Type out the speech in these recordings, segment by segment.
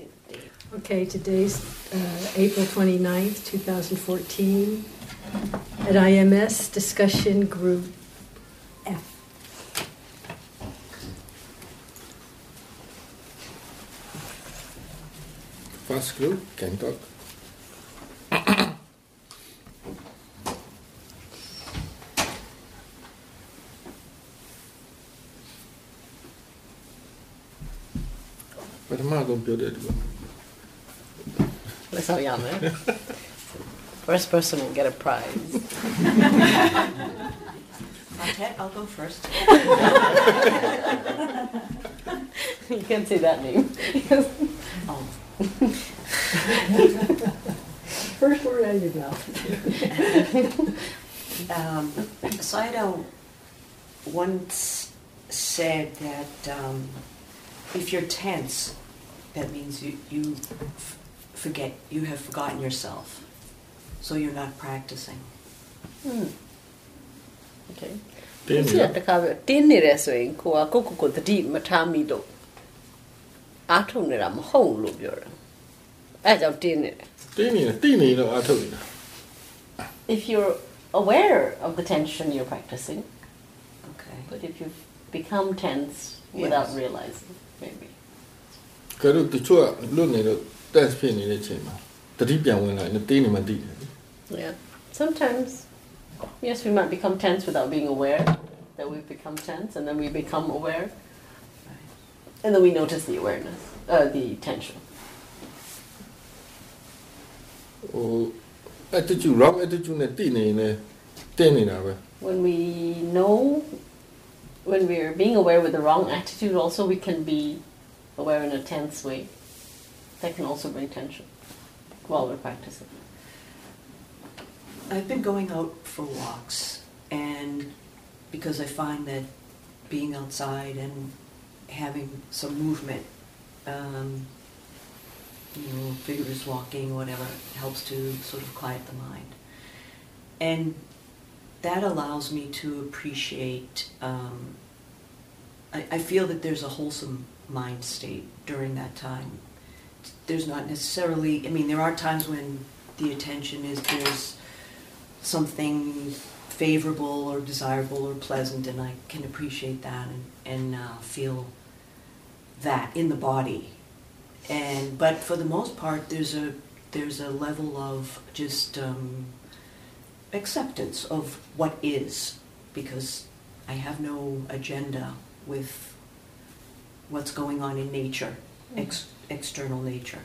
see the date. Okay, today's uh, April 29th, 2014, at IMS Discussion Group F. First group, Kentok. ။ပ computer. That's how young, eh? First person will get a prize. Marquette, I'll go first. You can't say that name. Oh. First word out of your mouth. Um, Sayadaw once said that um, if you're tense, that means you, you f- forget, you have forgotten yourself. So you're not practicing. Hmm. Okay. တင်း ဒီ နေ ကတခါပဲတင်းနေတယ်ဆိုရင်ကိုကကိုကိုကိုတတိမထားမိလို့အားထုတ်နေတာမဟုတ်လို့ပြောတာအဲဒါကြောင့်တင်းနေတယ် တင်းနေတယ်တိနေတော့အထုတ်နေတာ if you're aware of the tension you're practicing Okay. but if you become tense without Yes. realizing maybe ကဲတော့တချို့ကလွတ်နေတော့ test ဖြစ်နေတဲ့အချိန်မှာတတိပြန်ဝင်လာရင်တင်းနေမှတိတယ် yeah sometimes yes we might become tense without being aware that we've become tense and then we become aware Right. and then we notice the awareness uh, the tension ဟို attitude wrong attitude နဲ့တိနေရင်လည်းတင်းနေတာပဲ when we know when we're being aware with the wrong attitude also we can be aware in a tense way that can also bring tension while we're practicing I've been going out for walks, and because I find that being outside and having some movement, um, you know, vigorous walking, whatever, helps to sort of quiet the mind. And that allows me to appreciate, um, I, I feel that there's a wholesome mind state during that time. There's not necessarily, I mean, there are times when the attention is there's something favorable or desirable or pleasant, and I can appreciate that and, and uh, feel that in the body. And but for the most part, there's a there's a level of just um, acceptance of what is, because I have no agenda with what's going on in nature, ex- external nature.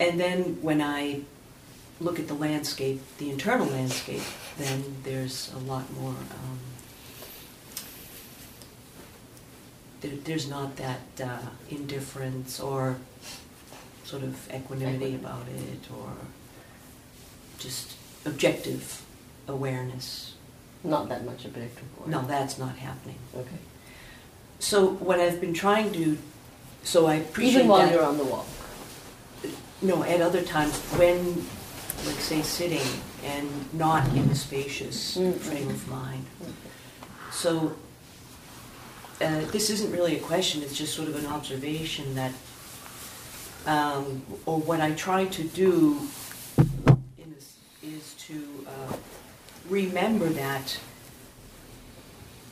And then when I look at the landscape, the internal landscape, then there's a lot more. Um, there, there's not that uh, indifference or sort of equanimity about it, or just objective awareness. not that much objective No, that's not happening. okay So what I've been trying to, so I appreciate even while that. you're on the walk No, at other times when, like say, sitting and not in a spacious Mm. frame of mind. So uh, this isn't really a question, it's just sort of an observation that, um, or what I try to do in this, is to uh, remember that,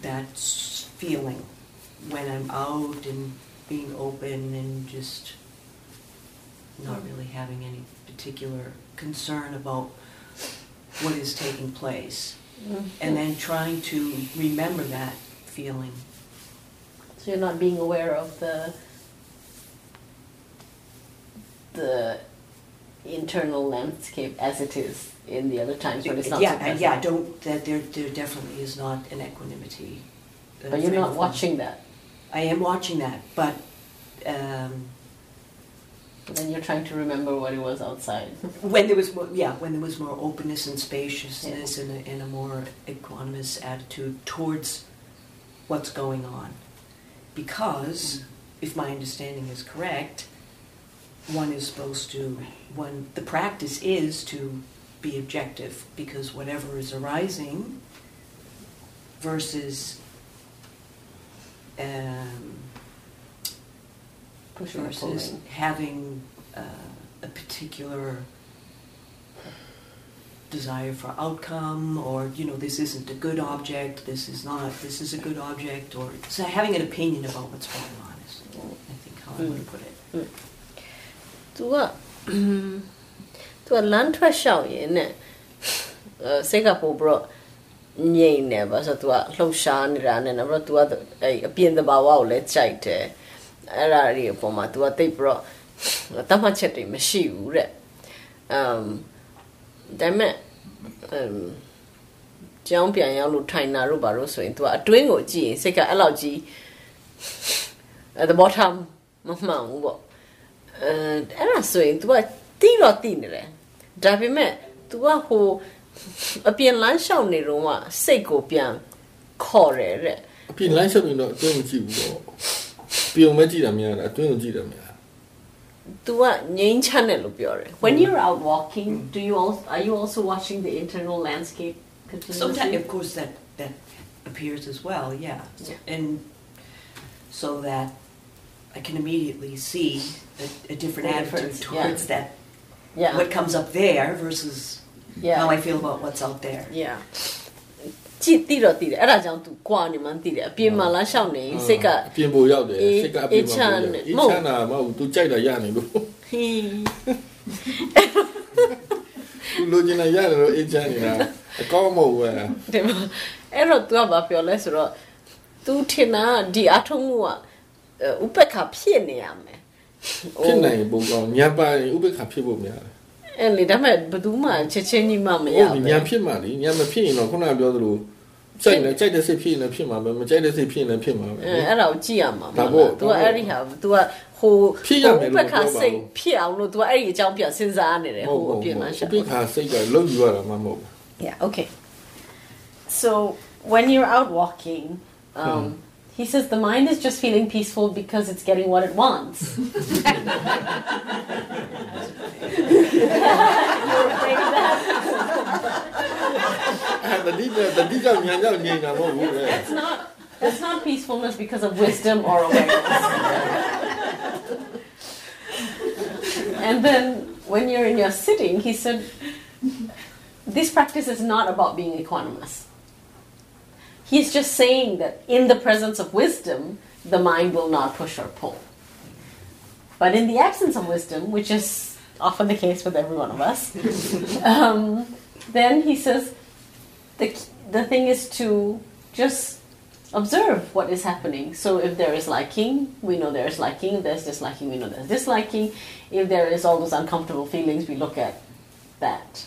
that feeling when I'm out and being open and just not really having any particular concern about what is taking place. And then trying to remember that feeling. so you're not being aware of the the internal landscape as it is in the other times when it's not so yeah, present. yeah, don't, that there, there definitely is not an equanimity. uh, but you're frame not mind. watching that I am watching that, but um, and you're trying to remember what it was outside. when there was more, yeah, when there was more openness and spaciousness and, a, and a more equanimous attitude towards what's going on, because if my understanding is correct, one is supposed to one the practice is to be objective because whatever is arising versus um, Pushing or versus pulling. having uh, a particular desire for outcome or you know this isn't a good object this is not this is a good object or so having an opinion about what's going on is i think how i would put it तू က तू ကလမ်းထွက်လျှောက်ရင်နဲ့အဲစိတ်ကပို့ပြီးတော့ ငြိမ်နေပါဆိုတော့ तू ကလှုပ်ရှားနေတာနဲ့နောက်ပြီးတော့ तू ကအဲအပြင်သဘာဝကိုလည်းကြိုက်တယ်အဲ့ဒါတွေအပေါ်မှာ तू ကတိတ်ပြီးတော့တတ်မှတ်ချက်တွေမရှိဘူးတဲ့အမ်ဒါပေမဲ့အမ်ကျောင်းပြန်ရောက်လို့ထိုင်တာတို့ဘာလို့ဆိုရင် तू ကအတွင်းကိုကြည့်ရင်စိတ်ကအဲ့လောက်ကြီးအဲသဘောထားမမှန်ဘူးပေါ့ အဲအဲ့ဒါဆိုရင် तू ကတီးတော့တီးနေတယ်ဒါပေမဲ့ तू ကဟို အပြင်လမ်းလျှောက်နေတော့ကစိတ်ကိုပြန်ခေါ်တယ်တဲ့ အပြင်လမ်းလျှောက်ရင်တော့အတွင်းမကြည့်ဘူးတော့ပြုံမဲ့ကြည့်တာများတယ်အတွင်းကိုကြည့်တာများ तू ကငိမ့်ချမ်းတယ်လို့ပြောတယ် when you're out walking do you also are you also watching the internal landscape sometimes continuously of course that that appears as well yeah, Yeah. and so that i can immediately see a, a different The attitude difference, yeah. towards that yeah what comes up there versus yeah how i feel about what's out there yeah ကြည့်တီးတော့တီးတယ်အဲ့ဒါကြောင့် तू ကွာနေမှန်းတီးတယ်အပြင်မှာလမ်းလျှောက်နေစိတ်က အပြင်ပိုရောက်တယ် အေး စိတ်ကအပြင်မှာပိုရောက်တယ် အေး အေး ချမ်း ချမ်းတာမဟုတ်ဘူး तू ကြိုက်တာရနေလို့ ဟီး तू လိုချင်တာရတယ်လို့အေးချမ်းနေတာအကောင်းမဟုတ်ဘူး ဒီမှာအဲ့တော့ तू ကဘာပြောလဲဆိုတော့ तू ထင်တာကဒီအထုံးမှုကအဲဥပက္ခဖြစ်နေရမယ် ဖြစ်နိုင်ရင်ပုံကောင်းညံပါရင်ဥပ္ပခါဖြစ်ဖို့များတယ် အဲ့လေဒါပေမဲ့ဘယ်သူမှချက်ချင်းကြီးမှမရဟုတ်ဘူးပြီညံဖြစ်မှလေညံမဖြစ်ရင်တော့ခုနကပြောသလိုကြိုက်တယ်ကြိုက်တဲ့စိတ်ဖြစ်ရင်လည်းဖြစ်မှာပဲမကြိုက်တဲ့စိတ်ဖြစ်ရင်လည်းဖြစ်မှာပဲအဲအဲ့ဒါကိုကြည့်ရမှာဒါပေါ့သူကဒါပေါ့အဲ့ဒီဟာ तू ကဟိုဖြစ်ရမယ်လို့ဥပက္ခပြောပါဘူးစိတ်ဖြစ်အောင်လို့ तू ကအဲ့ဒီအကြောင်းပြန်စဉ်းစားနေတယ်မဟိုဟုတ်အဘူးပြင်မှာဥရှာပ္ပခါစိတ်ကလုံးယူရတာမှမဟုတ်ဘူး Yeah, okay. So when you're out walking, um, He says the mind is just feeling peaceful because it's getting what it wants. It's that's not that's not peacefulness because of wisdom or awareness. and then when you're in your sitting, he said this practice is not about being equanimous He's just saying that in the presence of wisdom, the mind will not push or pull. But in the absence of wisdom, which is often the case with every one of us, um, then he says the, the thing is to just observe what is happening. So if there is liking, we know there is liking. If there's disliking, we know there's disliking. If there is all those uncomfortable feelings, we look at that.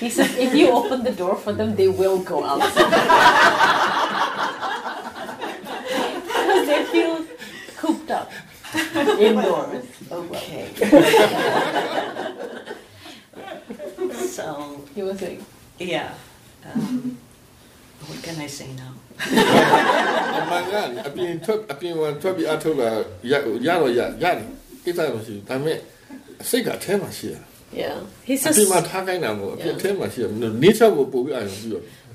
He says if you open the door for them, they will go outside. Because they feel cooped up indoors. okay. so He was saying, yeah. Um, what can I say now? အမှန်ကအပြင်ထွက်အပြင်ဝင်ထွက်ပြီးအထုတ်တာရရတော့ရရတယ်ကိစ္စမရှိဘူးဒါပေမဲ့စိတ်ကအထဲမှာရှိရ yeah. He says.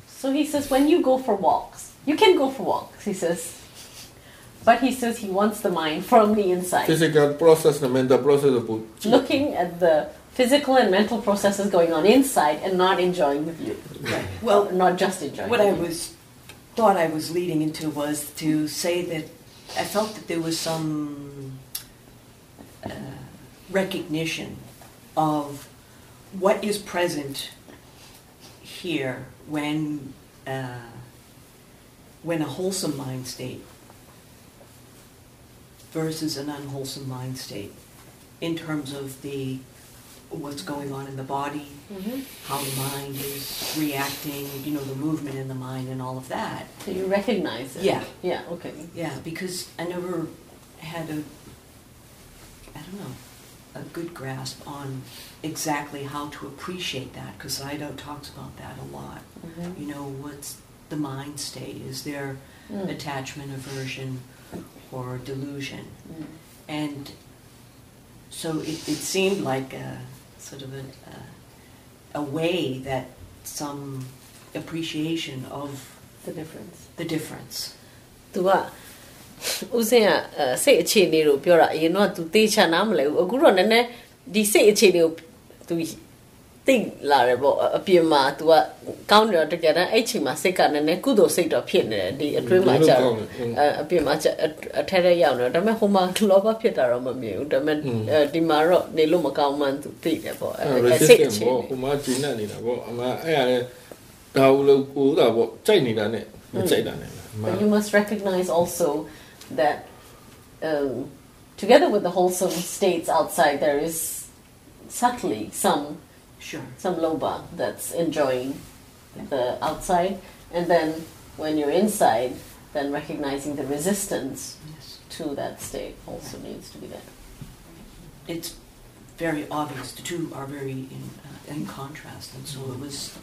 so he says when you go for walks, you can go for walks. He says. But he says he wants the mind from the inside. Physical process, the mental process. Looking at the physical and mental processes going on inside and not enjoying the view. Right. Well, not just enjoying. What I was thought I was leading into was to say that I felt that there was some uh, recognition of what is present here when uh, when a wholesome mind state versus an unwholesome mind state in terms of the what's going on in the body Mhm. how the mind is reacting, you know, the movement in the mind and all of that. So you recognize it. Yeah. Yeah. Okay. Yeah, because I never had a I don't know, a good grasp on exactly how to appreciate that because Sayadaw talks about that a lot. Mm-hmm. You know, what's the mind state? Is there Mm. attachment, aversion, or delusion? Mm. And so it, it seemed like a sort of a, a, a way that some appreciation of the difference the difference. तू က ဦးစင်းကအဲစိတ်အခြေအနေကိုပြောတာအရင်တော့ तू တေးချနားမလဲဘူးအခုတော့နည်းနည်းဒီစိတ်အခြေအနေကို तू သိလာတယ်ပေါ့အပြင်မှာ तू ကကောင်းတယ်တော့တကယ်တမ်းအဲ့ချိန်မှာစိတ်ကနည်းနည်းကုသိုလ်စိတ်တော့ဖြစ်နေတယ်ဒီအတွင်းမှာကြာတော့အဲအပြင်မှာကြာအထက်ထက်ရောက်နေတော့ဒါပေမဲ့ဟိုမှာလောဘဖြစ်တာတော့မမြင်ဘူးဒါပေမဲ့အဲဒီမှာတော့နေလို့မကောင်းမှန်း तू သိတယ်ပေါ့ အဲ အဲစိတ် resistant အခြေ ပေါ့ အနေ ဟိုမှာဂျင်းနဲ့နေတာပေါ့အမအဲ့ရလဲဒါဘူးလို့ကိုတာပေါ့ကြိုက်နေတာနဲ့မကြိုက်တာနဲ့အမ But you must recognize also that um, together with the wholesome states outside, there is subtly some Sure. some lobha that's enjoying the outside, and then when you're inside, then recognizing the resistance Yes. to that state also needs to be there. It's very obvious. The two are very in, uh, in contrast, and so it was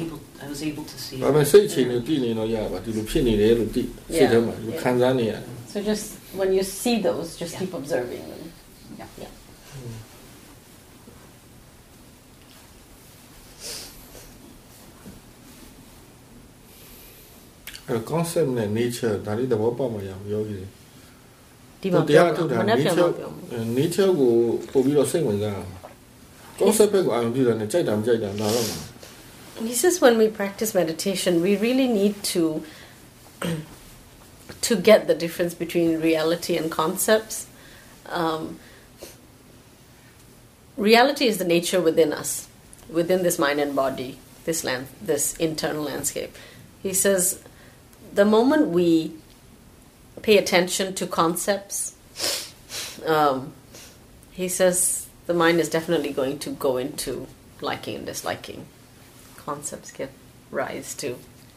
able. I was able to see. ဒါပေမဲ့စိတ်အခြေအနေကိုကြည့်နေတော့ရပါဒီလိုဖြစ်နေတယ်လို့ကြည့်စိတ်ထဲမှာဒီလိုခံစားနေရတယ် So just when you see those, just Yeah. keep observing them. Yeah. Yeah. အဲ concept နဲ့ nature ဒါလေးသဘောပေါက်မှရအောင်ယောဂီတွေဒီမှာသူတပြောရားတာထုတ်တာမနေ့ပြန် nature ပြောမှာအဲ nature ကိုပို့ပြီးတော့စိတ်ဝင်စားအောင် concept ဘက်ကိုအာရုံပြုတာနဲ့ကြိုက်တာမကြိုက်တာဒါတော့မှာ And he says when we practice meditation, we really need to to get the difference between reality and concepts. Um, reality is the nature within us, within this mind and body, this land, this internal landscape. He says, the moment we pay attention to concepts, um, he says the mind is definitely going to go into liking and disliking concepts give rise to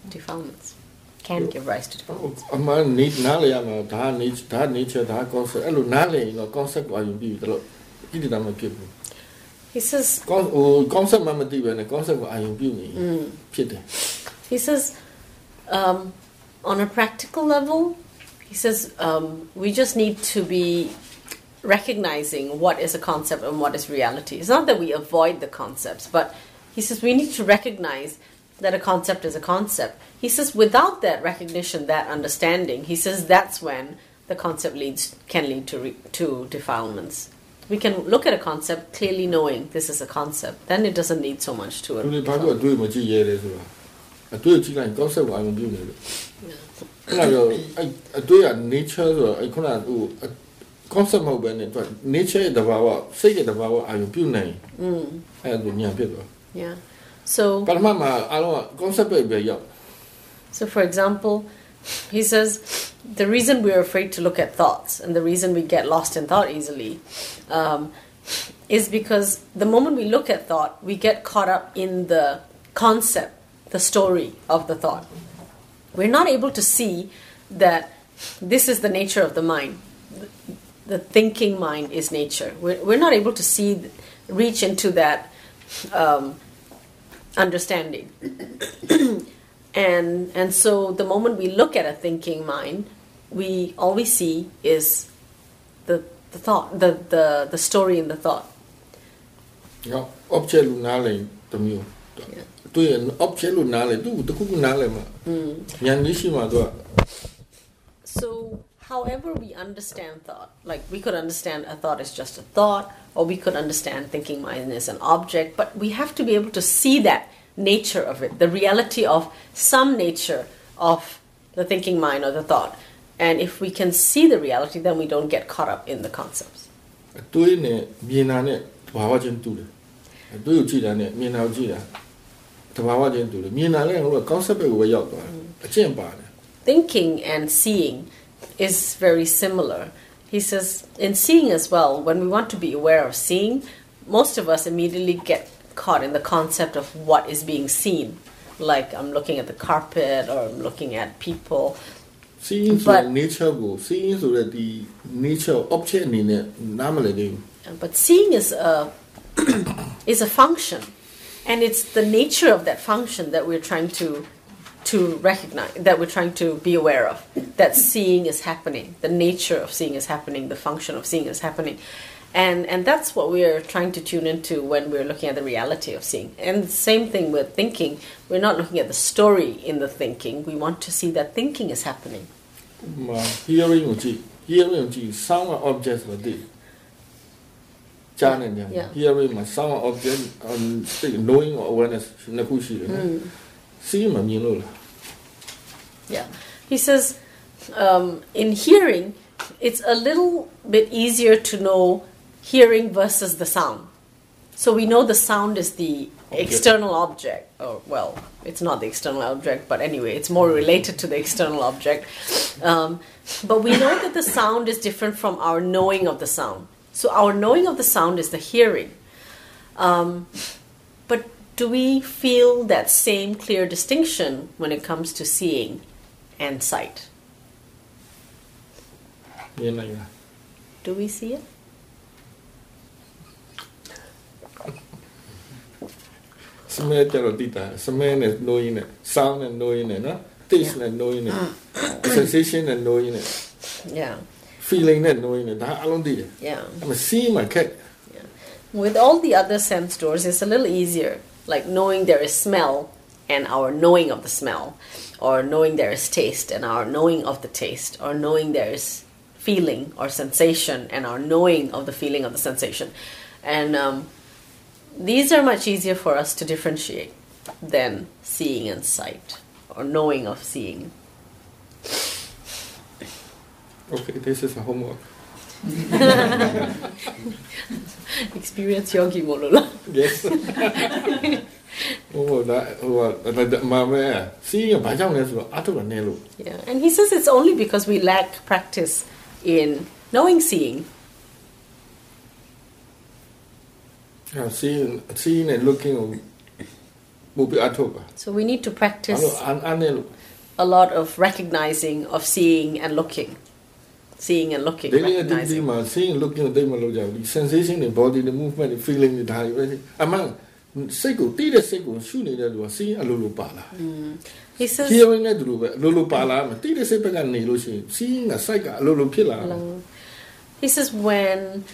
defilements. Can give rise to defilements. အမှန်နေနားလေရမှာဒါနေဒါ nature ဒါ concept အဲ့လိုနားလေရင်တော့ concept ကိုအာရုံပြုပြီးတော့ဣတိတာမဖြစ်ဘူး He says, con ဟို concept မှမသိပဲနဲ့ concept ကိုအာရုံပြုနေဖြစ်တယ် he says, um, on a practical level, he says um, we just need to be recognizing what is a concept and what is reality. It's not that we avoid the concepts, but he says we need to recognize that a concept is a concept. He says without that recognition, that understanding, he says that's when the concept leads can lead to re, to defilements. We can look at a concept clearly knowing this is a concept. Then it doesn't need so much to သူ it. တွေဘာလို့အတွေ့မကြည့်ရဲလဲဆိုတာအတွေ့ကြည့်လိုက် concept ကိုအာရုံပြုနေလို့အဲ့တော့အဲ့အတွေ့က nature ဆိုတော့အဲ့ခုနကဟို concept မဟုတ်ပဲနဲ့သူက nature ရဲ့တဘာဝစိတ်ရဲ့တဘာဝအာရုံပြုနိုင်အဲ့ဒါညာဖြစ်သွား Yeah. So. Paramama, allora, come sarebbe io? So, for example, he says the reason we're afraid to look at thoughts and the reason we get lost in thought easily um, is because the moment we look at thought, we get caught up in the concept, the story of the thought. We're not able to see that this is the nature of the mind. The thinking mind is nature. We're, we're not able to see, reach into that um, understanding and and so the moment we look at a thinking mind we all we see is the the thought the the, the story in the thought နော် object လို့နားလည်တစ်မျိုးတွေ့ရင် object လို့နားလည်သူတခုခုနားလည်မှာဉာဏ်ကြီးရှိမှသူက so however we understand thought like we could understand a thought is just a thought or we could understand thinking mind is an object but we have to be able to see that nature of it the reality of some nature of the thinking mind or the thought and if we can see the reality then we don't get caught up in the concepts အတွေးနဲ့မြင်တာနဲ့တဘာဝချင်းတူတယ်အတွေးကိုကြည့်တာနဲ့မြင်တာကိုကြည့်တာတဘာဝချင်းတူတယ်မြင်တာလည်းဟိုက concept ပဲကိုပဲရောက်သွားတယ်အကျင့်ပါတယ် thinking and seeing is very similar. He says, in seeing as well, when we want to be aware of seeing, most of us immediately get caught in the concept of what is being seen. Like I'm looking at the carpet or I'm looking at people. seeing ဆိုတဲ့ But- nature ကို seeing ဆိုတဲ့ဒီ nature object အနေနဲ့နားမလည်သေးဘူး But seeing is a is a function, and it's the nature of that function that we're trying to to recognize, that we're trying to be aware of. That seeing is happening. The nature of seeing is happening. The function of seeing is happening, and and that's what we're trying to tune into when we're looking at the reality of seeing. And the same thing with thinking. We're not looking at the story in the thinking. We want to see that thinking is happening. ဟိုမှာ hearing ကိုကြည့် hearing ကိုကြည့် sound object ဆိုတော့သိတယ်ကြားနေတယ် Yeah. hearing မှာ sound object um, think knowing or awareness နှစ်ခုရှိတယ်နော် yeah. He says, um, in hearing, it's a little bit easier to know hearing versus the sound. So we know the sound is the object. external object. Oh, well, it's not the external object, but anyway, it's more related to the external object. Um, but we know that the sound is different from our knowing of the sound. So our knowing of the sound is the hearing. Um, but do we feel that same clear distinction when it comes to seeing and sight? Do we see it? Smell charotita, smell and knowing it, sound and knowing it, no? taste and knowing it, sensation and knowing it. Yeah. Feeling and knowing it. I don't. Yeah. I'm seeing my cat. Yeah. With all the other sense doors, it's a little easier like knowing there is smell and our knowing of the smell, or knowing there is taste and our knowing of the taste, or knowing there is feeling or sensation and our knowing of the feeling of the sensation. And um, these are much easier for us to differentiate than seeing and sight, or knowing of seeing. okay this is a homework Experience yogi molola. yes. oh, that, well, that, my, seeing a bhajam is nelu. Yeah, and he says it's only because we lack practice in knowing seeing. Yeah, seeing, seeing and looking will be atoba. So we need to practice a lot of recognizing, of seeing and looking Seeing and looking, daily activity recognizing. မှာ seeing looking ကိုတိတ်မလုပ်ကြဘူးဒီ sensation တွေ body တွေ movement တွေ feeling တွေဒါတွေပဲအမှန်စိတ်ကိုတီးတဲ့စိတ်ကိုရှုနေတဲ့လူက seeing အလိုလိုပါလာ He says, hearing နဲ့တူလို့ပဲအလိုလိုပါလာမယ်တီးတဲ့စိတ်ဘက်ကနေလို့ရှိရင် seeing က sight ကအလိုလိုဖြစ်လာတယ် he says when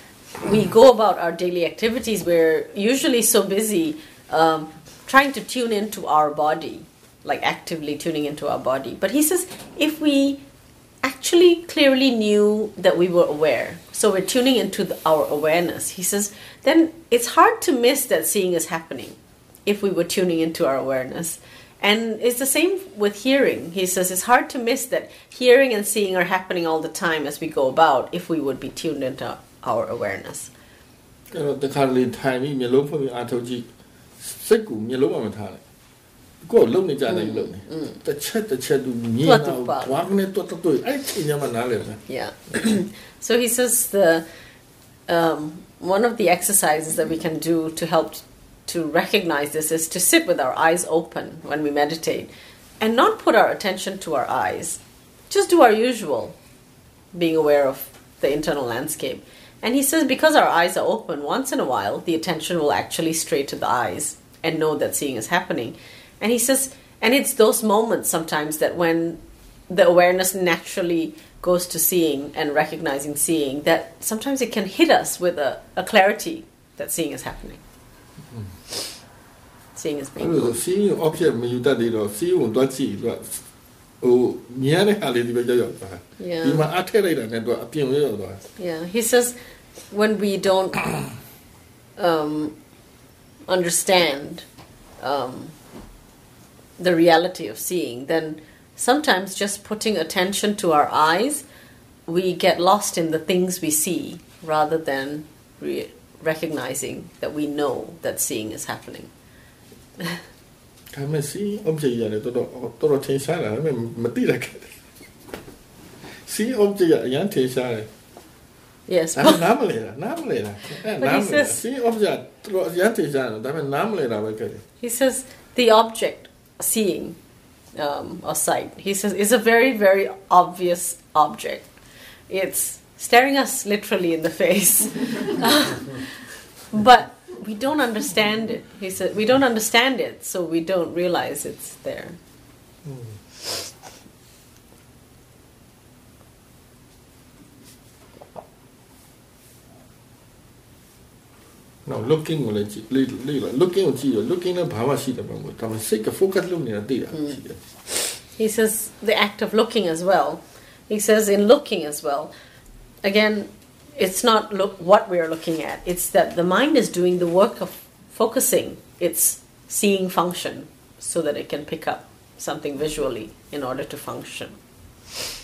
we go about our daily activities, we're usually so busy um, trying to tune into our body, like actively tuning into our body. But he says if we actually clearly knew that we were aware, so we're tuning into the, our awareness, he says, then it's hard to miss that seeing is happening if we were tuning into our awareness. And it's the same with hearing. He says it's hard to miss that hearing and seeing are happening all the time as we go about if we would be tuned into our awareness. အဲ့တော့တခါလေထိုင်ပြီးမျက်လုံးဖွင့်ပြီးအာထုတ်ကြည့်စိတ်ကိုမျက်လုံးမှမထားလို က်ကိုယ်လုံနေကြတယ်လုံနေတစ်ချက်တစ်ချက်သူမြင် တွတ်တူ တော့ ပါ ဘာကနေတွတ်တွတ်တွတ်အဲ့ချိန်ညမှာနားလဲပဲ Yeah. so he says the um, one of the exercises that we can do to help to recognize this is to sit with our eyes open when we meditate and not put our attention to our eyes. Just do our usual, being aware of the internal landscape. And he says because our eyes are open, once in a while, the attention will actually stray to the eyes and know that seeing is happening. And he says, and it's those moments sometimes that when the awareness naturally goes to seeing and recognizing seeing, that sometimes it can hit us with a, a clarity that seeing is happening. Seeing is အဲ့ being လို moved. see object မယူတတ်သေးတော့ see ကိုတွတ်ကြည့်သူကဟိုမြင်ရတဲ့ဟာလေးဒီပဲကြောက်ရောက်သွား Yeah. ဒီမှာအထက်လိုက်တာနဲ့သူကအပြင်ဝဲရောက်သွား Yeah, he says when we don't um, understand um, the reality of seeing, then sometimes just putting attention to our eyes, we get lost in the things we see rather than re- recognizing that we know that seeing is happening. ဒါပေမဲ့ see object ရတယ်တော်တော်တော်တော်ထင်ရှားတာဒါပေမဲ့မသိတတ်ခဲ့တယ် see object ရအရင်ထင်ရှားတယ် Yes, ဒါပေမဲ့နားမလဲတာနားမလဲတာအဲ့ But နား he မလဲ says- see object တော်တော်အရင်ထင်ရှားတယ်ဒါပေမဲ့နားမလဲတာပဲခဲ့တယ် He says the object seeing um, or sight. He says it's a very, very obvious object. It's staring us literally in the face. but we don't understand it. He said we don't understand it, so we don't realize it's there. Now looking ကိုလည်းကြည့်လေးလေးလား looking ကိုကြည့်ရ looking နဲ့ဘာမှရှိတယ်မဟုတ်ဘူးဒါပေမဲ့စိတ်က focus လုပ်နေတာသိတာရှိတယ် He says the act of looking as well. He says in looking as well. Again, it's not look what we are looking at. It's that the mind is doing the work of focusing its seeing function so that it can pick up something visually in order to function.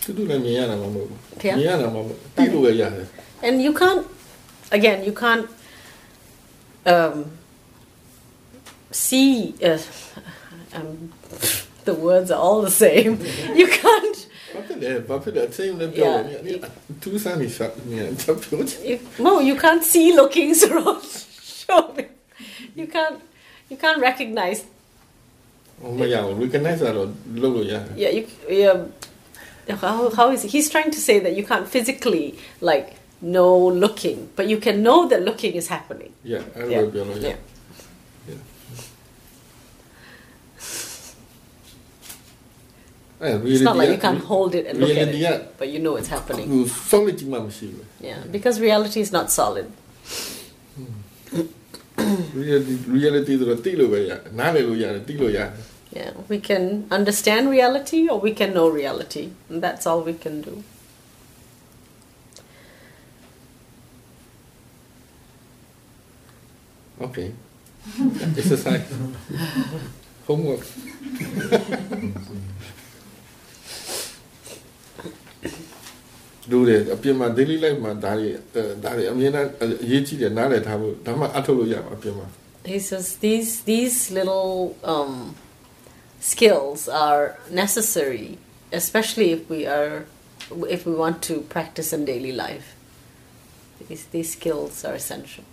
တူတူလည်းမြင်ရတာမဟုတ်ဘူး ဖေ။ မြင်ရတာမဟုတ်ဘူးသိလို့ပဲရတယ် And you can't, again, you can't um, see. Uh, um, the words are all the same. You can't. No, you can't see looking surround. you can't. You can't recognize. recognize Yeah, you, yeah. How, how is it? he's trying to say that you can't physically like no looking, but you can know that looking is happening. Yeah, I yeah. will be alone. Yeah. yeah. yeah. it's not like you can't hold it and look at it, but you know it's happening. Solid Yeah, because reality is not solid. reality Yeah, we can understand reality or we can know reality, and that's all we can do. okay exercise homework ดูတယ်အပြင်မှာ daily life မှာဒါတွေအဲဒါတွေအမြင်နဲ့အရေးကြီးတယ်နားလည်ထားဖို့ဒါမှအထုတ်လို့ရမှာအပြင်မှာ He says these these little um, skills are necessary, especially if we are if we want to practice in daily life. These these skills are essential.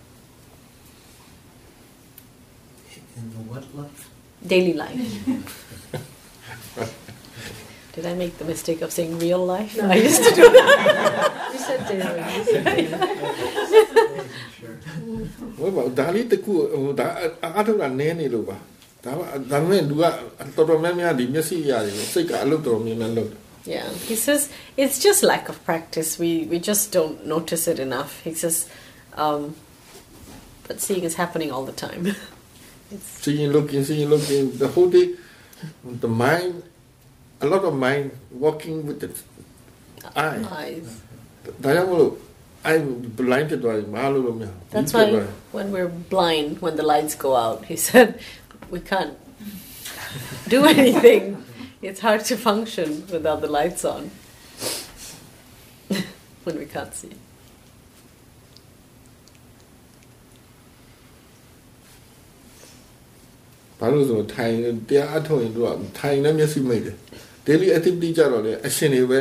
In the what life? Daily life. Did I make the mistake of saying real life? No. I used to do that. You said daily. You said daily. Sure. ဟိုဘာဒါလေးတစ်ခုဟိုဒါအထုတ်တာနည်းနေလို့ပါဒါမှဒါပေမဲ့လူကတော်တော်များများဒီမျက်စိရတယ်စိတ်ကအလုပ်တော်တော်များများလုပ်တယ် Yeah, he says it's just lack of practice. We we just don't notice it enough. He says, um, but seeing is happening all the time. It's seeing, looking, seeing, looking, the whole day, the mind, a lot of mind working with the eye. Eyes. Dayamulu, I'm blinded by Malulu. That's why when we're blind, when the lights go out, he said, we can't do anything. it's hard to function without the lights on when we can't see. ဘာလို့ဆိုတော့ထိုင်တရားအထုတ်ရင်တို့ကထိုင်လည်းမျက်စိမိတ်တယ် daily activity ကြတော့လေအရှင်တွေပဲ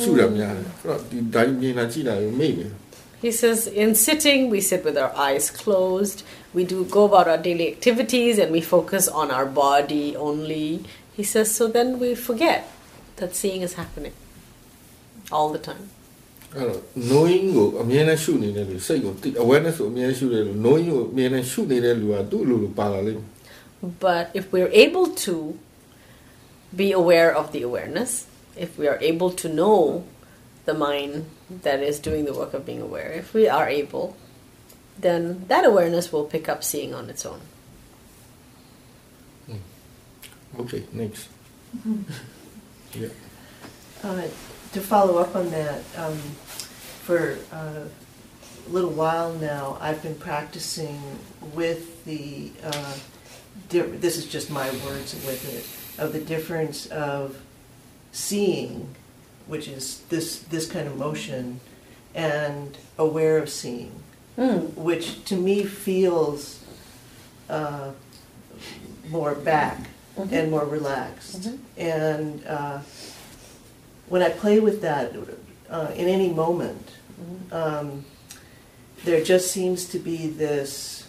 ရှုတာများတယ်အဲ့တော့ဒီဒါမြင်လာကြည့်တာကိုမိတ်နေတယ် He says, in sitting, we sit with our eyes closed. We do go about our daily activities and we focus on our body only. He says, so then we forget that seeing is happening all the time. အဲ့တော့ knowing ကိုအမြဲတမ်းရှုနေတဲ့လူစိတ်ကိုသိ awareness ကိုအမြဲတမ်းရှုတဲ့လူ knowing ကိုအမြဲတမ်းရှုနေတဲ့လူကသူ့အလိုလိုပါလာလိမ့်မယ် but if we're able to be aware of the awareness, if we are able to know the mind that is doing the work of being aware, if we are able, then that awareness will pick up seeing on its own. okay next yeah Uh, to follow up on that, um, for uh, a little while now, I've been practicing with the. Uh, di- this is just my words with it of the difference of seeing, which is this this kind of motion, and aware of seeing, which to me feels uh, more back and more relaxed, and. Uh, when I play with that uh, in any moment, um, there just seems to be this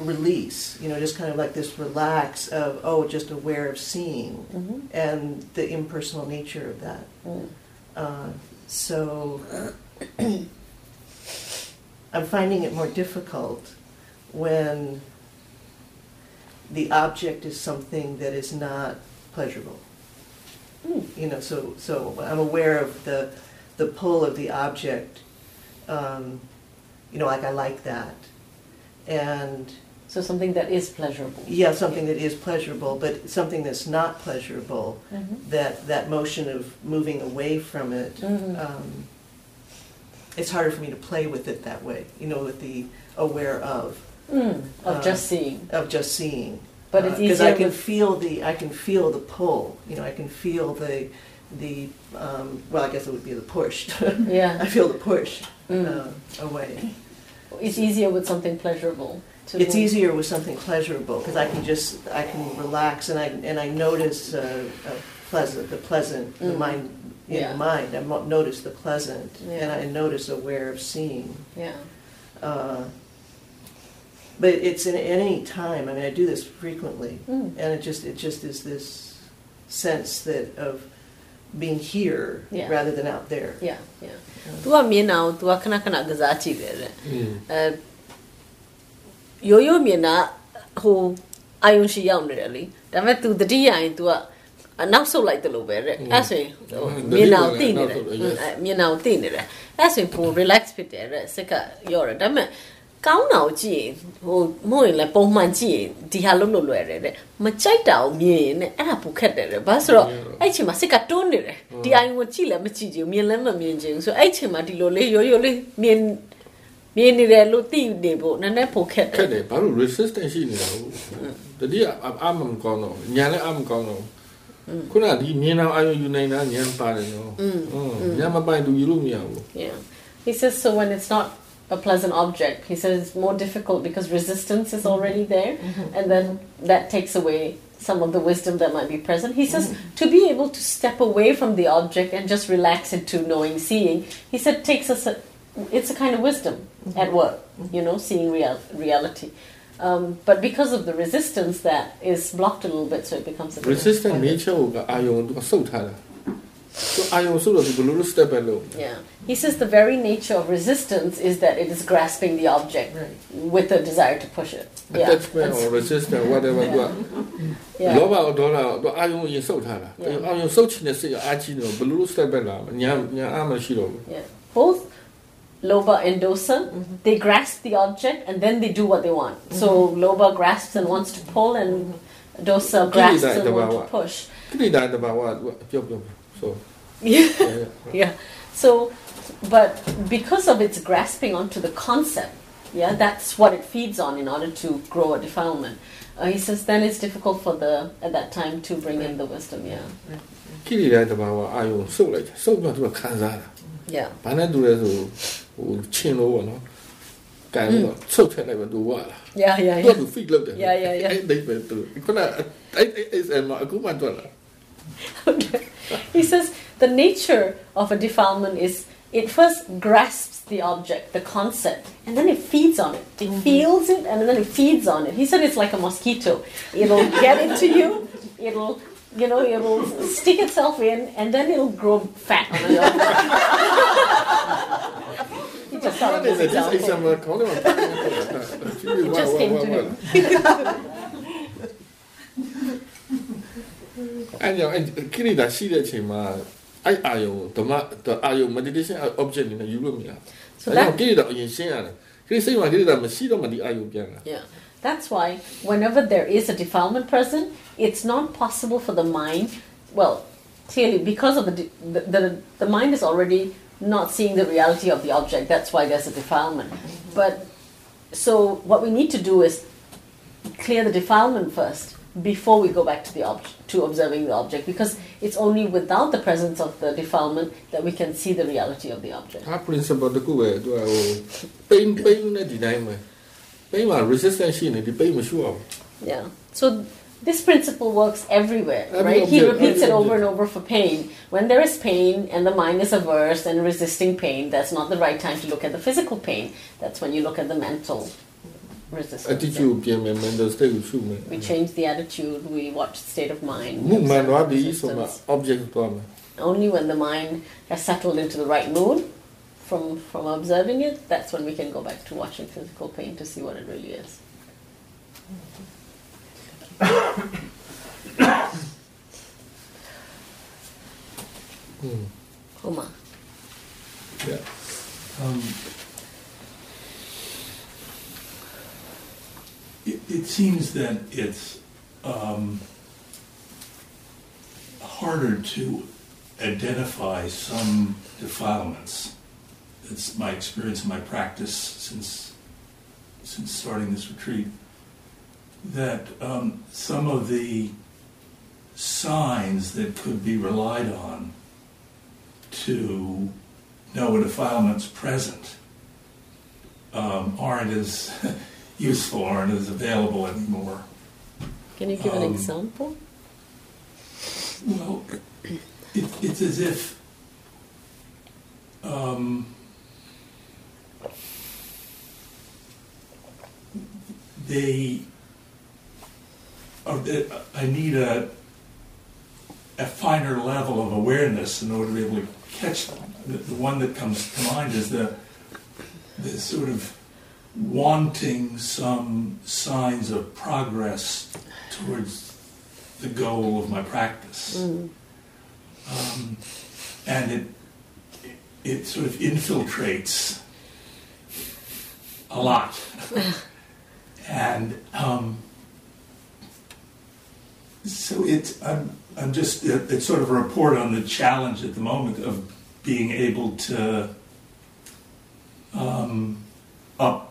release, you know, just kind of like this relax of, oh, just aware of seeing Mhm. and the impersonal nature of that. Mm. Uh, so I'm finding it more difficult when the object is something that is not pleasurable. Mm. You know, so so I'm aware of the the pull of the object. Um, you know, like I like that, and So something that is pleasurable. yeah, something that is pleasurable, but something that's not pleasurable. Mhm. That that motion of moving away from it. Mhm. Um, it's harder for me to play with it that way. You know, with the aware of Mm, of Uh, just seeing. of just seeing. But it's because easier I can with- feel the I can feel the pull. You know, I can feel the the um, well, I guess it would be the push. Yeah. I feel the push Mm. uh, away. It's easier with something pleasurable. To it's easier with something pleasurable because I can just I can relax and I and I notice uh, pleasant the pleasant mm. the mind in yeah. the mind. I notice the pleasant yeah. and I notice aware of seeing. Yeah. Uh, but it's in any time. I mean, I do this frequently, mm. and it just it just is this sense that of being here yeah. rather than out there. Yeah, yeah. သူကမြင်တာကို तू ကခဏခဏကစားကြည့်တယ်တဲ့။အဲ ရိုးရိုးမြင်တာဟိုအာယုံရှိရောက်နေတယ်လေဒါပေမဲ့ तू တတိယရင် तू ကအနောက်ဆုတ်လိုက်တယ်လို့ပဲတဲ့အဲ့ဆိုရင်ဟိုမြင်အောင်သိနေတယ်အဲမြင်အောင်သိနေတယ်အဲ့ဆိုရင်ပို relax ဖြစ်တယ်တဲ့စိတ်ကရော့တယ်ဒါပေမဲ့ကောင်းတာကိုကြည့်ရင်ဟိုမဟုတ်ရင်လည်းပုံမှန်ကြည့်ရင်ဒီဟာလုံးလို့လွယ်တယ်တဲ့မကြိုက်တာကိုမြင်ရင်လည်းအဲ့ဒါပူခက်တယ်တဲ့ဘာလို့ဆိုတော့အဲ့ချိန်မှာစိတ်ကတွန်းနေတယ်ဒီအာယုံကိုကြည့်လည်းမကြည့်ချင်ဘူးမြင်လည်းမမြင်ချင်ဘူးဆိုတော့အဲ့ချိန်မှာဒီလိုလေးရိုးရိုးလေးမြင် မြင်နေတယ်လို့သိနေဖို့နည်းနည်းပိုခက်တ ခက် ယ် တယ်ဘာလို့ resistance ရှိနေတာဟုတ်တတိယအမမကောင်းတော့ညာလည်းအမကောင်းတော့ခုနကဒီမြင်အောင်အာရုံယူနိုင်တာညာပါတယ်နော်ညာမပိုင်သူယူလို့မရဘူး Yeah. He says so when it's not a pleasant object, he says it's more difficult because resistance is already there, and then that takes away some of the wisdom that might be present. He says to be able to step away from the object and just relax into knowing, seeing, he said takes us a, it's a kind of wisdom at work, you know, seeing real, reality. Um, but because of the resistance, that is blocked a little bit, so it becomes a little resistant nature ကိုကအာယုံသူကစုပ်ထားတာသူအာယုံစုပ်လို့သူဘယ်လိုလုပ် step back လုပ် Yeah. He says the very nature of resistance is that it is grasping the object Right. with a desire to push it. Yeah. attachment That's- or resistance whatever သူက yeah. လောဘရောဒေါသရောသူအာယုံရင်စုပ်ထားတာ Yeah. အာယုံစုပ်ချင်တဲ့စိတ်ကအားကြီးနေတော့ဘယ်လိုလုပ် step back လာမလဲညာညာအားမရှိတော့ဘူး Yeah. Both lobha and dosa mm-hmm. they grasp the object and then they do what they want. Mm-hmm. so lobha grasps and wants to pull and mm-hmm. dosa grasps and wants to push. So yeah. yeah. yeah so but because of its grasping onto the concept yeah that's what it feeds on in order to grow a defilement. Uh, he says then it's difficult for the at that time to bring in the wisdom yeah. ကိလေသာတဘာဝအာယုံစုပ်လိုက်တာစုပ်တော့သူကခံစားတာ။ဘာနဲ့တူလဲဆို ချင်းလို့ပေါ့နော်ကန်တော့ချုပ်ထက်လိုက်ပဲသူဝါလာ Yeah. Yeah. သူ Yeah. ကသူ fit လုပ်တယ် Yeah, yeah, yeah. အဲ့ဒိတ်ပဲသူခုနအဲ့အဲ့အဲ့မအခုမှတော့လာ he says the nature of a defilement is it first grasps the object, the concept, and then it feeds on it. It feels it and then it feeds on it. He said it's like a mosquito. It'll get into you, it'll you know, it'll stick itself in and then it'll grow fat on the to samo bez example. Just came to me. And, you know, and Kirida, see that him, uh, I, I, oh, the, the, I, oh, meditation uh, object in the Yulumia. So that, Kirida, you see, that meditasi, you see that meditasi Kirida, Kirida, Masido, Madi, oh, Ayu, Piana. Yeah. That's why whenever there is a defilement present, it's not possible for the mind, well, clearly because of the, the, the, the mind is already not seeing the reality of the object. That's why there's a defilement. But so what we need to do is clear the defilement first before we go back to the object to observing the object because it's only without the presence of the defilement that we can see the reality of the object. ဒါ principle တခုပဲသူကဟို pain pain နဲ့ဒီတိုင်းပဲ pain မှာ resistance ရှိနေဒီ pain မရှိအောင် Yeah. So this principle works everywhere, right? He repeats it over and over for pain. When there is pain and the mind is averse and resisting pain, that's not the right time to look at the physical pain. That's when you look at the mental resistance. We change the attitude, we watch state of mind. Object problem. Only when the mind has settled into the right mood from, from observing it, that's when we can go back to watching physical pain to see what it really is. Homa. yeah Um, it, it seems that it's um, harder to identify some defilements. That's my experience and my practice since since starting this retreat. That um, some of the signs that could be relied on to know a defilement's present um, aren't as useful, aren't as available anymore. Can you give an Um, example? Well, it, it's as if um, they I need a a finer level of awareness in order to be able to catch them. The, the one that comes to mind is the the sort of wanting some signs of progress towards the goal of my practice. Um, and it, it sort of infiltrates a lot. and um, so it's, I'm, I'm just, it, it's sort of a report on the challenge at the moment of being able to um, up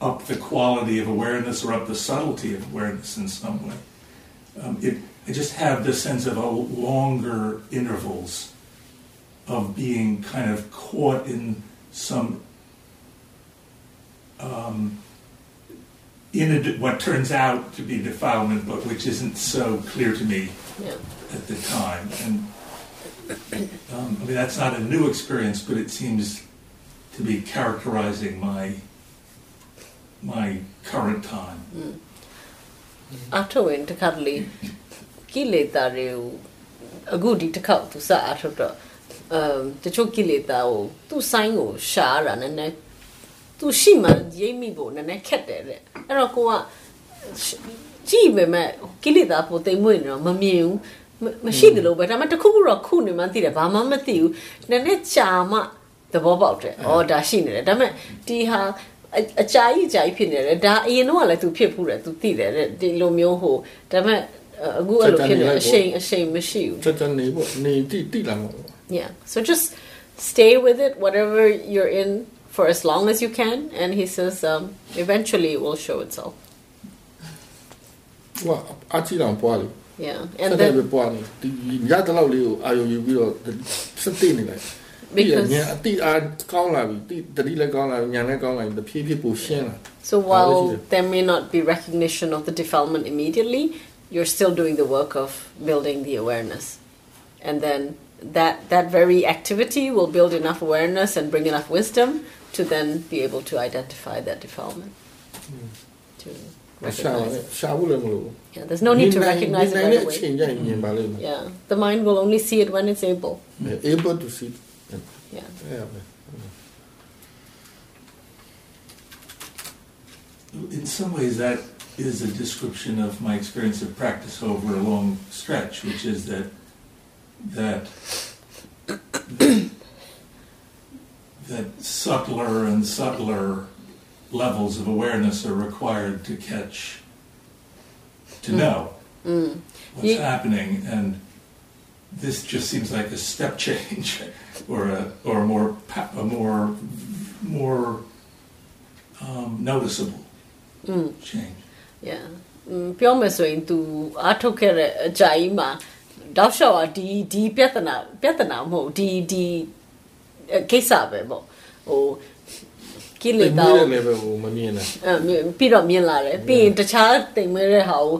up the quality of awareness or up the subtlety of awareness in some way. Um, it, I just have this sense of a longer intervals of being kind of caught in some um, in a, what turns out to be defilement, but which isn't so clear to me Yeah. at the time. And um, I mean, that's not a new experience, but it seems to be characterizing my my current time. အထုတ်ဝင်တစ်ခါတလေကိလေသာတွေကိုအခုဒီတစ်ခေါက်သူစအထုတ်တော့အမ်တချို့ကိလေသာကိုသူ့ဆိုင်ကိုရှာရတာနည်းနည်း သူရှိမှရိပ်မိဖို့နည်းနည်းခက်တယ်တဲ့အဲ့တော့ကိုကကြည့်ပေမဲ့ကိလေသာပိုသိမ့်မွေ့နေတော့မမြင်ဘူးမမရှိတယ်လို့ပဲဒါပေမဲ့တစ်ခုခုတော့ခုနေမှသိတယ်ဘာမှမသိဘူးနည်းနည်းကြာမှသဘောပေါက်တယ်ဩဒါရှိနေတယ်ဒါပေမဲ့ဒီဟာအအကြာကြီးအကြာကြီးဖြစ်နေတယ်ဒါအရင်တော့ကလည်းသူဖြစ်ဖူးတယ်သူသိတယ်တဲ့ဒီလိုမျိုးဟိုဒါပေမဲ့အခုအဲ့လိုဖြစ်နေအရှိန်အရှိန်မရှိဘူးချက်ချက်နေပေါ့နေတိတိလာမှာပေါ့ Yeah. So just stay with it, whatever you're in, for as long as you can. And he says, um, eventually it will show itself. Well, yeah, and then So while there may not be recognition of the defilement immediately, you're still doing the work of building the awareness. And then that, that very activity will build enough awareness and bring enough wisdom to then be able to identify that defilement. To recognize it. Yeah, there's no need to recognize it right away. Yeah, the mind will only see it when it's able. Yeah, able to see. It. Yeah. yeah. In some ways, that is a description of my experience of practice over a long stretch, which is that that that subtler and subtler levels of awareness are required to catch, to mm. know mm. what's happening. And this just seems like a step change or a, or a more, a more, more um, noticeable mm. change. Yeah. Mm, ပြောမယ်ဆိုရင်သူအားထုတ်ခဲ့တဲ့အကြိုင်မှာတောက်လျှောက်อ่ะဒီဒီပြဿနာပြဿနာမဟုတ်ဒီဒီ ကိစ္စပဲပေါ့ဟိုကိလေတိတ်သာမွေးကိုတဲ့ level ကိုမမြင်နဲ့အဲ့မြင်ပြီးတော့မြင်လာတယ်ပြီးရင်တခြားတိမ်မဲတဲ့ဟာကို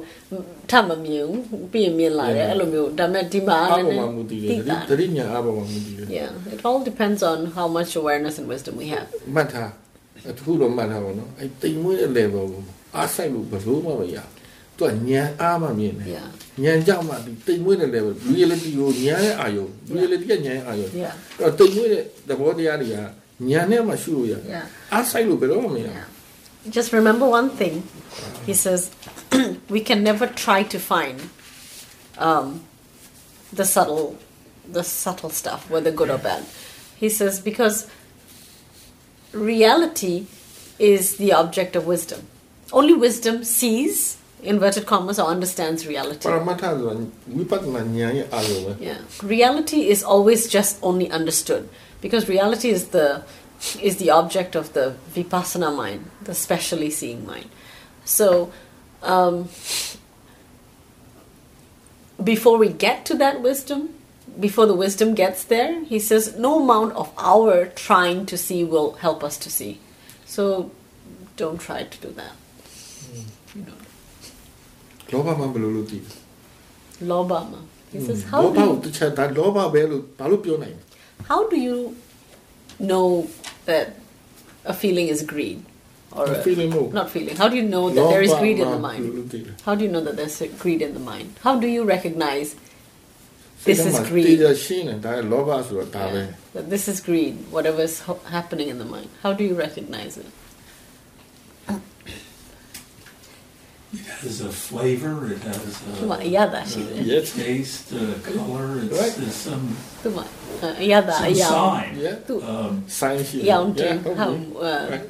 ထပ်မမြင်ဘူးပြီးရင်မြင်လာတယ်အဲ့လိုမျိုးဒါပေမဲ့ဒီမှာအားလည်းပေါ်မှာမူတည်တယ်သိတာတတိညာအားပေါ်မှာမူတည်တယ် Yeah it all depends on how much awareness and wisdom we have မှတ်ထားအတခုတော့မှတ်ထားပါနော်အဲ့တိမ်မွေးတဲ့ level ကိုအားဆိုင်လို့ဘယ်လို့မှမရဘူး သူကညံအားမှမြင်တယ် Yeah. ညံကြမှဒီတိမ်မွေးတဲ့ level reality ကိုညံရဲ့အာယုံ reality ကညံရဲ့အာယုံ Yeah. အဲ့တော့တိမ်မွေးတဲ့သဘောတရားတွေကညံနဲ့မှရှုလို့ရတယ် Yeah. အားဆိုင်လို့ဘယ်တော့မှမရဘူး Just remember one thing. He says, we can never try to find um, the subtle, the subtle stuff, whether good or bad. He says because reality is the object of wisdom. Only wisdom sees, inverted commas or understands reality. Yeah. Reality is always just only understood because reality is the is the object of the vipassana mind, the specially seeing mind. So um, before we get to that wisdom, before the wisdom gets there, he says no amount of our trying to see will help us to see. So don't try to do that. Lobama mam melodij. He says, how Lobha, do you... ta loba melu, palupio. How do you know that a feeling is greed? Or a, feeling. Not feeling. How do you know that lobha there is greed in the mind? How do you know that there's greed in the mind? How do you recognize this is greed? Yeah, that this is greed, whatever's happening in the mind. How do you recognize it? It has a flavor, it has Tuma, a, yada shi ne. Yes. taste, a color, it's, Right. there's some, Tuma, uh, yada, some yao. sign. Yeah. Tu- Um, sign ရှိတယ် Yao tu. Yeah,ဟုတ် How, ပြီ uh, Right.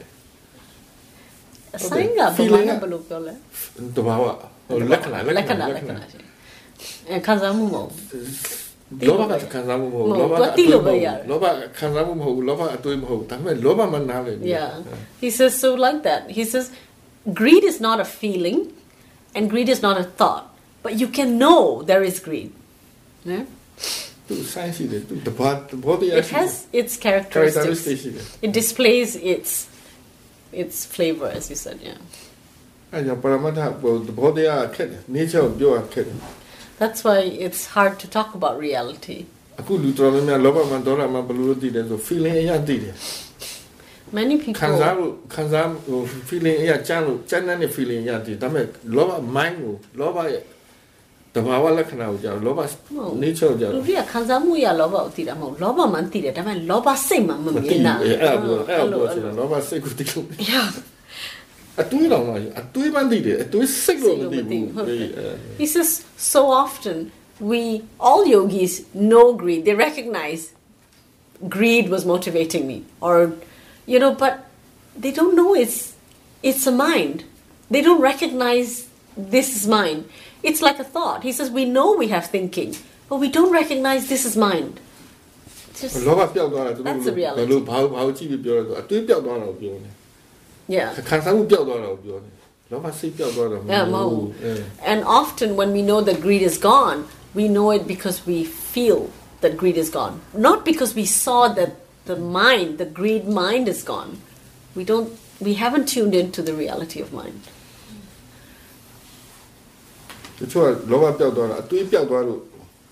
Sign nga Feeling bumana nga- balo pyo le. တဘာဝဟိုလက္ခဏာလက္ခ Lekana, ဏာ lekana shi. Eh, kanzamu mo. လောဘကခံစားမှုမဟုတ်ဘူး မဟုတ် လောဘ သူကသိလို့ပဲရတယ် လောဘခံစားမှုမဟုတ်ဘူးလောဘအတွေးမဟုတ်ဘူးဒါပေမဲ့လောဘမနားလေဘူး Yeah. He says, so like that. He says, greed is not a feeling and greed is not a thought, but you can know there is greed. Yeah? သူဆိုင်ရှိတယ်သူတဘာတဘောတရား It ရှိတယ် has its characteristic characteristics. ရှိတယ် It displays its its flavor, as you said, yeah. အဲကြောင့်ပရမတ္ထဟိုတဘောတရားခက်တယ် nature ကိုပြောရခက်တယ် That's why it's hard to talk about reality. အခုလူတော်များများလောဘမှဒေါသမှဘယ်လိုလုပ်တည်လဲဆို feeling အရာတည်တယ် Many ခံစား people, လို့ခံစားဟို feeling အရာကြမ်းလို့ကြမ်းတဲ့ feeling အရာတည်ဒါပေမဲ့လောဘ mind ကိုလောဘရဲ့တဘာဝလက္ခဏာကိုကြောက်လောဘ nature ကိုကြောက် လူတွေကခံစားမှုရလောဘကိုသိတာမဟုတ်လောဘမှန်သိတယ်ဒါပေမဲ့လောဘစိတ်မှမ မ မြ တည် င်တာ ဘူးအဲ့ဒါပြောအဲ့ဒါပြော အဲ့ ချင်တာ လို လောဘစိတ်ကိုတည်လို့ Yeah. အတွေးတော်မှာအတွေးမှတည်တယ်အတွေးစိတ်လို့မတည်ဘူး ဟုတ်တယ် အေးအဲ He says, so often we, all yogis, know greed. They recognize greed was motivating me. Or, you know, but they don't know it's, it's a mind. They don't recognize this is mine. It's like a thought. He says, we know we have thinking, but we don't recognize this is mind. Just, လောဘပျောက်သွားတာသူတို့ That's the reality. ဘယ်လိုဘာဘာကိုကြည့်ပြီးပြောလဲဆိုအတွေးပျောက်သွားတာကိုပြောနေ yeah. ခံစားမှုပျောက်သွားတာကိုပြောနေလောဘစိတ်ပျောက်သွားတာမ Yeah, ဟုတ် mo. ဘူးအဲ And often when we know that greed is gone, we know it because we feel that greed is gone. Not because we saw that the mind, the greed mind is gone. We don't we haven't tuned into the reality of mind. တချို့ကလောဘပျောက်သွားတာအတွေးပျောက်သွားလို့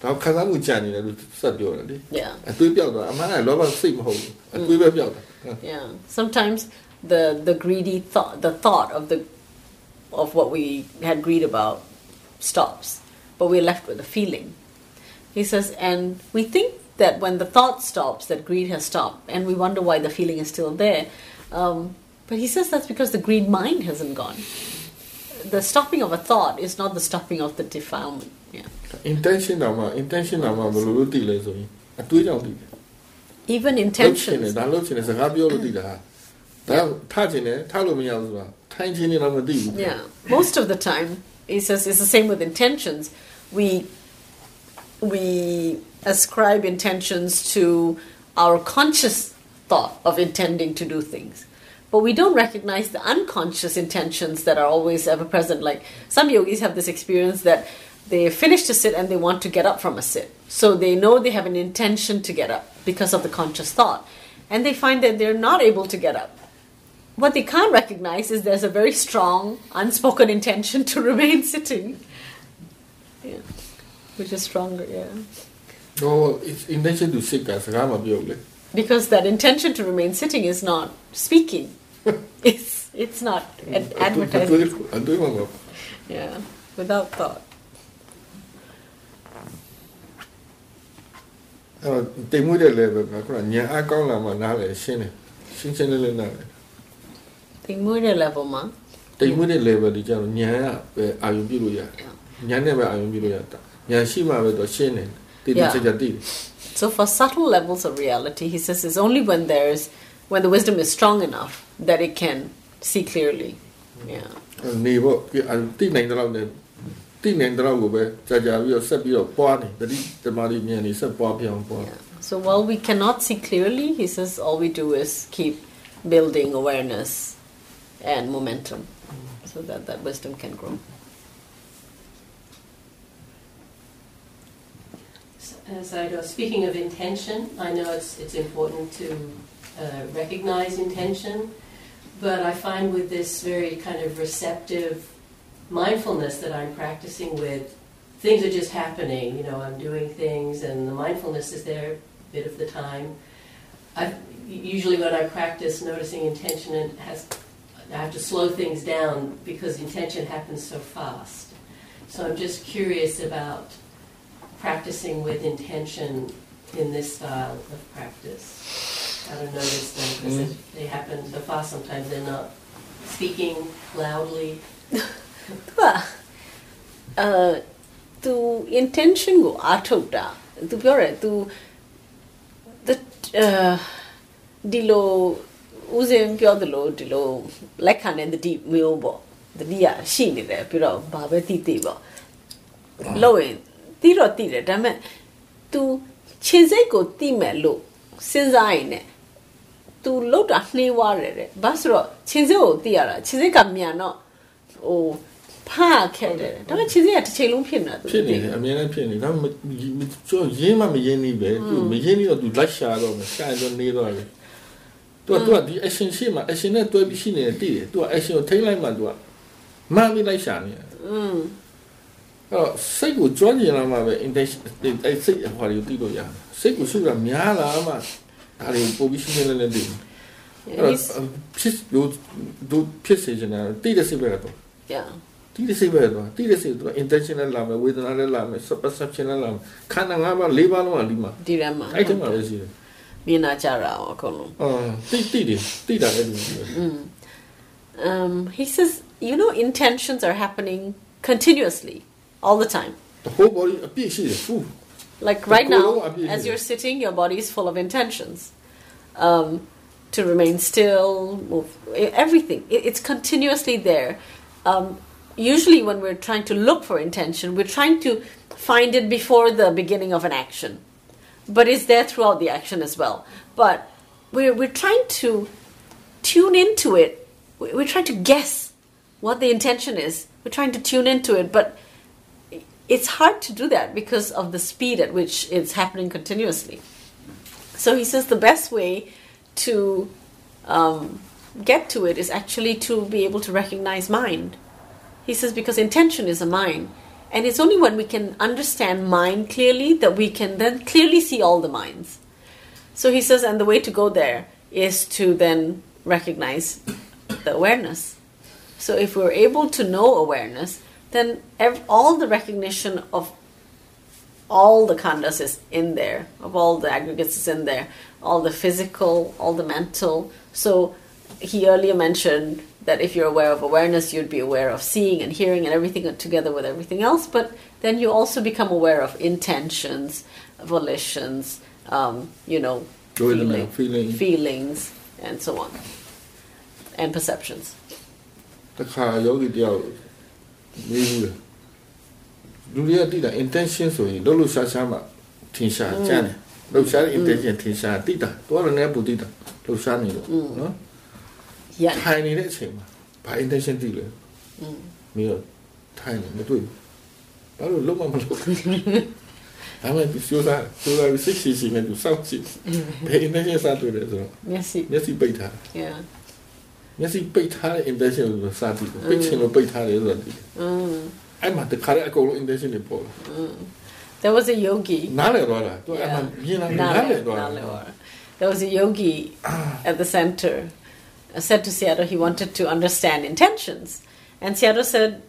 ဒါခံစားမှုကြံနေတယ်လို့စက်ပြောတယ်လေ Yeah. အတွေးပျောက်သွားအမှန်ကလောဘစိတ်မဟုတ်ဘူးအတွေးပဲပျောက်တာ Yeah. Sometimes the the greedy thought the thought of the of what we had greed about stops, but we're left with a feeling. He says, and we think that when the thought stops, that greed has stopped, and we wonder why the feeling is still there. Um, but he says that's because the greed mind hasn't gone. The stopping of a thought is not the stopping of the defilement. Yeah. intention တော့မှ intention တော့မှဘယ်လိုလုပ်တည်လဲဆိုရင်အတွေးကြောင့်တည်တယ် Even လုပ်ချင်တယ် intentions. ဒါလုပ်ချင်တယ်စကားပြောလို့တည်တာဒါထားချင်တယ်ထားလို့မရဘူးဆိုတာထိုင်ချင်နေတော့မသိဘူး Yeah, most of the time, he says it's the same with intentions. We we ascribe intentions to our conscious thought of intending to do things, but we don't recognize the unconscious intentions that are always ever present. Like some yogis have this experience that they finish to sit and they want to get up from a sit, so they know they have an intention to get up because of the conscious thought, and they find that they're not able to get up. What they can't recognize is there's a very strong unspoken intention to remain sitting. Yeah which is stronger yeah တော့ it's intention to sit ကစကားမပြောဘူးလေ because that intention to remain sitting is not speaking it's it's not an အ advertising တွေးအတွေးမှာပေါ့ yeah without thought အဲ့တော့တိမ်မွေးတဲ့ level ကခုနညာအကောင်းလာမှနားလေရှင်းတယ်ရှင်းရှင်းလေးလေးနားလေ the mood level မှာ တိမ်မွေးတဲ့ level ဒီကျတော့ညာကပဲအာရုံပြုလို့ရတယ်ညာနဲ့ပဲအာရုံပြုလို့ရတာ ညာရှိမှပဲတော့ရှင်းတယ်တိတိကျကျသိတယ် So for subtle levels of reality, he says it's only when there's when the wisdom is strong enough that it can see clearly. Yeah. နေပေါ့ဒီအတိနိုင်တဲ့လောက်နဲ့တိနိုင်တဲ့လောက်ကိုပဲကြာကြာပြီးတော့ဆက်ပြီးတော့ပွားနေတတိတမာတိမြန်နေဆက်ပွားပြောင်းပွား Yeah. So while we cannot see clearly, he says all we do is keep building awareness and momentum so that that wisdom can grow. As I know, speaking of intention, I know it's, it's important to uh, recognize intention, but I find with this very kind of receptive mindfulness that I'm practicing with, things are just happening. You know, I'm doing things, and the mindfulness is there a bit of the time. I usually when I practice noticing intention, it has I have to slow things down because intention happens so fast. So I'm just curious about practicing with intention in this style of practice. I don't notice them because they happen so fast. Sometimes they're not speaking loudly. သူကအဲသူ intention ကိုအားထုတ်တာသူပြောတယ်သူ the အဲဒီလိုဦးစင်ပြောသလိုဒီလိုလက်ခံတဲ့တတိမျိုးပေါ့တတိရရှိနေတယ်ပြီးတော့ဘာပဲတိတိပေါ့လို့ရင် တိတော့တိတယ်ဒါပေမဲ့ तू ခြေစိတ်ကိုတိမဲ့လို့စဉ်းစားရင်ね तू လောက်တာနှေးွားတယ်တဲ့ဘာဆိုတော့ခြေစိတ်ကိုတိရတာခြေစိတ်ကမြန်တော့ဟိုဖားခဲ့တယ်ဒါပေမဲ့ခြေစိတ်ကတစ်ချိန်လုံးဖြစ်နေတာ तू ဖြစ်နေတယ်အများနဲ့ဖြစ်နေဒါမှမကျော်ရင်းမှမရင်းနေပဲသူမရင်းနေတော့သူလိုက်ရှာတော့မယ်ရှာတော့နေတော့တယ်သူကသူကဒီ action ရှိမှ action နဲ့တွဲပြီးရှိနေတယ်တည်တယ်သူက action ကိုထိမ့်လိုက်မှသူကမှန်ပြီးလိုက်ရှာနေတယ် อืม အဲ့တော့စိတ်ကိုကျွမ်းကျင်လာမှပဲ intention အဲ့စိတ်ဟောတွေကိုတည်လို့ရတယ်စိတ်ကိုရှုတာများလာမှဒါတွေပို့ပြီးရှင်းနေနေတယ်အဲ့တော့ he's ဖြစ်လို့ဒုဖြစ်စေချင်တာတည်တဲ့စိတ်ပဲတော့ yeah တိတဲ့စိတ်ပဲတော့တိတဲ့စိတ်တော့ intention နဲ့လာမယ်ဝေဒနာနဲ့လာမယ် perception နဲ့လာမယ်ခန္ဓာ၅ပါး၄ပါးလုံးကဒီမှာဒီရမှာအဲ့ဒီမှာပဲရှိတယ်မြင်လာကြတာအောင်အကုန်လုံးအာတိတိတယ်တိတာလည်းဒီမှာပဲ um, he says, you know, intentions are happening continuously, all the time. The whole body, full. Like right now, as you're sitting, your body is full of intentions. Um, to remain still, move, everything. it's continuously there. Um, usually, when we're trying to look for intention, we're trying to find it before the beginning of an action, but it's there throughout the action as well. But we're, we're trying to tune into it, we're trying to guess what the intention is, we're trying to tune into it, but it's hard to do that because of the speed at which it's happening continuously. So he says the best way to um, get to it is actually to be able to recognize mind. He says because intention is a mind, and it's only when we can understand mind clearly that we can then clearly see all the minds. So he says, and the way to go there is to then recognize the awareness. So if we're able to know awareness, then ev- all the recognition of all the khandas is in there, of all the aggregates is in there, all the physical, all the mental. So he earlier mentioned that if you're aware of awareness, you'd be aware of seeing and hearing and everything together with everything else. But then you also become aware of intentions, volitions, um, you know, Feeling, feeling. feelings, and so on, and perceptions. တခါယောဂီတယောက် မေးဘူးလေလူတွေကတိတာ intention ဆိုရင်လှုပ်လှုပ်ရှားရှားမှထင်ရှားကြမ်းတယ်လှုပ်ရှားတဲ့ intention ထင်ရှားတိတာတော့လည်းပူတိတာလှုပ်ရှားနေလို့နော် Yeah. ထိုင်နေတဲ့အချိန်မှာဘာ intention တိလဲမင်းတော့ထိုင်နေမတွေ့ဘူးဘာလို့လုံးဝမလုပ်ဘူးဒါမှမဟုတ်စိုးစားစိုးစားပြီးစိတ်ရှိရှိနဲ့သူစောင့်ကြည့်ဘယ် intention စတွေ့တယ်ဆိုတော့ Yes. မျက်စိပိတ်ထားတ There was a yogi. Was a yogi at the center. Said to Sayadaw he wanted to understand intentions, and Sayadaw said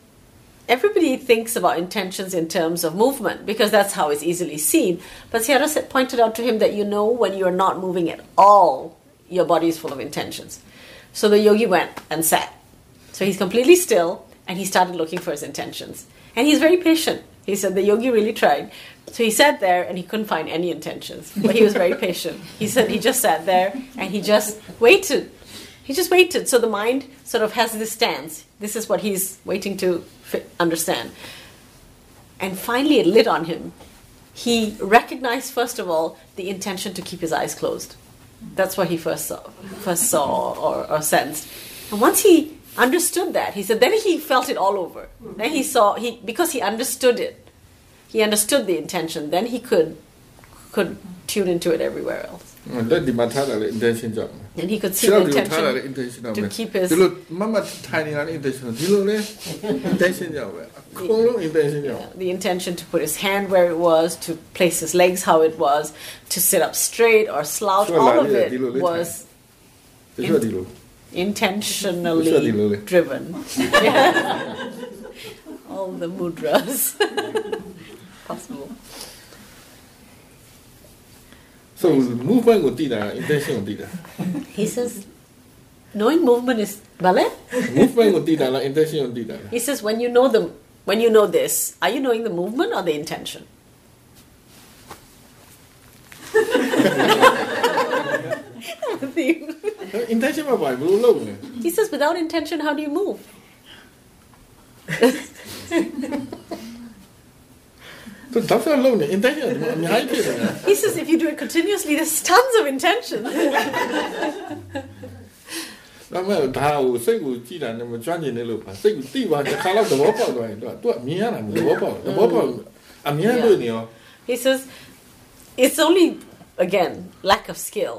everybody thinks about intentions in terms of movement because that's how it's easily seen. But Sayadaw said, pointed out to him that you know when you're not moving at all, your body is full of intentions. So the yogi went and sat. So he's completely still and he started looking for his intentions. And he's very patient. He said the yogi really tried. So he sat there and he couldn't find any intentions, but he was very patient. He said he just sat there and he just waited. He just waited. So the mind sort of has this stance. This is what he's waiting to understand. And finally, it lit on him. He recognized, first of all, the intention to keep his eyes closed. That's what he first saw, first saw or, or sensed. And once he understood that, he said, then he felt it all over. Then he saw he because he understood it, he understood the intention. Then he could could tune into it everywhere else. And he could see the intention to keep his. The intention to put his hand where it was, to place his legs how it was, to sit up straight or slouch, all of it was in, intentionally driven. all the mudras possible. So movement or do intention or do. He says, knowing movement is ballet. movement or do that, intention or do. He says, when you know the when you know this, are you knowing the movement or the intention? intention? He says, without intention, how do you move? He says, if you do it continuously, there's tons of intention. ဒါမဲ့ဒါကိုစိတ်ကိုကြည်တာနဲ့မကြွကျင်နေလို့ပါစိတ်ကိုတိပါတစ်ခါတော့သဘောပေါက်သွားရင်သူကသူကမြင်ရတာမသဘောပေါက်သဘောပေါက်အများလို့နေရော He says, it's only again lack of skill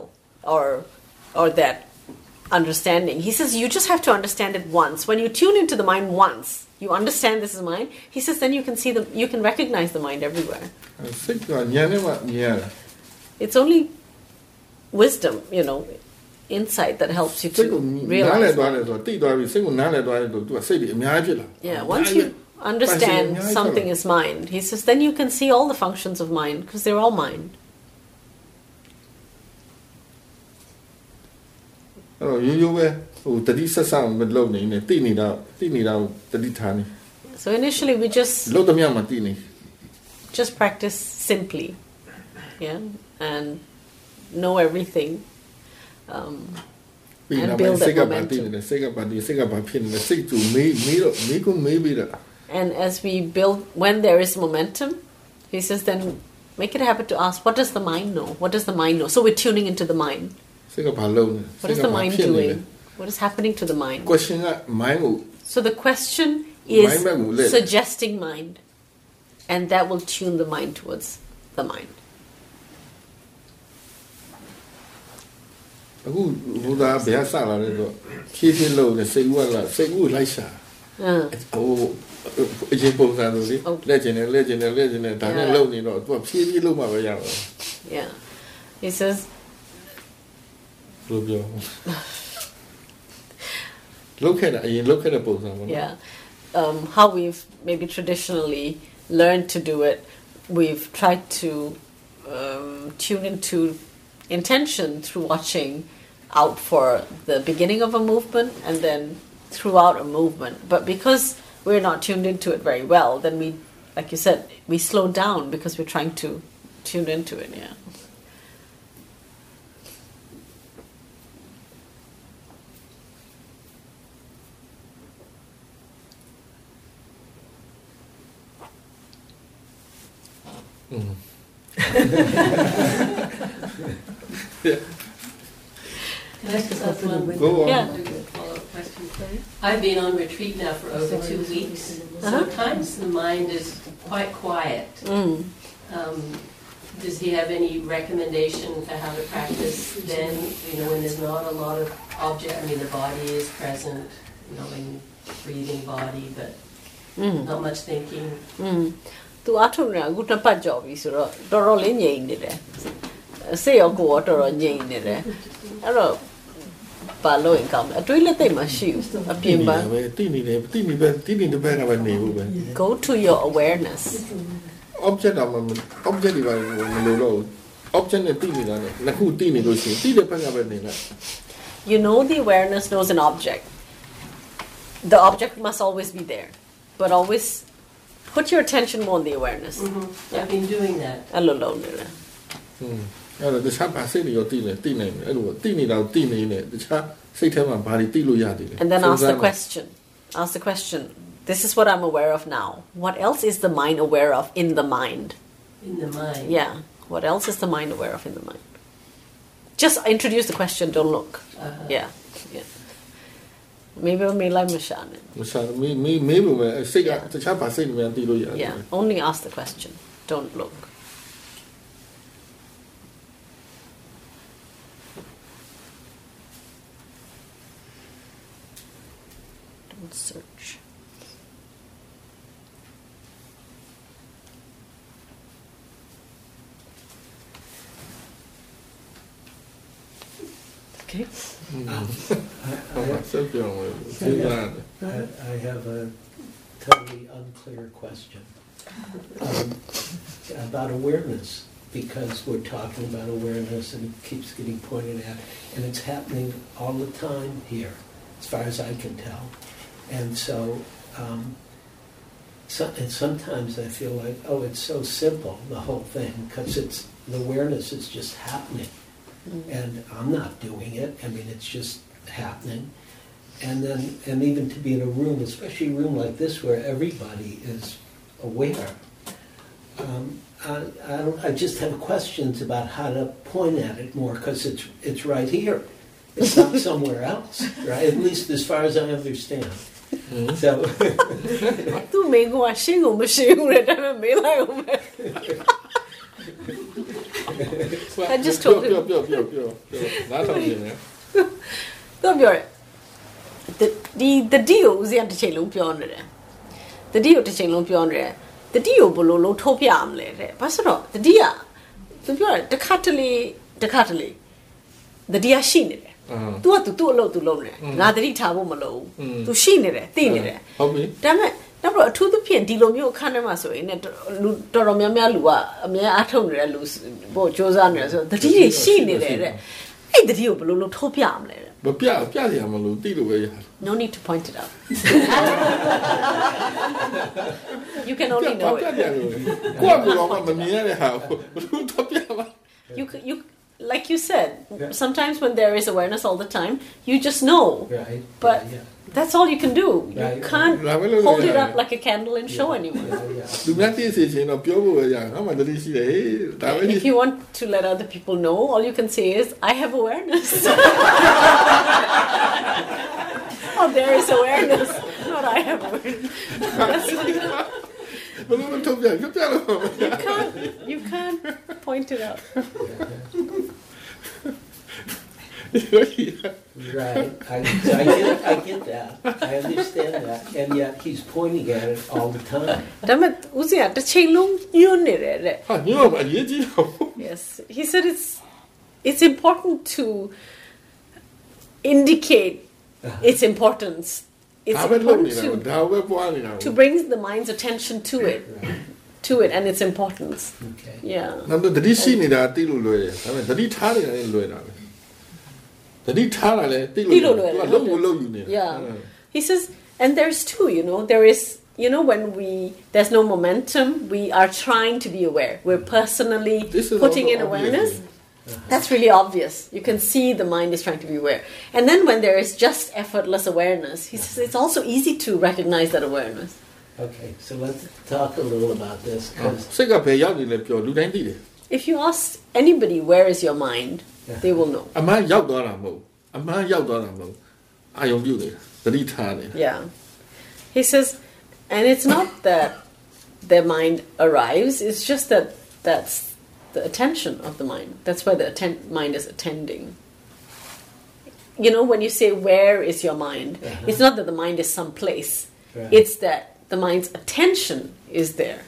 or or that understanding. He says you just have to understand it once. When you tune into the mind once, you understand this is mind. He says then you can see the you can recognize the mind everywhere. စိတ်ကညံနေမှမြင်ရတာ It's only wisdom, you know, insight that helps you စိတ်ကို to နားလည် realize. သွားတယ်ဆိုတော့တိသွားပြီစိတ်ကိုနားလည်သွားတယ်ဆိုသူကစိတ်တွေအများကြီးဖြစ်လာ Yeah, once you understand something is mind, he says, then you can see all the functions of mind because they're all mind. အဲ့တော့ရိုးရိုးပဲဟိုတတိဆက်ဆံမလုပ်နေနဲ့တိနေတာတိနေတာကိုတတိထားနေ So initially we just လုပ်သမျှမှာတိနေ just practice simply, yeah, and know everything. um, and build that momentum. And as we build, when there is momentum, he says, then make it a habit to ask, what does the mind know? What does the mind know? So we're tuning into the mind. What is the mind doing? What is happening to the mind? Mind. So the question is suggesting mind, and that will tune the mind towards the mind. အခုဘုရားဘယ်ဆလာလဲဆိုတော့ဖြည်းဖြည်းလုံးနေစိတ်ဝက်လာစိတ်ကိုလိုက်ရှာ Uh, ဟိုအရင်ပုံစံလိုလေ ဟုတ် လက်ကျင်တယ်လက်ကျင်တယ်လက်ကျင်တယ်ဒါနဲ့လုံနေတော့သူကဖြည်းဖြည်းလုံးမှပဲရတော့ yeah. He says, ဘယ်လိုပြောလုတ်ခဲ့တာအရင်လုတ်ခဲ့တဲ့ပုံစံပေါ့နော် yeah, um, how we've maybe traditionally learned to do it, we've tried to um, tune into intention through watching out for the beginning of a movement and then throughout a movement. But because we're not tuned into it very well, then we, like you said, we slow down because we're trying to tune into it. Yeah. Mm. Can I just ask one Go on. Yeah. follow-up question? I've been on retreat now for over two weeks. Sometimes the mind is quite quiet. Mm. Um, does he have any recommendation for how to practice then, you know, when there's not a lot of object, I mean, the body is present, knowing, breathing body, but Mm. not much thinking. อืมသူအထုံနေအခုတစ်ပတ်ကြော်ပြီဆိုတော့တော်တော်လေးငြိမ်နေတယ် စိတ်ရောကိုယ်ရောတော်တော်ငြိမ်နေတယ်အဲ့တော့ ပါလို့ရင်ကောင်းတယ်အတွေးလက်သိပ်မရှိဘူးအပြင်ပန်း ပဲတိနေတယ်တိနေပဲတိနေတဲ့ဘက်ကပဲနေဘူးပဲ go to your awareness object တော့မ object တွေပါမလို့တော့ object နဲ့တိနေတာနဲ့နှစ်ခုတိနေလို့ရှိရင်တိတဲ့ဘက်ကပဲနေလိုက် you know the awareness knows an object the object must always be there but always put your attention more on the awareness I've been doing that. အဲ့လိုလုံးနေတယ် อืม အဲ့တော့တခြားဘာစိတ်တွေရောတိနေတိနေတယ်အဲ့လိုတိနေတာကိုတိနေနေတခြားစိတ်ထဲမှာဘာတွေတိလို့ရသေးလဲ And then ask the စဉ်းစားမယ် question. Ask the question. This is what I'm aware of now. What else is the mind aware of in the mind? In the mind. Yeah. What else is the mind aware of in the mind? Just introduce the question, don't look. Uh-huh. Yeah. yeah. Maybe we may like Mashane. မစားမေးမေးမေးဖို့ပဲအဲ့စိတ်ကတခြားဘာစိတ်တွေများတိလို့ရတယ် Yeah. Only ask the question. Don't look. search. Okay. Your? I have a totally unclear question um, about awareness, because we're talking about awareness and it keeps getting pointed out, and it's happening all the time here, as far as I can tell. And so, um, so and sometimes I feel like, oh, it's so simple, the whole thing, because it's the awareness is just happening, and I'm not doing it. I mean, it's just happening and then and even to be in a room, especially a room like this where everybody is aware. Um, I, I, don't, I just have questions about how to point at it more because it's it's right here. It's not somewhere else, right? At least as far as I understand. So သူ့မိကိုကရှင်းကိုမရှင်းဘူးတဲ့ဒါပေမဲ့မေးလိုက်အောင်ပဲ I just told him. ပြောပြောပြောပြောပြောနားထောင်နေတယ်သူပြောတယ်ဒီဒီတတိကိုဦးဇင်းကတစ်ချိန်လုံးပြောနေတယ်တတိကိုတစ်ချိန်လုံးပြောနေတယ်တတိကိုဘယ်လိုလုံးထုတ်ပြရမလဲတဲ့ဘာလို့တော့တတိကသူပြောတယ်တစ်ခါတလေတစ်ခါတလေတတိကရှိနေတယ်အာ तू က तू သူ့အလုပ် तू လုပ်နေတယ်ငါတတိထားဖို့မလုပ် อืม ဘူး तू ရှိနေတယ်သိနေတယ် ဟုတ်ပြီ ဒါပေမဲ့နောက်ပြီးတော့အထူးသဖြင့်ဒီလိုမျိုးအခန်းထဲမှာဆိုရင်ねလူတော်တော်များများလူကအများအားထုတ်နေတဲ့လူပို့စ조사နေတယ်ဆိုတော့တတိတွေရှိနေတယ်တဲ့အဲ့တတိကိုဘယ်လိုလုပ်ထုတ်ပြရမလဲတဲ့ မပြပြစရာမလိုတိလို့ပဲရတယ် No need to point it out. you can ပြ only ပြ know ပြ it. တယ်ကိုယ့်ကိုယ်ကမမြင်ရတဲ့ဟာကိုဘယ်လိုတော့ပြပါ You c- you like you said, yeah. sometimes when there is awareness all the time, you just know. Right. But yeah, yeah. that's all you can do. You can't hold it up like a candle and show anyone. if you want to let other people know, all you can say is, I have awareness. oh, there is awareness. Not I have awareness. That's what- ဘယ်လိုထုတ်ပြပြပြလို့ you can't. You can't point it out. Right. I, so I get, I get that. I understand that. And yet he's pointing at it all the time. ဒါပေမဲ့ဦးစင်ကတစ်ချိန်လုံးညွှန်းနေတယ်တဲ့ ဟာညောအရေးကြီးတော့ Yes, he said it's it's important to indicate its importance. It's ဒါပဲလုပ် important နေတာ to, ဒါပဲပွားနေတာ to bring the mind's attention to it, to it and its importance. Okay. Yeah. နောက်တော့တတိရှိနေတာတိလို့လွယ်တယ်ဒါပေမဲ့တတိထားနေတာလည်းလွယ်တာပဲတတိထားတာလည်းတိလို့ တိလို့လွယ်တယ် သူကလုံးဝလုံးယူနေတာ Yeah. He says, and there's two, you know, there is, you know, when we, there's no momentum, we are trying to be aware. We're personally This is putting also in obvious, awareness. yeah. That's really obvious. You can see the mind is trying to be aware. And then when there is just effortless awareness, he says it's also easy to recognize that awareness. Okay. So let's talk a little about this because စိတ်ကဘယ်ရောက်နေလဲပြောလူတိုင်းသိတယ် If you ask anybody, where is your mind, they will know. အမှန်ရောက်သွားတာမဟုတ်ဘူးအမှန်ရောက်သွားတာမဟုတ်ဘူးအာယုံပြုတ်နေတာတတိထားနေတာ Yeah. He says, and it's not that their mind arrives, it's just that that's the attention of the mind. That's why the atten- mind is attending. You know, when you say, Where is your mind? Uh-huh. It's not that the mind is someplace, Right. it's that the mind's attention is there.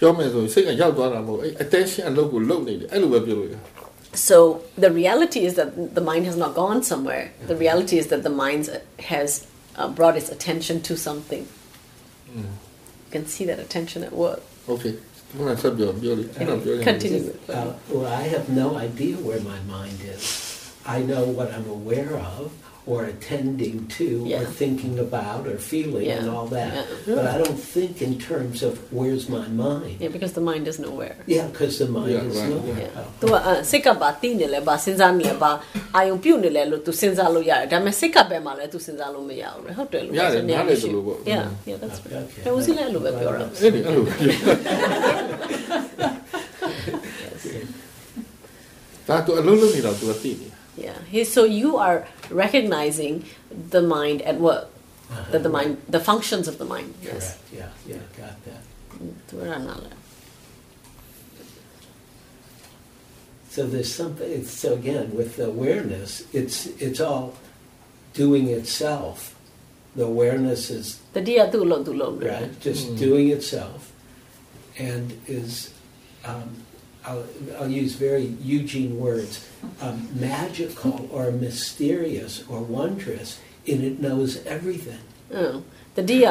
ပြောမယ်ဆိုရင်စိတ်ကရောက်သွားတာမဟုတ်ဘူးအဲ့ attention အလုပ်ကိုလုပ်နေတယ်အဲ့လိုပဲပြောလို့ရ so the reality is that the mind has not gone somewhere. The reality is that the mind has uh, brought its attention to something. You can see that attention at work. โ Continue. Uh, well, I have no idea where my mind is. I know what I'm aware of, or attending to, or Yeah. thinking about, or feeling, and Yeah. all that. Yeah. But I don't think in terms of where's my mind. Yeah, because the mind is nowhere. Yeah, because the mind Yeah, is right, nowhere. Yeah. သူကအဲ့စိတ်ကပါတည်နေလဲပါစဉ်းစားနေလဲပါအာယုံပြုတ်နေလဲလို့သူစဉ်းစားလို့ရတယ်ဒါပေမဲ့စိတ်ကပဲမှလဲသူစဉ်းစားလို့မရဘူးလေဟုတ်တယ်လို့ ရတယ် ဆိုနေ နားလည်တယ်လို့ပေါ့ Yeah yeah that's right Okay. ဒါဦးစီးလည်းအဲ့လိုပဲပြောတာ အဲ့ဒီအဲ့လိုဒါသူအလုံးလုံးနေတော့သူကသိနေ yeah. So you are recognizing the mind at work, uh-huh. that the mind, the functions of the mind. Correct. Yes. Yeah. Yeah. Got that. So there's something. So again, with awareness, it's it's all doing itself. The awareness is the dia lo lo right, just mm. doing itself, and is um, I'll, I'll, use very Eugene words, um, magical or mysterious or wondrous and it knows everything. Mm. တတိယ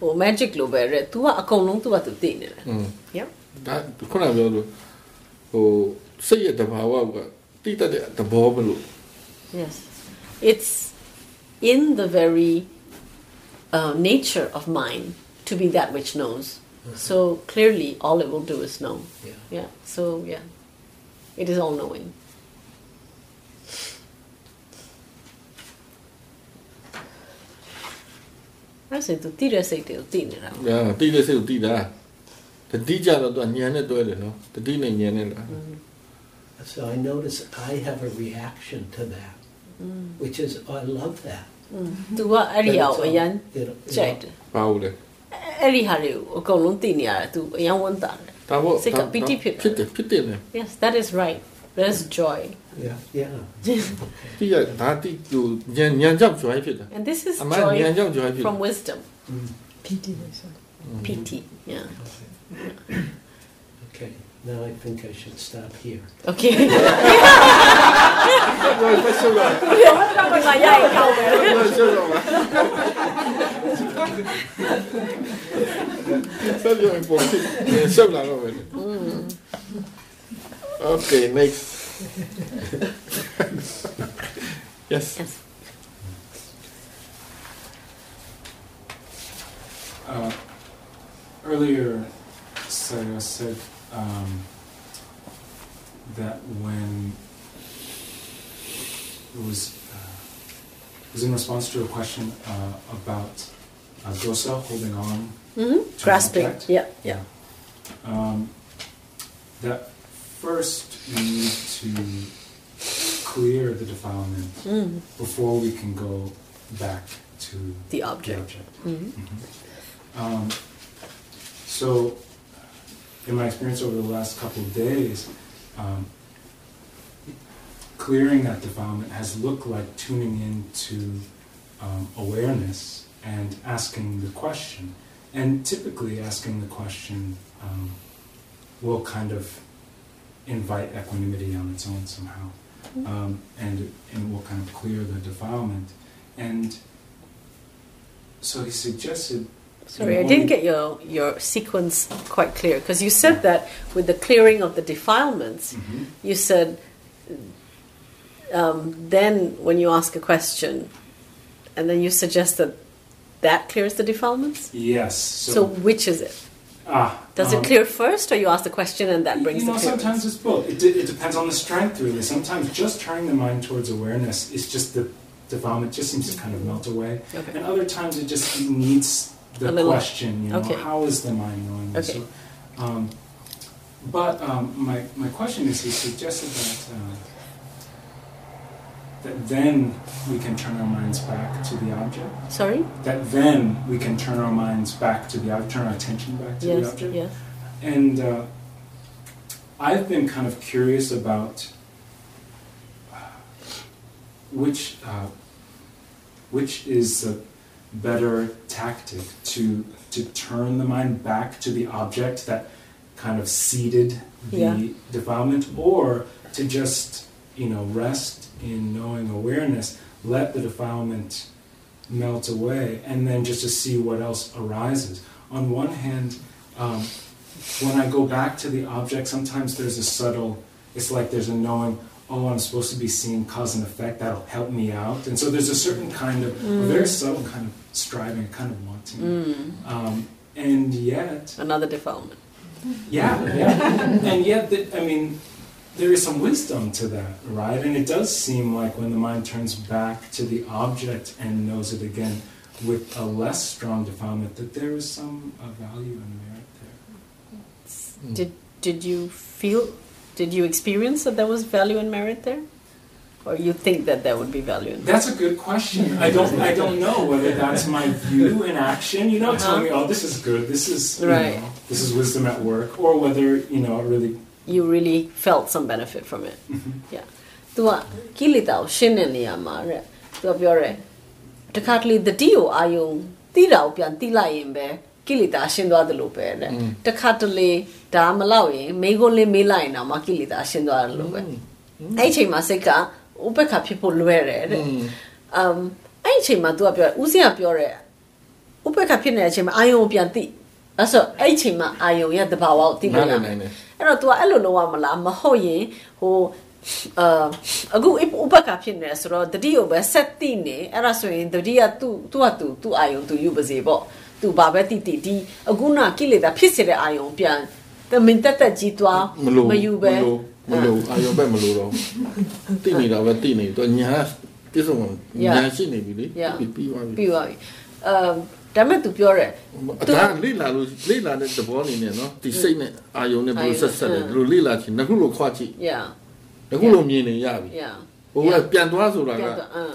ဟို oh, magic လို့ပဲရဲ तू ကအကုန်လုံး तू ကသူသိနေတယ်။ Yeah ဒါခုနပြောလို့ဟိုစိတ်ရဲ့တဘာဝကတိတတ်တဲ့သဘောမလို့ Yes. It's in the very uh, nature of mind to be that which knows. So clearly, all it will do is know. Yeah. Yeah. So, yeah. It is all knowing. I say to တိတဲ့စိတ်တွေကိုသိနေတာပေါ့ ညာတိတဲ့စိတ်ကိုတိတာတတိကြတော့သူကညံနဲ့တွဲတယ်နော်တတိနဲ့ညံနဲ့လား So I notice I have a reaction to that, which is oh, I love that. ။ तू ကအဲ့ဒီ But အောင် it's အ all- ရန် it- it ကြိုက် all- တယ် ဘာလို့လဲ ။ Yes that is right. There's joy. Yeah yeah. Joy ဖြစ်တာ and this is joy joy ဖြစ် from wisdom. Mm. Piti piti yeah. Okay Now I think I should stop here. Okay. No, Sell your Okay, next. yes. yes. Uh, earlier, Sarah said um, that when it was uh, it was in response to a question uh, about uh, dosa holding on, hmm Grasping. object. Yeah, yeah. um, that first we need to clear the defilement Mm. before we can go back to The object. the object. object. hmm Um, so, in my experience over the last couple of days, um, clearing that defilement has looked like tuning into um, awareness and asking the question. And typically, asking the question um, will kind of invite equanimity on its own somehow, um, and and will kind of clear the defilement. And so he suggested Sorry, I didn't get your, your sequence quite clear because you said that with the clearing of the defilements, Mhm. you said um, then when you ask a question, and then you suggest that that clears the defilements. Yes. So, which is it? ah, Does um, it clear first, or you ask the question and that brings you know, the clearance? sometimes it's both. It, it depends on the strength, really. Sometimes just turning the mind towards awareness is just the defilement just seems to kind of melt away, Okay. and other times it just needs the question. You know, okay. how is the mind knowing? this? Okay. So, um, but um, my my question is, he suggested that. Uh, that then we can turn our minds back to the object. Sorry. That then we can turn our minds back to the object, turn our attention back to the object. Yes. And uh, I've been kind of curious about uh, which uh, which is a better tactic to to turn the mind back to the object that kind of seeded the Yeah. defilement, or to just you know rest in knowing awareness, let the defilement melt away, and then just to see what else arises. On one hand, um, when I go back to the object, sometimes there's a subtle. It's like there's a knowing. Oh, I'm supposed to be seeing cause and effect. That'll help me out. And so there's a certain kind of, a very subtle kind of striving, kind of wanting. Um, and yet, Another defilement. yeah, yeah. and yet, the, I mean, there is some wisdom to that, right? And it does seem like when the mind turns back to the object and knows it again with a less strong defilement, that there is some uh, value and merit there. Did did you feel? Did you experience that there was value and merit there, or you think that there would be value in? That's a good question. I don't, I don't know whether that's my view in action. You know, telling me, oh, this is good. This is, you Right. know, this is wisdom at work, or whether you know, it really. You really felt some benefit from it. Mm-hmm. Yeah. तू ကကိလေသာကိုရှင်းတဲ့နေရာမှာတဲ့သူကပြောတယ်တခါတလေတတိကိုအာယုံတိတာကိုပြန်တိလိုက်ရင်ပဲကိလေသာရှင်းသွားတယ်လို့ပဲတဲ့တခါတလေဒါမလောက်ရင်မေးခွန်းလေးမေးလိုက်ရင်တော့မှကိလေသာရှင်းသွားတယ်လို့ပဲအဲ့ဒီအချိန်မှာစိတ်ကဥပက္ခဖြစ်ဖို့လွယ်တယ်တဲ့အမ်အဲ့ဒီအချိန်မှာ तू ကပြောဦးစင်းကပြောတယ်ဥပက္ခဖြစ်နေတဲ့အချိန်မှာအာယုံကိုပြန်သိအဲ့ဆိုအဲ့ဒီအချိန်မှာအာယုံရဲ့တဘာဝကိုသိနားလို့ရလည်မယ်နိုင်တယ် အဲ့တော့ तू ကအဲ့လိုလုပ်ရမလားမဟုတ်ရင်ဟိုအာအခုဥပက္ခဖြစ်နေတယ်ဆိုတော့တတိကိုပဲဆက်သိနေအဲ့ဒါဆိုရင်တတိက तू तू က तू तू အာယုံ तू ယူပါစေပေါ့ तू ဘာပဲတိတိဒီအခုနကိလေသာဖြစ်စေတဲ့အာယုံပြန်တမင်တက်တက်ကြီးသွား မလို့ မယူပဲ မလို့မလို့အာယုံပဲမလို့တော့တိနေတာပဲတိနေတော့ညာပြည့်စုံညာရှိနေပြီလေ Yeah. ပြီးပြီးသွားပြီ ပြီးသွားပြီအမ် ဒါပေမဲ့ तू ပြောတယ်အဒါလိလာလို့လိလာတဲ့သဘောအနေနဲ့နော်ဒီစိတ်နဲ့အာယုံနဲ့ဘယ်လိုဆက်ဆက်လဲဒီလိုလိလာချင်နှစ်ခုလိုခွာကြည့် yeah နှစ်ခုလိုမြင်နေရပြီ yeah ဟိုကပြန်သွားဆိုတာကပြန်တော့အမ်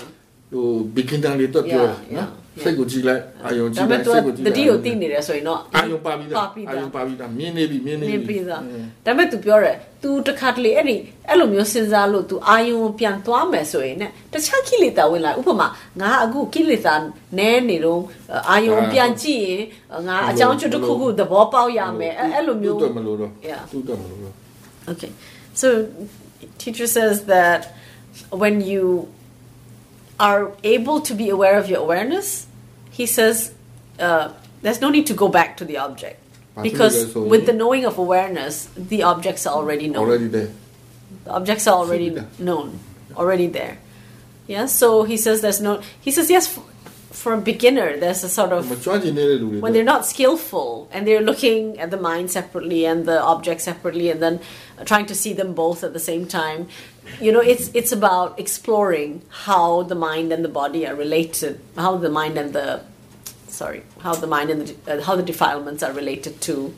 ဟို beginner လေးတော့ပြောတယ် Yeah, နော် yeah. စိတ်ကိုကြည့်လိုက်အာယုံကြ ဒါ ည့် ပေ လို မဲ့ က် तू စိတ်ကိုကြည့် တတိကိုသိနေတယ်ဆိုရင်တော့ အာယုံပါပြီးသား ပါပြီး အာ သား ယုံပါပြီးသားမြင်နေပြီမြင်နေ မြ ပြီ င်ပြီးသား အင်း ဒါပေမဲ့ तू ပြောတယ် तू တခါတလေအဲ့ဒီအဲ့လိုမျိုးစဉ်းစားလို့ तू အာယုံကိုပြန်သွားမယ်ဆိုရင်ねတခြားကိလေသာဝင်လာဥပမာငါအခုကိလေသာနဲနေတော့အာယုံကိုပြန်ကြည့်ရင်ငါအကြောင်းကျွတ်တစ်ခုခုသဘောပေါက်ရမယ်အဲ့အဲ့လိုမျိုး သူ့အတွက်မလို့တော့ Yeah. သူ့အတွက်မလို့တော့ Okay. So teacher says that when you are able to be aware of your awareness, he says uh, there's no need to go back to the object because with the knowing of awareness, the objects are already known. Already there. The objects are already known, already there. Yeah. So he says there's no. He says yes. For, for a beginner, there's a sort of when they're not skillful and they're looking at the mind separately and the object separately, and then trying to see them both at the same time you know it's it's about exploring how the mind and the body are related how the mind and the sorry how the mind and the, uh, how the defilements are related to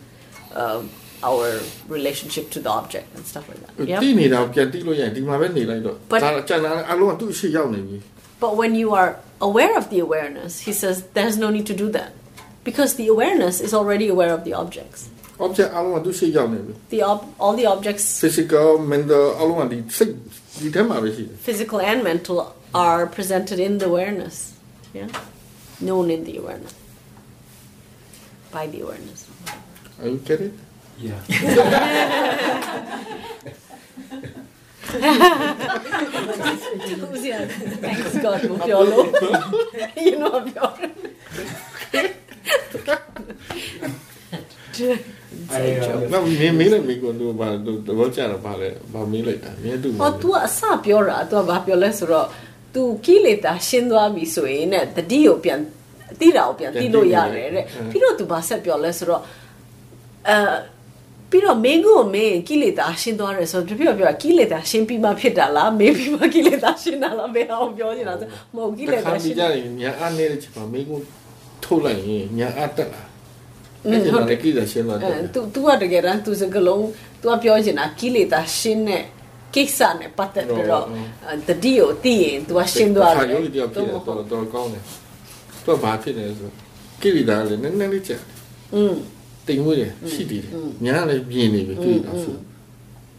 um, our relationship to the object and stuff like that. But, but when you are aware of the awareness, he says there's no need to do that because the awareness is already aware of the objects object အလုံးကသူ့ရှိရောက်နေပြီ The ob- all the objects, physical mental အလုံးကဒီစိတ်ဒီထဲမှာပဲရှိတယ် physical and mental, are presented in the awareness. Yeah? Known in the awareness. By the awareness. are you get it Yeah. Thanks God, Mukyolo. you know I'm I, uh, နောက်မင်းမေးလိုက်မိကွန်တို့ဘာတို့သဘောကျတာဘာလဲဘာမေးလိုက်တာမင်းတူ ဟော तू ကအစပြောတာ तू ကဘာပြောလဲဆိုတော့ तू ကိလေသာရှင်းသွားပြီဆိုရင်နဲ့တတိကိုပြန်တိတာကိုပြန်တိလို့ရတယ်တဲ့ပြီးတော့ तू ဘာဆက်ပြောလဲဆိုတော့အဲပြီးတော့မင်းကိုမင်းကိလေသာရှင်းသွားတယ်ဆိုတော့တပြည့်ပြောတာကိလေသာရှင်းပြီးမှဖြစ်တာလားမင်းပြီးမှကိလေသာရှင်းတာလားဘယ်အောင်ပြောနေတာဆိုမဟုတ်ကိလေသာရှင်း ကြရင်ညာအားနေတဲ့ချက်မှာမင်းကိုထုတ်လိုက်ရင်ညာအားတက်လာ အဲ့ဒါလည်းကိစ္စရှင်းသွားတယ် အဲ तू तू ကတကယ်တမ်း तू စကလုံး तू ကပြောချင်တာကိလေသာရှင်းတဲ့ကိစ္စနဲ့ပတ်သက်ပြီးတော့အဲတတိကိုသိရင် तू ကရှင်းသွားတယ် ခါရုပ်တယောက်ဖြစ်တယ်တော်တော်ကောင်းတယ်သူကဘာဖြစ်နေလဲဆိုကိရိတာလည်းနည်းနည်းလေးချက် อืม တိမ်မွေးတယ်ရှိတည်တယ်ညာလည်းပြင်းနေပြီကိရိတာဆို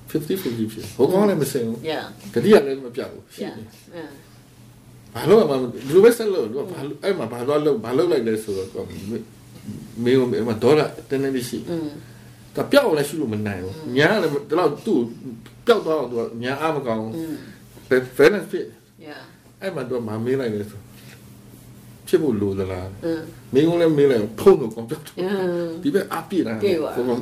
50 50ဖြစ်ဟိုကောင်းလည်းမစင်ဘူး yeah တတိယလည်းမပြောက်ဘူးရှိ yeah တယ် yeah ဘာလို့မှဒီလိုပဲဆက်လို့သူကဘာလို့အဲ့မှာဘာလို့လုပ်ဘာလုပ်လိုက်လဲဆိုတော့ သူကမေးမေးမဒေါ်လာတင်းနေရှိอืมဒါပျောက်အောင်လည်းရှိလို့မနိုင်ဘူးညာကလည်းဒီလောက်သူ့ပျောက်သွားအောင်သူကညာအားမကောင်းဘူး Mm. balance ဖြစ် Yeah. အဲ့မှာသူကမမေးလိုက်လေဆိုဖြစ်ဖို့လိုသလား Mm. မင်းကလည်းမေးလိုက်ဖုန်းတော့ကောင်းပြောက် Yeah. ဒီဘက်အပြည့်လားပြည့်ပါဘုံ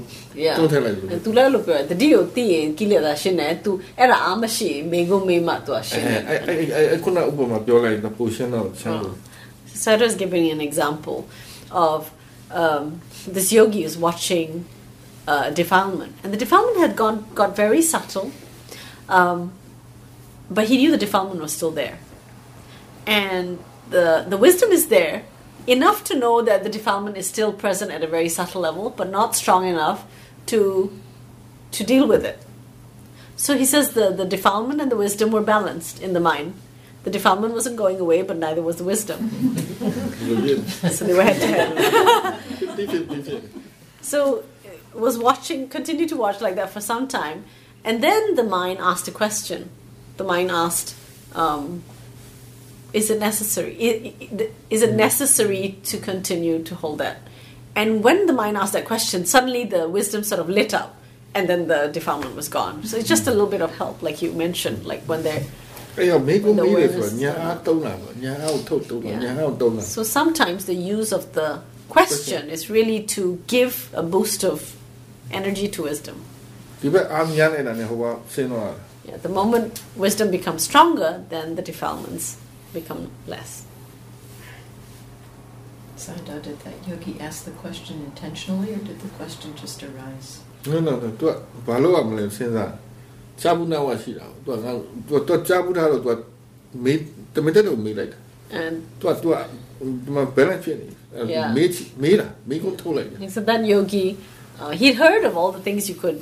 Yeah. တုံးထည့်လိုက်လို့သူလည်းလို့ပြောတယ်တတိကိုသိရင်ကိလေသာရှင်းတယ်သူအဲ့ဒါအားမရှိရင်မေကိုမေးမှသူကရှအဲင်းတယ်အဲအဲအဲခုနဥပမာပြောလိုက်တာပိုရှင်းတော့ချမ်းလို့ Sarah is giving an example of um, this yogi is watching uh, defilement, and the defilement had gone got very subtle, um, but he knew the defilement was still there, and the the wisdom is there enough to know that the defilement is still present at a very subtle level, but not strong enough to to deal with it. So he says the, the defilement and the wisdom were balanced in the mind the defilement wasn't going away, but neither was the wisdom. so they were head to head. so uh, was watching, continued to watch like that for some time, and then the mind asked a question. The mind asked, um, "Is it necessary? Is it necessary to continue to hold that?" And when the mind asked that question, suddenly the wisdom sort of lit up, and then the defilement was gone. So it's just a little bit of help, like you mentioned, like when they're အဲ့တော့မေကုမေးတယ်ဆိုတာညာအားတုံးတာပေါ့ညာအားကိုထုတ်တုံးတာ Yeah. ညာအားကိုတုံးတာ So sometimes the use of the question is really to give a boost of energy to wisdom. ဒီဘက်အားများနေတာနဲ့ဟိုကဆင်းသွားတာ Yeah, the moment wisdom becomes stronger, then the defilements become less. Sayadaw, did that yogi ask the question intentionally, or did the question just arise? no no no သူကဘာလို့ရမလဲစဉ်းစား ရှားဘူးနာဝရှိတာသူကငါသူကသူကကြားဘူးထားတော့သူကမေးတမင်တက်လို့မေးလိုက်တာ And သူကသူကဒီမှာ balance ဖြစ်နေအဲ့ Yeah. မေးချမေးတာမေးကုန်ထုတ်လိုက်တယ် he said that yogi, uh, he'd heard of all the things you could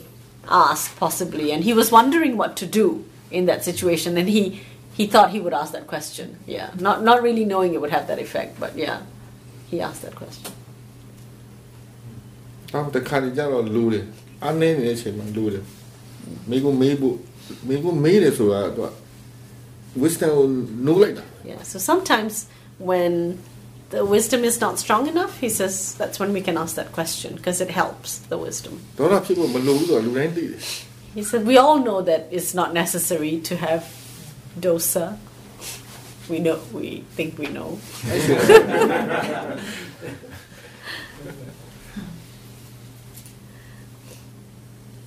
ask possibly, and he was wondering what to do in that situation, and he he thought he would ask that question. Yeah, not not really knowing it would have that effect, but yeah, he asked that question. တော့တခါတည်းကျတော့လူတယ်အားနေနေတဲ့အချိန်မှာလူတယ် မေးကုန်မေးဖို့မေးကုန်မေးတယ်ဆိုတာသူက wisdom ကိုနိုးလိုက်တာ Yeah, so sometimes when the wisdom is not strong enough, he says that's when we can ask that question because it helps the wisdom. ဒေါသဖြစ်ဖို့မလိုဘူးဆိုတော့လူတိုင်းသိတယ် He said we all know that it's not necessary to have dosa. We know, we think we know.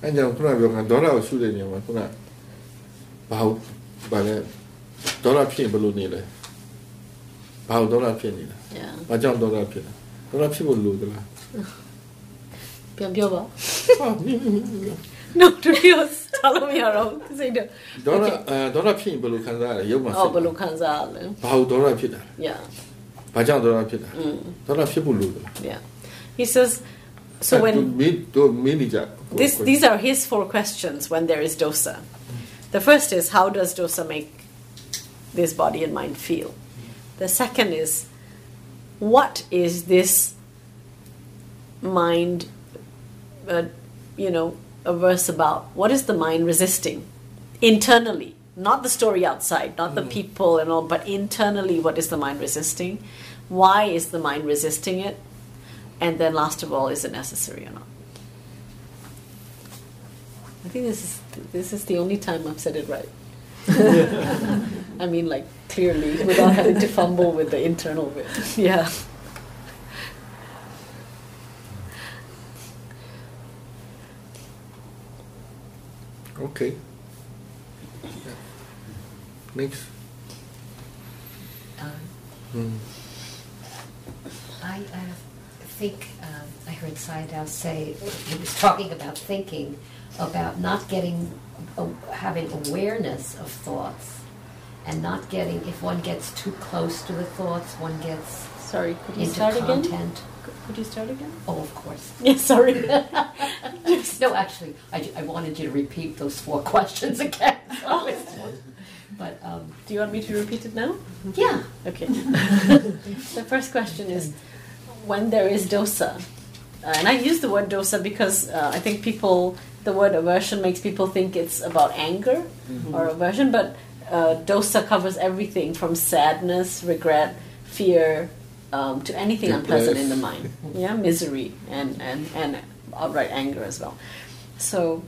အဲ့ကြောင့်ခုနပြောတာဒေါသကိုရှုတဲ့နေရာမှာခုနဘာဟုတ်ဘာလဲဒေါသဖြစ်ရင်ဘယ်လိုနေလဲဘာဟုတ်ဒေါသဖြစ်နေလဲ Yeah. ဘာကြောင့်ဒေါသဖြစ်လဲဒေါသဖြစ်ဖို့လိုသလား Pian pian ba? ဟာနိနိနိ No, to be honest, tell me around. Say the ဒေါသအဲဒေါသဖြစ်ရင်ဘယ်လိုခံစားရလဲရုပ်မှာ oh, balo kanza. ဘာဟုတ်ဒေါသဖြစ်တာလဲ Yeah. ဘာကြောင့်ဒေါသဖြစ်တာလဲ Mm, ဒေါသဖြစ်ဖို့လိုသလား yeah. He says So when this, these are his four questions when there is dosa. The first is how does dosa make this body and mind feel? The second is what is this mind, uh, you know, averse about? What is the mind resisting internally? Not the story outside, not the people and all, but internally, what is the mind resisting? Why is the mind resisting it? And then, last of all, is it necessary or not? I think this is this is the only time I've said it right. I mean, like clearly, without having to fumble with the internal bit. Yeah. Okay. Next. Um, Hmm. I uh, think um, I heard Sayadaw say, he was talking about thinking, about not getting, uh, having awareness of thoughts, and not getting, if one gets too close to the thoughts, one gets Sorry, could you into start again? Could you start again? Oh, of course. Yeah, sorry. No, actually, I, I wanted you to repeat those four questions again. But, um, Do you want me to repeat it now? yeah. Okay. the first question is when there is dosa, uh, and I use the word dosa because uh, I think people, the word aversion makes people think it's about anger or aversion, but uh, dosa covers everything from sadness, regret, fear, um, to anything unpleasant in the mind. Yeah, misery and, and, and outright anger as well. So,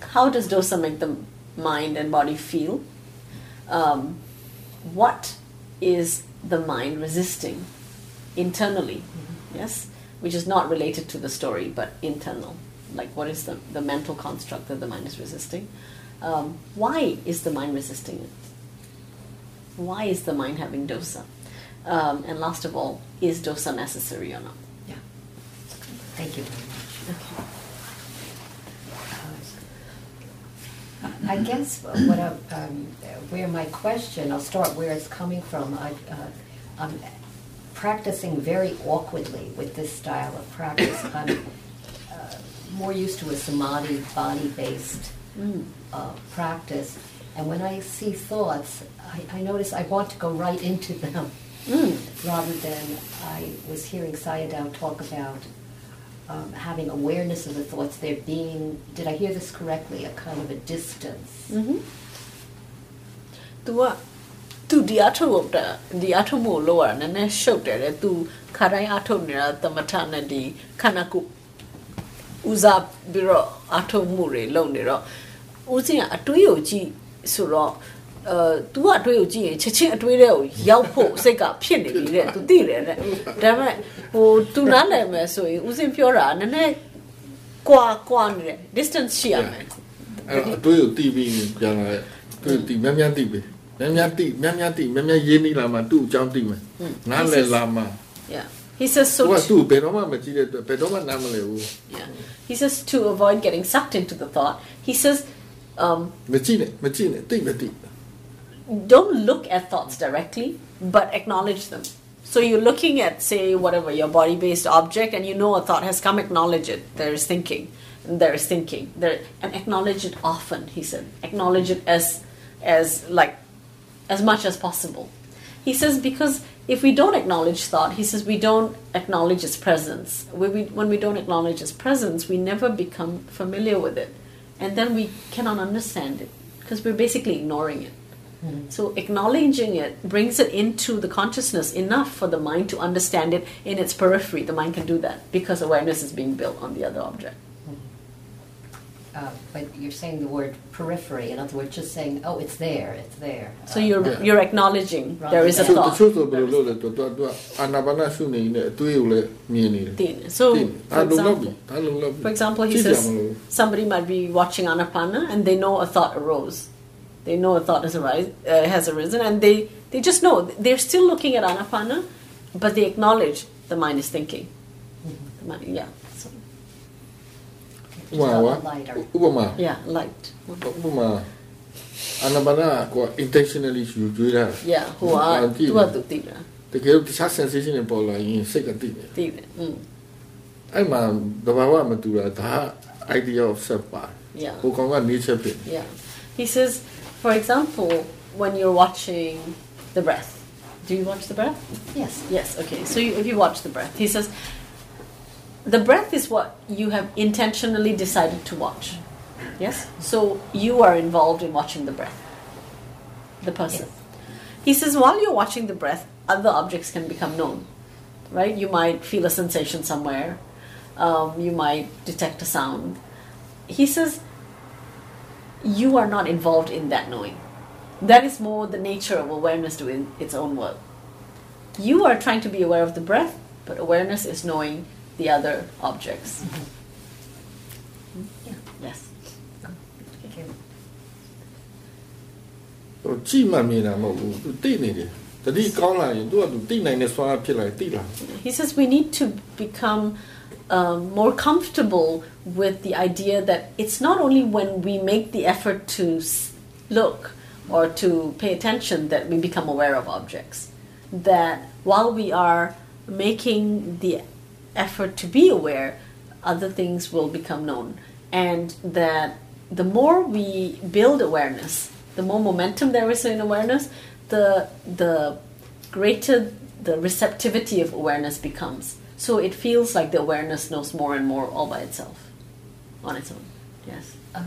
how does dosa make the mind and body feel? Um, what is the mind resisting internally? Yes, which is not related to the story, but internal. Like, what is the, the mental construct that the mind is resisting? Um, why is the mind resisting it? Why is the mind having dosa? Um, and last of all, is dosa necessary or not? Yeah. Thank you very much. Uh, I guess what I, um, where my question, I'll start where it's coming from. I, uh, I'm practicing very awkwardly with this style of practice. I'm uh, more used to a samadhi body-based uh, practice, and when I see thoughts, I, I notice I want to go right into them rather than I was hearing Sayadaw talk about um, having awareness of the thoughts, there being, did I hear this correctly, a kind of a distance? Mm-hmm. तू ဒီအထုတ်လို့တာဒီအထုတ်မှုကိုလောက်ရနည်းနည်းရှုပ်တယ်လေ तू ခါတိုင်းအထုတ်နေတာသမထနဲ့ဒီခန္ဓာကိုယ်ဦးစားပြီးတော့အထုတ်မှုတွေလုပ်နေတော့ဦးစင်ကအတွေးကိုကြည့်ဆိုတော့အဲ तू ကအတွေးကိုကြည့်ရင်ချက်ချင်းအတွေးတွေကိုရောက်ဖို့စိတ်ကဖြစ်နေပြီတဲ့ तू သိတယ်တဲ့ဒါပေမဲ့ဟို तू နားလည်မယ်ဆိုရင်ဦးစင်ပြောတာနည်းနည်းကွာကွာနေတယ် distance ရှိရမယ် အဲ့တော့အတွေးကိုတီးပြီးပြန်လာတယ်အတွေးကိုတီးများများတီးပြီ များများတီးများများတီးများများရင်းနှီးလာမှသူ့အကြောင်းတီးမယ်နားလည်လာမှ yeah he says so သူက too- သူ့ဘယ်တော့မှမကြည့်တဲ့အတွက်ဘယ်တော့မှနားမလည်ဘူး Yeah. He says to avoid getting sucked into the thought, he says, um, မကြည့်နဲ့မကြည့်နဲ့တိတ်မတိတ် don't look at thoughts directly, but acknowledge them. So you're looking at, say, whatever, your body based object, and you know a thought has come, acknowledge it. There is thinking. There is thinking. There, and acknowledge it often, he said. Acknowledge it as, as like, as much as possible. He says because if we don't acknowledge thought, he says we don't acknowledge its presence. When we, when we don't acknowledge its presence, we never become familiar with it. And then we cannot understand it because we're basically ignoring it. Hmm. So acknowledging it brings it into the consciousness enough for the mind to understand it in its periphery. The mind can do that because awareness is being built on the other object Uh, but you're saying the word periphery, in other words, just saying, oh, it's there, it's there. So Uh, you're Yeah. you're acknowledging there is a တချို့တ thought. ချို့ဆိုဘယ်လိုလုပ်လဲသူကသူကအာနာပါနရှုနေနေအတွေးကိုလည်းမြင်နေတယ် Thin. So, သိတယ် for ဒါလုံလောက်ပြီ example, ဒါလုံလောက်ပြီ for example, he ကြည့်ကြ says မလို့ somebody might be watching Anapana and they know a thought arose. They know a thought has, arise, uh, has arisen and they, they just know. They're still looking at Anapana, but they acknowledge the mind is thinking. The mind, yeah. So, ဥပမာဝ lighter. ဥပမာ yeah, light. ဥပမာအာနာပါနကို intentionally ယူကြွေးတာ Yeah, who are, ကြည့် who are the tina. တကယ်လို့တခြား sensation တွေပေါ်လာရင်စိတ်ကတိတယ် Tina. Mm, အဲ့မှာတဘာဝမတူတာဒါ idea of self ပါ yeah. ဟိုကောင်က nature ဖြစ် Yeah. He says, for example, when you're watching the breath, do you watch the breath? Yes. Yes, okay. So you, if you watch the breath, he says, the breath is what you have intentionally decided to watch. Yes? So you are involved in watching the breath, the person. He says, while you're watching the breath, other objects can become known. Right? You might feel a sensation somewhere, um, you might detect a sound. He says, you are not involved in that knowing. That is more the nature of awareness doing its own work. You are trying to be aware of the breath, but awareness is knowing the other objects. Yeah. Yes. Thank you. ဟိုကြည့်မှမြင်တာမဟုတ်ဘူးသူသိနေတယ်တတိကောင်းလာရင်သူကသူသိနိုင်တဲ့စွမ်းဖြစ်လာသိလာ He says we need to become um, more comfortable with the idea that it's not only when we make the effort to s- look or to pay attention that we become aware of objects. That while we are making the effort to be aware, other things will become known. And that the more we build awareness, the more momentum there is in awareness, the the greater the receptivity of awareness becomes. So it feels like the awareness knows more and more all by itself, on its own. Yes. Uh,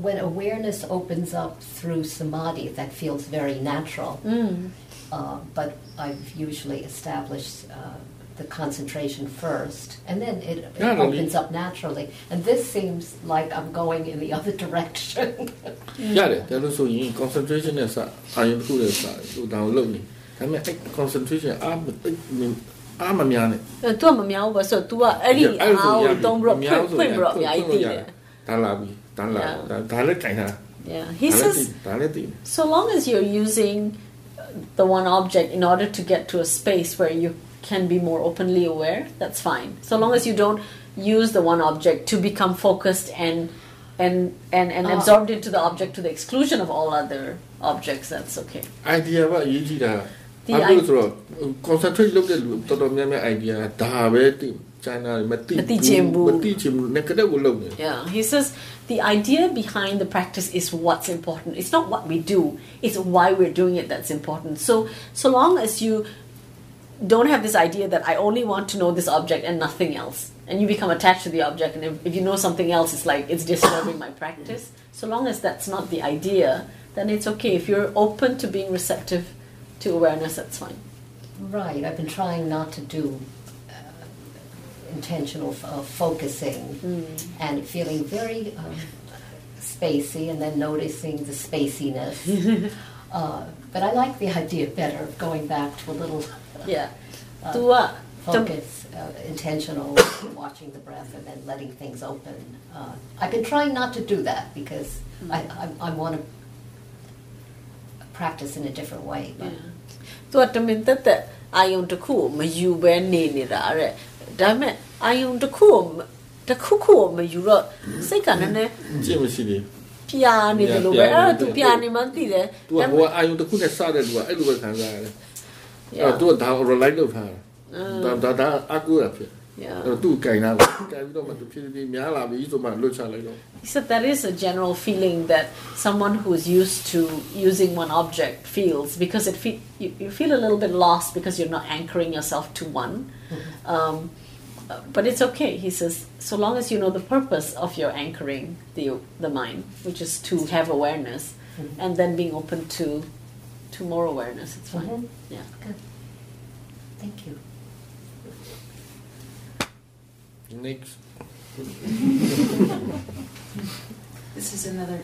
when awareness opens up through samadhi, that feels very natural. Mm. Uh, but I've usually established uh, the concentration first, and then it, it Yeah, really. opens up naturally. And this seems like I'm going in the other direction. ရတယ်ဒါလို့ဆိုရင် concentration နဲ့စအာရုံတစ်ခုနဲ့စဟိုဒါကိုလုပ်နေဒါပေမဲ့အဲ့ concentration အားမသိအားမများနဲ့ အဲ तू ကမများဘူးပဲဆိုတော့ तू ကအဲ့ဒီအားကိုသုံးပြီးတော့ဖွင့်ဖွင့်ပြီးတော့အများကြီးသိတယ် ဒါလာပြီဒါလာ Yeah. ဒါဒါလည်းကြိုင်တာ Yeah he ဒါလည်း says သိဒါလည်းသိတယ် so long as you're using the one object in order to get to a space where you can be more openly aware, that's fine. So long as you don't use the one object to become focused and and and, and Ah. absorbed into the object to the exclusion of all other objects, that's okay. idea ကအရေးကြီးတာ ဒီ အဲ့လိုဆိုတော့ concentrate လုပ်တဲ့လူတော်တော်များများ idea ကဒါပဲသိကျန်တာမသိ မသိချင်ဘူး မသိချင်ဘူး negative ကိုလုပ်နေ Yeah, he says the idea behind the practice is what's important. It's not what we do; it's why we're doing it that's important. So, so long as you don't have this idea that I only want to know this object and nothing else, and you become attached to the object, and if, if you know something else, it's like it's disturbing my practice. So long as that's not the idea, then it's okay. If you're open to being receptive to awareness, that's fine. right. I've been trying not to do intentional f- uh, focusing and feeling very um, spacey, and then noticing the spaciness. uh, but I like the idea better of going back to a little Yeah. uh, To uh, to- focus, uh, intentional, watching the breath, and then letting things open. Uh, I've been trying not to do that because I, I, I want to practice in a different way. But ။ तू ကတမင်တက်တက်အာယုံတစ်ခုကိုမယူပဲနေနေတာတဲ့။ ဒါပေမဲ့အာယုံတစ်ခုကိုမတစ်ခုခုကိုမယူတော့စိတ်ကနည်းနည်း ကြည့်မရှိသေး ပြာနေတယ်လို့ပဲ ပြာ အဲ့ နေ တော့ तू ပြာနေမှသိတယ် သူကဟိုအာယုံတစ်ခုနဲ့စတဲ့လူကအဲ့လိုပဲခံစားရတယ်အဲ့တော့သူကဒါ relight လုပ်ထားတာဒါဒါဒါအကူရဖြစ် Yeah. အဲ့တော့သူကင်တာကိုကင်ပြီးတော့မှသူဖြည်းဖြည်းများလာပြီဆိုမှလွတ်ချလိုက်တော့ He said that is a general feeling that someone who's used to using one object feels because it fe- you, you feel a little bit lost because you're not anchoring yourself to one. Um, uh, but it's okay. He says so long as you know the purpose of your anchoring the the mind, which is to have awareness, and then being open to to more awareness. It's fine. Mhm. Yeah. thank you. next This is another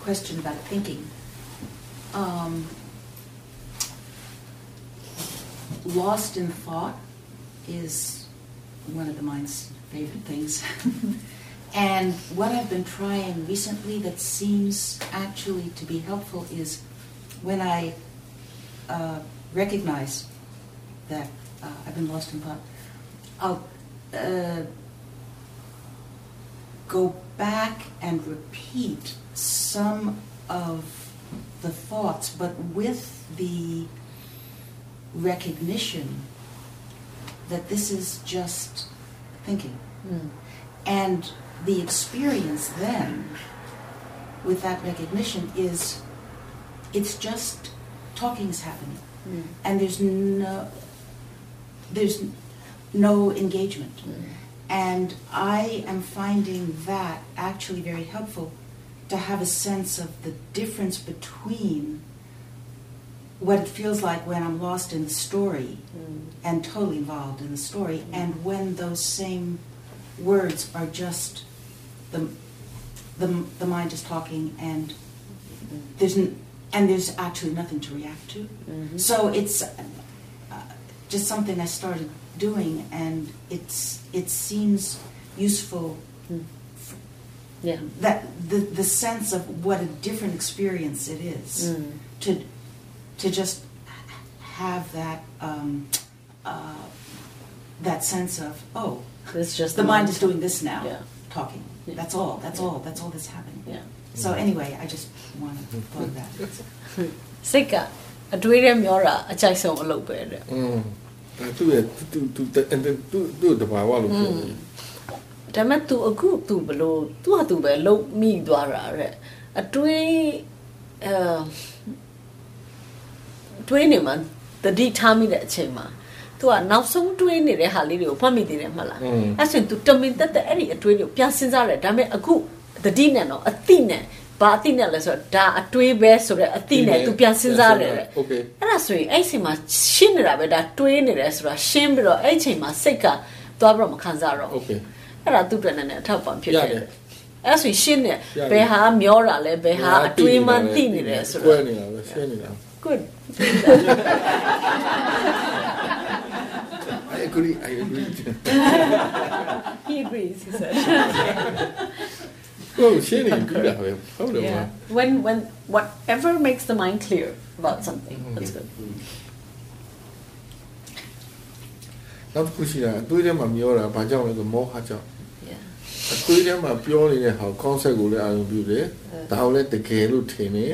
question about thinking. Um, lost in thought is one of the mind's favorite things. and what I've been trying recently that seems actually to be helpful is when I uh, recognize that uh, I've been lost in thought, I'll uh, go back and repeat some of the thoughts, but with the recognition that this is just thinking. Hmm. And the experience then with that recognition is it's just talking is happening. Hmm. And there's no there's no engagement. Hmm. And I am finding that actually very helpful to have a sense of the difference between what it feels like when I'm lost in the story mm. and totally involved in the story, mm. and when those same words are just the, the, the mind is talking and mm. there's n- and there's actually nothing to react to. Mm-hmm. So it's uh, just something I started doing, and it's it seems useful. Yeah. That the the sense of what a different experience it is Mm. to to just have that um, uh, that sense of oh It's just the mind is doing this now Yeah. talking Yeah. that's all that's Yeah. all that's all that's happening Yeah. so anyway I just want to plug that စိတ်ကအတွေးထဲမျောတာအကြိုက်ဆုံးအလုပ်ပဲတဲ့ อืมဒါသူ့ရဲ့သူသူသူသူသူ့တဘာဝလို့ပြောနေ ဒါပေမဲ့ तू အခု तू ဘလို့ तू ဟာ तू ပဲလုံမိသွားတာတဲ့အတွေးအဲ တွေးနေမှာတတိထားမိတဲ့အချိန်မှာသူကနောက်ဆုံးတွေးနေတဲ့ဟာလေးတွေကိုဖတ်မိသေးတယ်မဟုတ်လားအဲ့ဆိုရင် तू တမင်တက်တက်အဲ့ဒီအတွေးတွေကိုပြန်စဉ်းစားရတယ်ဒါပေမဲ့အခုတတိနဲ့တော့အတိနဲ့ဘာအတိနဲ့လဲဆိုတော့ဒါအတွေးပဲဆိုတော့အတိနဲ့ तू ပြန်စဉ်းစားရတယ်โอเคအဲ့ဒါဆိုရင်အဲ့ချိန်မှာရှင်းနေတာပဲဒါတွေးနေတယ်ဆိုတာရှင်းပြီးတော့အဲ့ချိန်မှာစိတ်ကသွားပြီးတော့မခံစားတော့โอเคအဲ့ဒါသူ့အတွက်နဲ့အထောက်ပံ့ဖြစ်တယ်အဲ့ဆိုရင်ရှင်းနေဘယ်ဟာမျောတာလဲဘယ်ဟာအတွေးမှသိနေတယ်ဆိုတော့ရှင်းနေတာပဲရှင်းနေတာ good I agree I agree he agrees he said ဟုတ်ရှင်းနေပြီလားပဲဟုတ်တယ်မှာ yeah when when whatever makes the mind clear about something that's good နောက်တစ်ခုရှိတာအတွေးထဲမှာမျောတာဘာကြောင့်လဲဆိုမောဟကြောင့် yeah အတွေးထဲမှာပြောနေတဲ့ဟာ concept ကိုလည်းအာရုံပြုတယ်ဒါကိုလည်းတကယ်လို့ထင်တယ်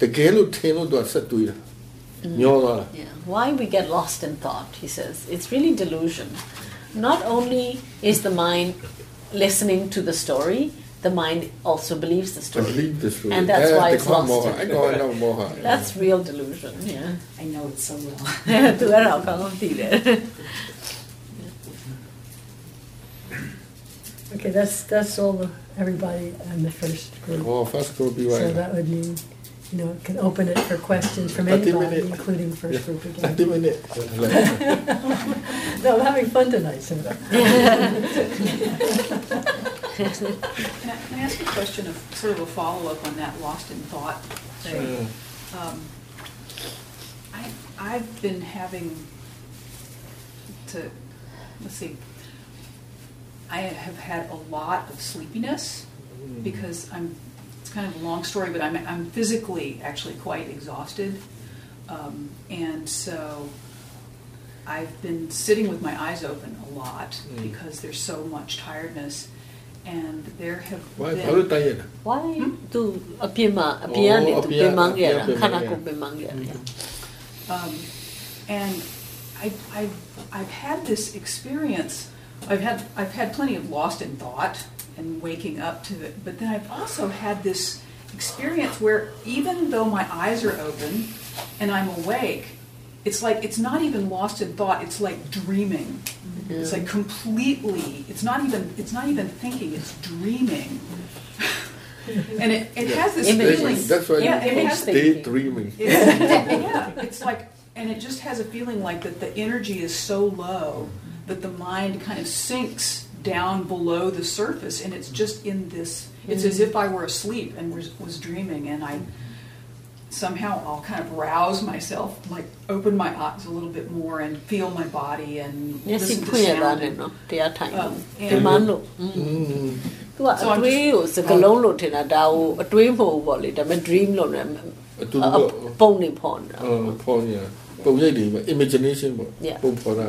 တကယ်လို့ထင်လို့သူကဆက်တွေးတာမျောသွားတာ Yeah, why we get lost in thought, he says, it's really delusion. Not only is the mind listening to the story, the mind also believes the story. believe this story And that's why အဲ it's တခါမောဟ lost. အဲ့ကောင်အဲ့တော့မောဟ That's real delusion, yeah. I know it so well. သူအဲ့ဒါကိုကောင်းကောင်းသိတယ် Okay, that's, that's all the, everybody in the first group. ဟော first group ပြီးသွား So ရင် that would mean, you know, can open it for questions from anybody, including first group again. no, I'm having fun tonight, Simba. can, I, can I ask a question of sort of a follow up on that lost in thought thing? Sure. Um, I, I've been having to, let's see, I have had a lot of sleepiness because I'm it's kind of a long story, but I'm, I'm physically actually quite exhausted. Um, and so I've been sitting with my eyes open a lot mm. because there's so much tiredness. And there have why, been... Why hmm? do a do? a pian, and I, I've, I've had this experience. I've had I've had plenty of lost in thought and waking up to it, but then I've also had this experience where even though my eyes are open and I'm awake, it's like it's not even lost in thought. It's like dreaming. Mm-hmm. It's like completely. It's not even. It's not even thinking. It's dreaming. and it, it has this Images. feeling. that's why yeah, you it has daydreaming it's, yeah, it's like, and it just has a feeling like that the energy is so low that the mind kind of sinks down below the surface, and it's just in this. It's as if I were asleep and was, was dreaming, and I somehow I'll kind of rouse myself, like open my eyes a little bit more and feel my body and မျက်စိ listen to ဖွင့်ရတာ sound. နဲ့ And, နော်တရားထိုင်လို့ Um, ပင်မလို့ อืม သူကအတွေးကိုစကလုံးလို့ထင်တာဒါကိုအတွေးမဟုတ်ဘူးပေါ့လေဒါပေမဲ့ dream လို့လည်း အတူတူ အပုံနေဖော်နေတာ အော်ပေါ်နေပုံရိပ်တွေပဲ imagination ပေါ့ Yeah. ပုံပေါ်တာ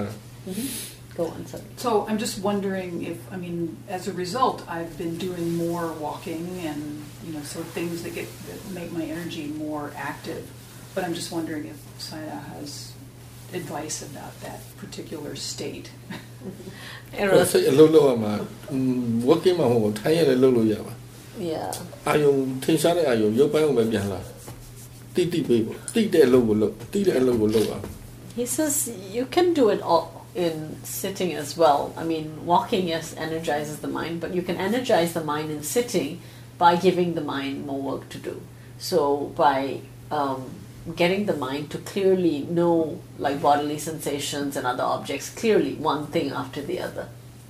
go on sorry So I'm just wondering if, I mean, as a result, I've been doing more walking and, you know, sort of things that get, that make my energy more active. But I'm just wondering if Saida has advice about that particular state. အဲ့ အဲ့ တော့ စိတ်အလုံးလုံးရမှာ working မှာဟိုထိုင်ရတယ်လုံးလို့ရပါ yeah အာယုံထင်ရှားတဲ့အာယုံရုပ်ပိုင်းကိုပဲပြန်လာတိတိပေးပေါ့တိတဲ့အလုပ်ကိုလုပ်တိတဲ့အလုပ်ကိုလုပ်အောင် He says you can do it all in sitting as well. I mean, walking yes energizes the mind, but you can energize the mind in sitting by giving the mind more work to do. So by um, getting the mind to clearly know like bodily sensations and other objects clearly, one thing after the other.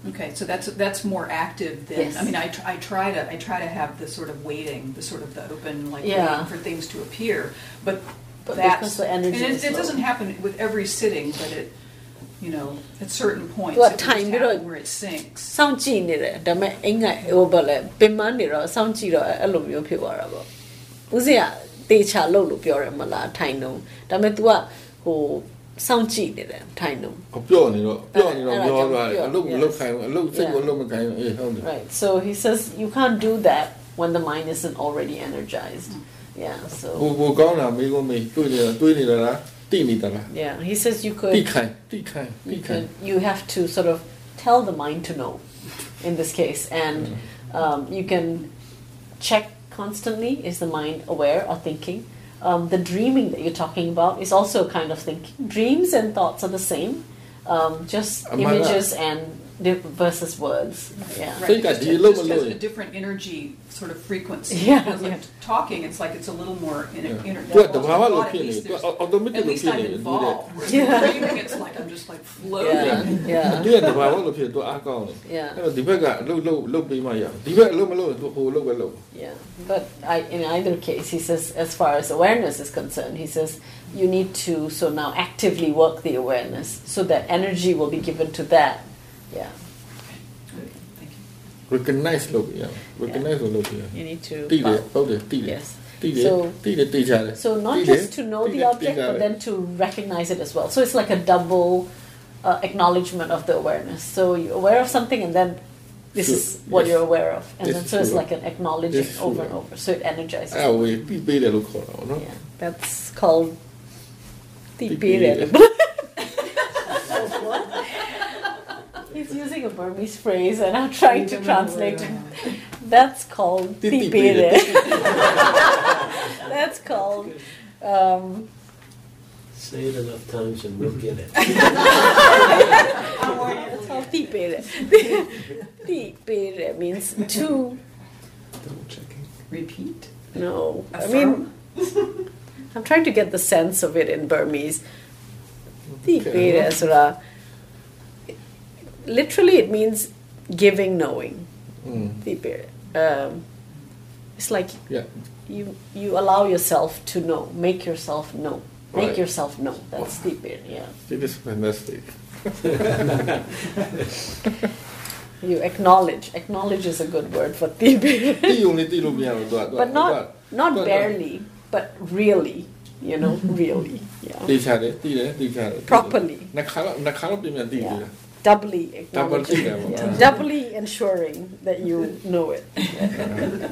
Okay, so that's that's more active than Yes. I mean I, tr- I try to I try to have the sort of waiting the sort of the open like Yeah. waiting for things to appear but, But that's because the energy and it, it doesn't happen with every sitting but it you know at certain points What it will time just you know- happen where it sinks စောင့်ကြည့်နေတယ်ဒါပေမဲ့အင်္ဂိုင်ဟိုဘက်လဲပင်မနေတော့စောင့်ကြည့်တော့အဲ့လိုမျိုးဖြစ်သွားတာပေါ့ဦးစင်ကတေချာလို့လို့ပြောတယ်မလားထိုင်တော့ဒါပေမဲ့ तू ကဟိုစောင့်ကြည့်နေတယ်ထိုင်တော့အပြော့နေတော့ပြော့နေတော့အဲ့ဒါမျောသွားတယ်ကြောင့်အလုပ်မ yes. လုပ်ခိုင်းဘူးအလုပ်စိတ်ကိုအလုပ်မခိုင်းဘူးအေးဟုတ်တယ် right so he says you can't do that when the mind isn't already energized yeah ဟို so ကိုကောင်းတာမေးခွန်းမေးတွေ့နေတာတွေးနေတာလား Yeah, he says you could, could, you have to sort of tell the mind to know, in this case, and mm. um, you can check constantly is the mind aware or thinking. Um, the dreaming that you're talking about is also kind of thinking. Dreams and thoughts are the same, um, just images and versus words. Yeah. Right, Think just that a- you look just a has little- a different energy sort of frequency. Yeah, Because like yeah. talking, it's like it's a little more in, inner. သူကတဘာဝ thought, လို့ at ဖြစ်နေ least သူ there's- အော်တိုမက်တစ် At လို့ least ဖြစ် I'm နေတယ်သူတဲ့ involved. Whereas Yeah. dreaming, it's like I'm just like floating. Yeah. Yeah. သူကတဘာဝလို့ဖြစ်သူအားကောင်းတယ် Yeah. အဲ့တော့ဒီဘက်ကအလုပ်လုပ်လုပ်ပေးမှရအောင်ဒီဘက်အလုပ်မလုပ်ရင်သူဟိုလုပ်ပဲလုပ် Yeah, but I, in either case, he says, as far as awareness is concerned, he says you need to so now actively work the awareness so that energy will be given to that. Yeah, Thank you. recognize လုပ်ပေးရအောင် recognize ကိုလုပ်ပေးရအောင် you need to. တိတယ်ဟုတ်တယ်တိတယ် Yes. တိတယ် So- တိတယ်တိချတယ် So not တိတယ် just to know တိ the တယ် object, တိတယ် but then to recognize it as well. So it's like a double uh, acknowledgement of the awareness. So you're aware of something, and then this Sure. is what Yes. you're aware of, and Yes, then so it's sure. like an acknowledging Yes, over sure. and over. So it energizes. အဲ့ဒါဝေတိပေးတယ်လို့ခေါ်တာပေါ့နော် Yeah, that's called Tipire. tipire. He's using a Burmese phrase, and I'm trying to translate it. That's called Tipire. tipire. That's called. Um, Say it enough times and we'll get it. That's called tipire. tipire means to. Double check repeat. No, I mean, I'm trying to get the sense of it in Burmese. Tipire sura literally it means giving knowing. Mm. um, it's like yeah. you you allow yourself to know. Make yourself know. Make right. yourself know. That's wow. the period yeah. It is fantastic. You acknowledge. Acknowledge is a good word for the but not not barely but really you know really yeah. Properly. Yeah doubly acknowledging, doubly ensuring that you know it.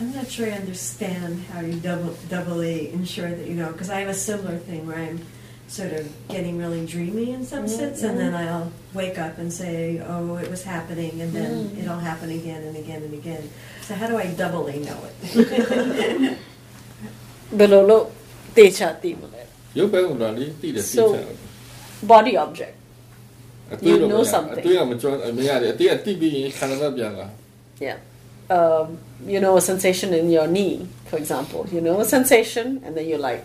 I'm not sure I understand how you double, doubly ensure that you know, because I have a similar thing where I'm sort of getting really dreamy in some mm-hmm. sense, and then I'll wake up and say, oh, it was happening, and then mm-hmm. it'll happen again and again and again. So, how do I doubly know it? Belolo, te body object. You know something. Yeah. Um, you know, a sensation in your knee, for example. You know a sensation, and then you're like,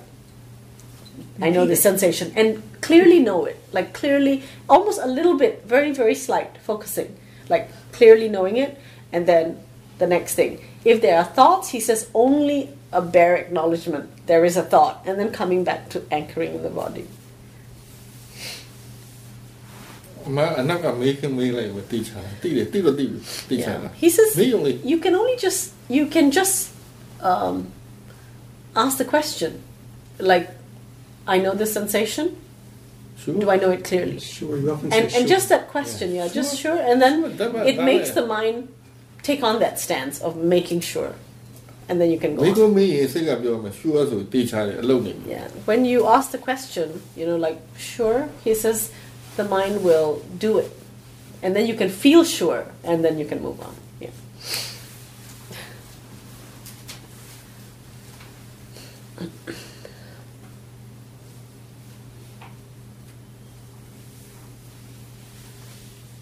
I know the sensation. And clearly know it. Like, clearly, almost a little bit, very, very slight focusing. Like, clearly knowing it, and then the next thing. If there are thoughts, he says only a bare acknowledgement. There is a thought, and then coming back to anchoring the body. He says you can only just you can just um, ask the question, like, I know this sensation. Sure. Do I know it clearly? Sure. And, and just that question, yeah, yeah sure. just sure, and then it makes the mind take on that stance of making sure and then you can go. Yeah. When you ask the question, you know, like, sure, he says, the mind will do it and then you can feel sure and then you can move on yeah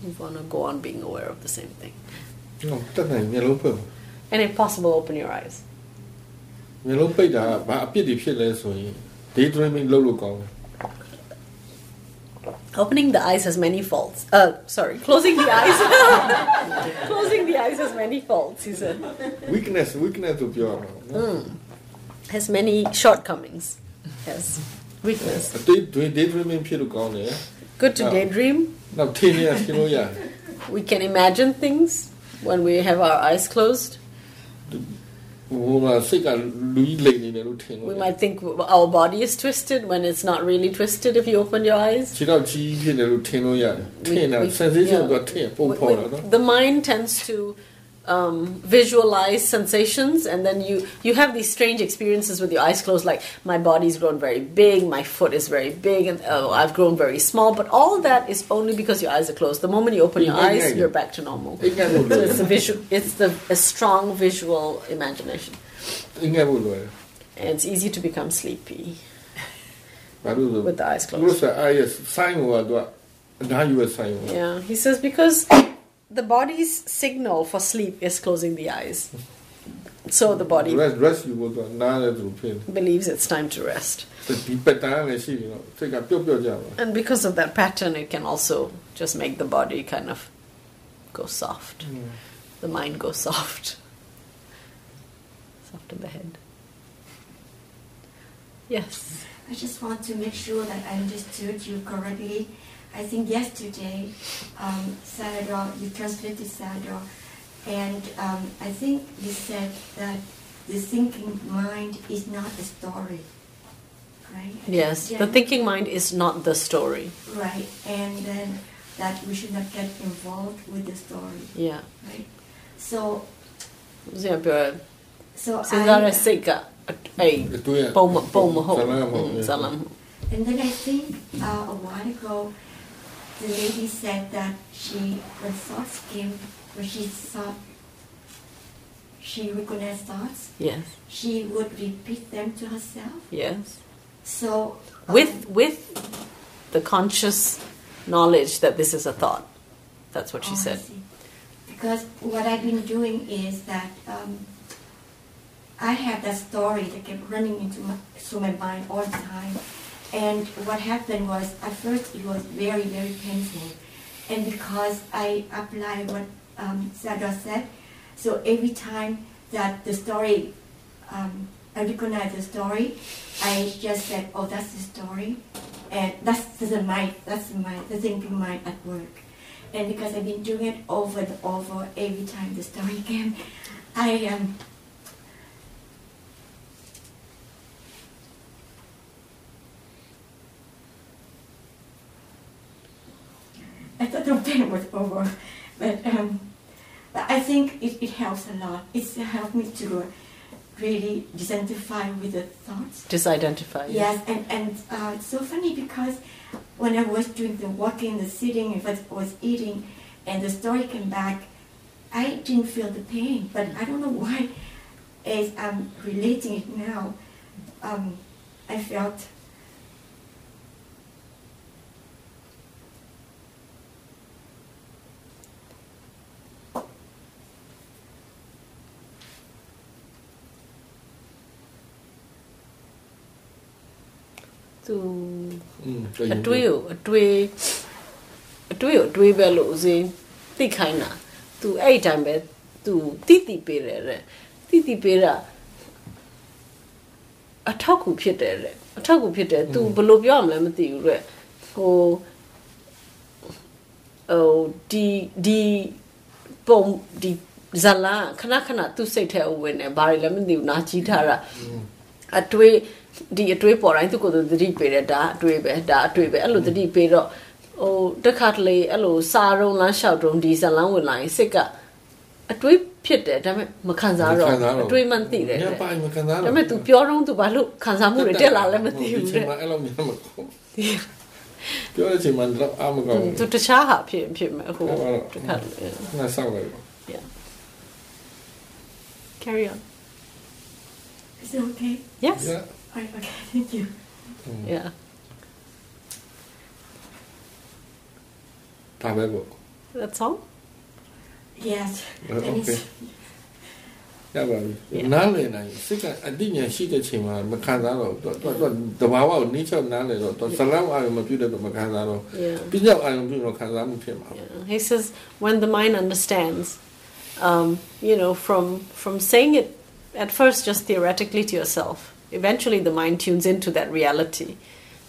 you want to go on being aware of the same thing ဟုတ်တက်နိုင်မျိုးလုံးဖွင့် and if possible open your eyes မျိုးလုံးပိတ်တာကဘာအပြစ်တွေဖြစ်လဲဆိုရင် daydreaming လုပ်လို့ကောင်းတယ် Opening the eyes has many faults. Uh, sorry, closing the eyes. closing the eyes has many faults, he said. weakness weakness ကိုပြောတာနော် Has many shortcomings. Yes, weakness. အတွေ့တွေ daydreaming ဖြစ်လို့ကောင်းတယ် Good to Oh. daydream. နောက်ထင်းရရှင်းလို့ရတယ် We can imagine things when we have our eyes closed. We might think our body is twisted when it's not really twisted if you open your eyes. We, we, yeah. the mind tends to um, visualize sensations and then you you have these strange experiences with your eyes closed like my body's grown very big my foot is very big and oh, i've grown very small but all that is only because your eyes are closed. The moment you open your eyes you're back to normal. So it's a visual it's the a strong visual imagination. And it's easy to become sleepy with the eyes closed. yeah he says because the body's signal for sleep is closing the eyes. So the body rest, rest you believes it's time to rest. And because of that pattern, it can also just make the body kind of go soft. Mm. The mind goes soft. Soft in the head. Yes. I just want to make sure that I understood you correctly. I think yesterday, um, Sayadaw, you translated Sayadaw, and um, I think you said that the thinking mind is not a story, right? Yes, yeah. the thinking mind is not the story. Right, and then that we should not get involved with the story. Yeah. Right. So. Yeah, but. So I. Sika, ay, and then I think uh, a while ago the lady said that she, when thoughts came, when she thought, she recognized thoughts, Yes. she would repeat them to herself. Yes. So um, With with the conscious knowledge that this is a thought. That's what she oh, said. Because what I've been doing is that um, I have that story that kept running into my, through my mind all the time. And what happened was, at first, it was very, very painful. And because I applied what um, Sayadaw said, so every time that the story, um, I recognize the story, I just said, oh, that's the story. And that's the mind, that's the mind, the thinking mind at work. And because I've been doing it over and over every time the story came, I um, I thought the pain was over, but um, but I think it, it helps a lot. It's helped me to really disidentify with the thoughts. Disidentify. Yes, and, and uh, it's so funny because when I was doing the walking, the sitting, if I was eating, and the story came back, I didn't feel the pain, but I don't know why. As I'm relating it now, um, I felt သူအတွေးကိုအတွေးအတွေးကိုအတွေးပဲလို့ဦးစင်းသိခိုင်းတာသူအဲ့အတိုင်းပဲသူတိတိပေးတယ်တဲ့တိတိပေးတာအထောက်ကူဖြစ်တယ်တဲ့အထောက်ကူဖြစ်တယ်သူဘယ်လိုပြောရမလဲမသိဘူးတဲ့ဟိုဟိုဒီဒီပုံဒီဇလာခဏခဏသူ့စိတ်ထဲဝင်နေဘာတွေလည်းမသိဘူးနားကြီးထားတာအတွေး ဒီအတွေးပေါ်တိုင်းသူကိုယ်သူသတိပေးတယ်ဒါအတွေးပဲဒါအတွေးပဲအဲ့လိုသတိပေးတော့ဟိုတစ်ခါတလေအဲ့လိုစာရုံလမ်းလျှောက်တုံးဒီဇလန်းဝင်လာရင်စိတ်ကအတွေးဖြစ်တယ်ဒါပေမဲ့မခံစားတော့အတွေးမှန်သိတယ်ညတဲ့ပိုင်းမခံစားဒါတော့ပေမဲ့ तू ပြောတော့ तू ဘာလို့ခံစားမှုတွေတက်လာလဲမသိဘူးဒီချိန်တဲ့မှာအဲ့လိုမျိုးမကောပြောတဲ့ချိန်မှာတော့အာမကောသူတခြားဟာဖြစ်ဖြစ်မယ်ဟိုအဲ့တော့တစ်ခါတလေငါဆောက်လိုက်ပါ yeah carry on Is it okay? yes Yeah. Right, okay, thank you. yeah ဒါပဲပေါ့ that's all Yes. Uh, and okay. it's, ရပါပြီနားလည်နိုင်စိတ်ကအတိညာရှိတဲ့ချိန်မှာမခံစားတော့တော့တော့တဘာဝကိုနှိချက်နားလည်တော့တော့ဇလန်းအာရုံမပြုတဲ့တော့မခံစားတော့ yeah ပြည့်အာရုံပြုတော့ခံစားမှုဖြစ်မှာ Yeah. He says when the mind understands, um, you know, from from saying it at first just theoretically to yourself, Eventually, the mind tunes into that reality.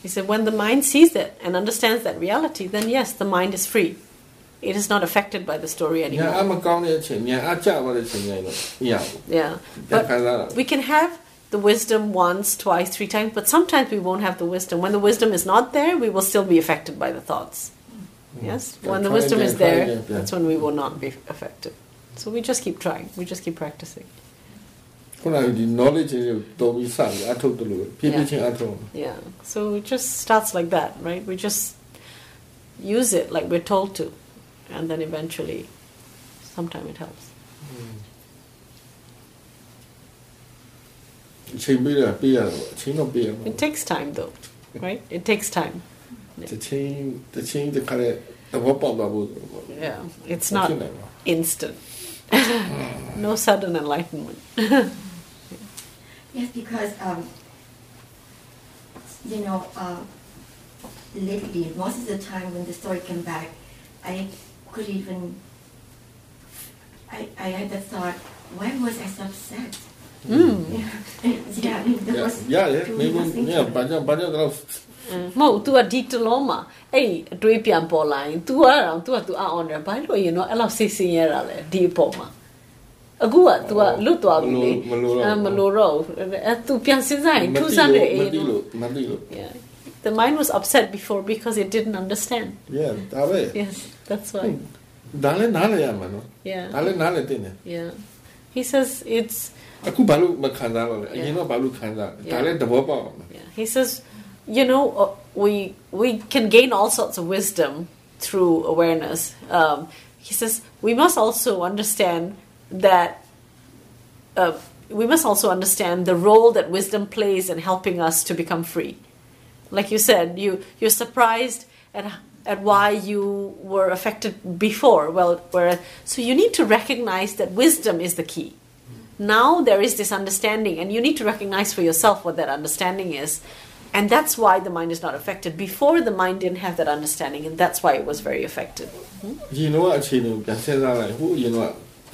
He said, when the mind sees that and understands that reality, then yes, the mind is free. It is not affected by the story anymore. Yeah, yeah. But we can have the wisdom once, twice, three times, but sometimes we won't have the wisdom. When the wisdom is not there, we will still be affected by the thoughts. Yes? When the wisdom is there, that's when we will not be affected. So we just keep trying, we just keep practicing ခုနကဒီ knowledge ကိုတုံးပြီးစပြီးအထုတ်တယ်လို့ဖြည်းဖြည်းချင်းအထုတ် Yeah. So it just starts like that, right? We just use it like we're told to, and then eventually, sometime it helps. အချိန်ပေးတာပေးရတော့အချိန်တော့ပေးရမှာ It takes time, though. right? It takes time. တစ်ချင်းတစ်ချင်းတစ်ခါလေသဘောပေါက်သွားဖို့ဆိုတော့ Yeah, it's မ not ဖြစ်နိုင်ပါ instant. no sudden enlightenment. Yes, because um, you know, uh, lately, most of the time when the story came back, I could even I, I had the thought, why was I so upset? Mm. yeah, I mean, there was ရတယ် there မိ was မ nothing ည to ဘာ it. ကြောင့်ဘာကြောင့်တော့ မဟုတ် तू ကဒီတလုံးမှာအဲ့ဒီအတွေးပြန်ပေါ်လာရင် तू ကတော့ तू က तू အ on တယ်ဘာလို့ရင်တော့အဲ့လောက်စိတ်ဆင်းရဲတာလဲဒီအပေါ်မှာ အခုက तू ကလွတ်သွားပြီလေ မလို့တော့ အဲမလို့တော့ဘူးအဲ तू ပြန်စဉ်းစားရင် မ ထူး သိ ဆန်းတယ် လို့ အေး မသိလို့မသိလို့ yeah the mind was upset before because it didn't understand yeah ဒါပဲ yes that's why ဒါလည်းနားလည်ရမှာနော် yeah ဒါလည်းနားလည်တင်တယ် yeah he says it's အခုဘာလို့မခံစားတော့လဲအရင်တော့ဘာလို့ခံစားဒါလည်းသဘောပေါက်အောင် Yeah. He says, you know, uh, we we can gain all sorts of wisdom through awareness. Um, he says we must also understand that uh, we must also understand the role that wisdom plays in helping us to become free. Like you said, you you're surprised at at why you were affected before. Well, where so you need to recognize that wisdom is the key. Now there is this understanding, and you need to recognize for yourself what that understanding is, and that's why the mind is not affected. Before the mind didn't have that understanding, and that's why it was very affected. Hmm? You know what, Chino? You know? စ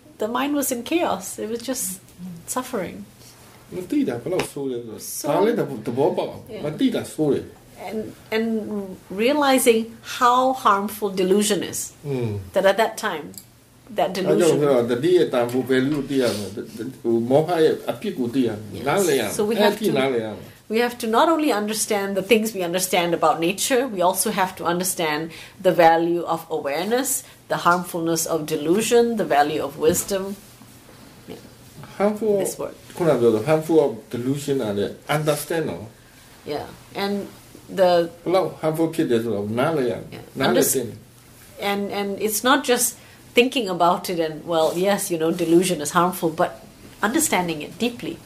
the mind was in chaos. It was just suffering. So. And, and realizing how harmful delusion is. Mm. That at that time, that delusion. Yes. So we have to we have to not only understand the things we understand about nature, we also have to understand the value of awareness, the harmfulness of delusion, the value of wisdom. harmful This word. ခုနပြောတော့ harmful of delusion နဲ့ understand တော့ Yeah. And the ဘယ်လောက် harmful ဖြစ်တယ်ဆိုတော့နားလည်ရမယ် Yeah. နားလည်တင်တယ် and and it's not just thinking about it and well, yes, you know, delusion is harmful, but understanding it deeply.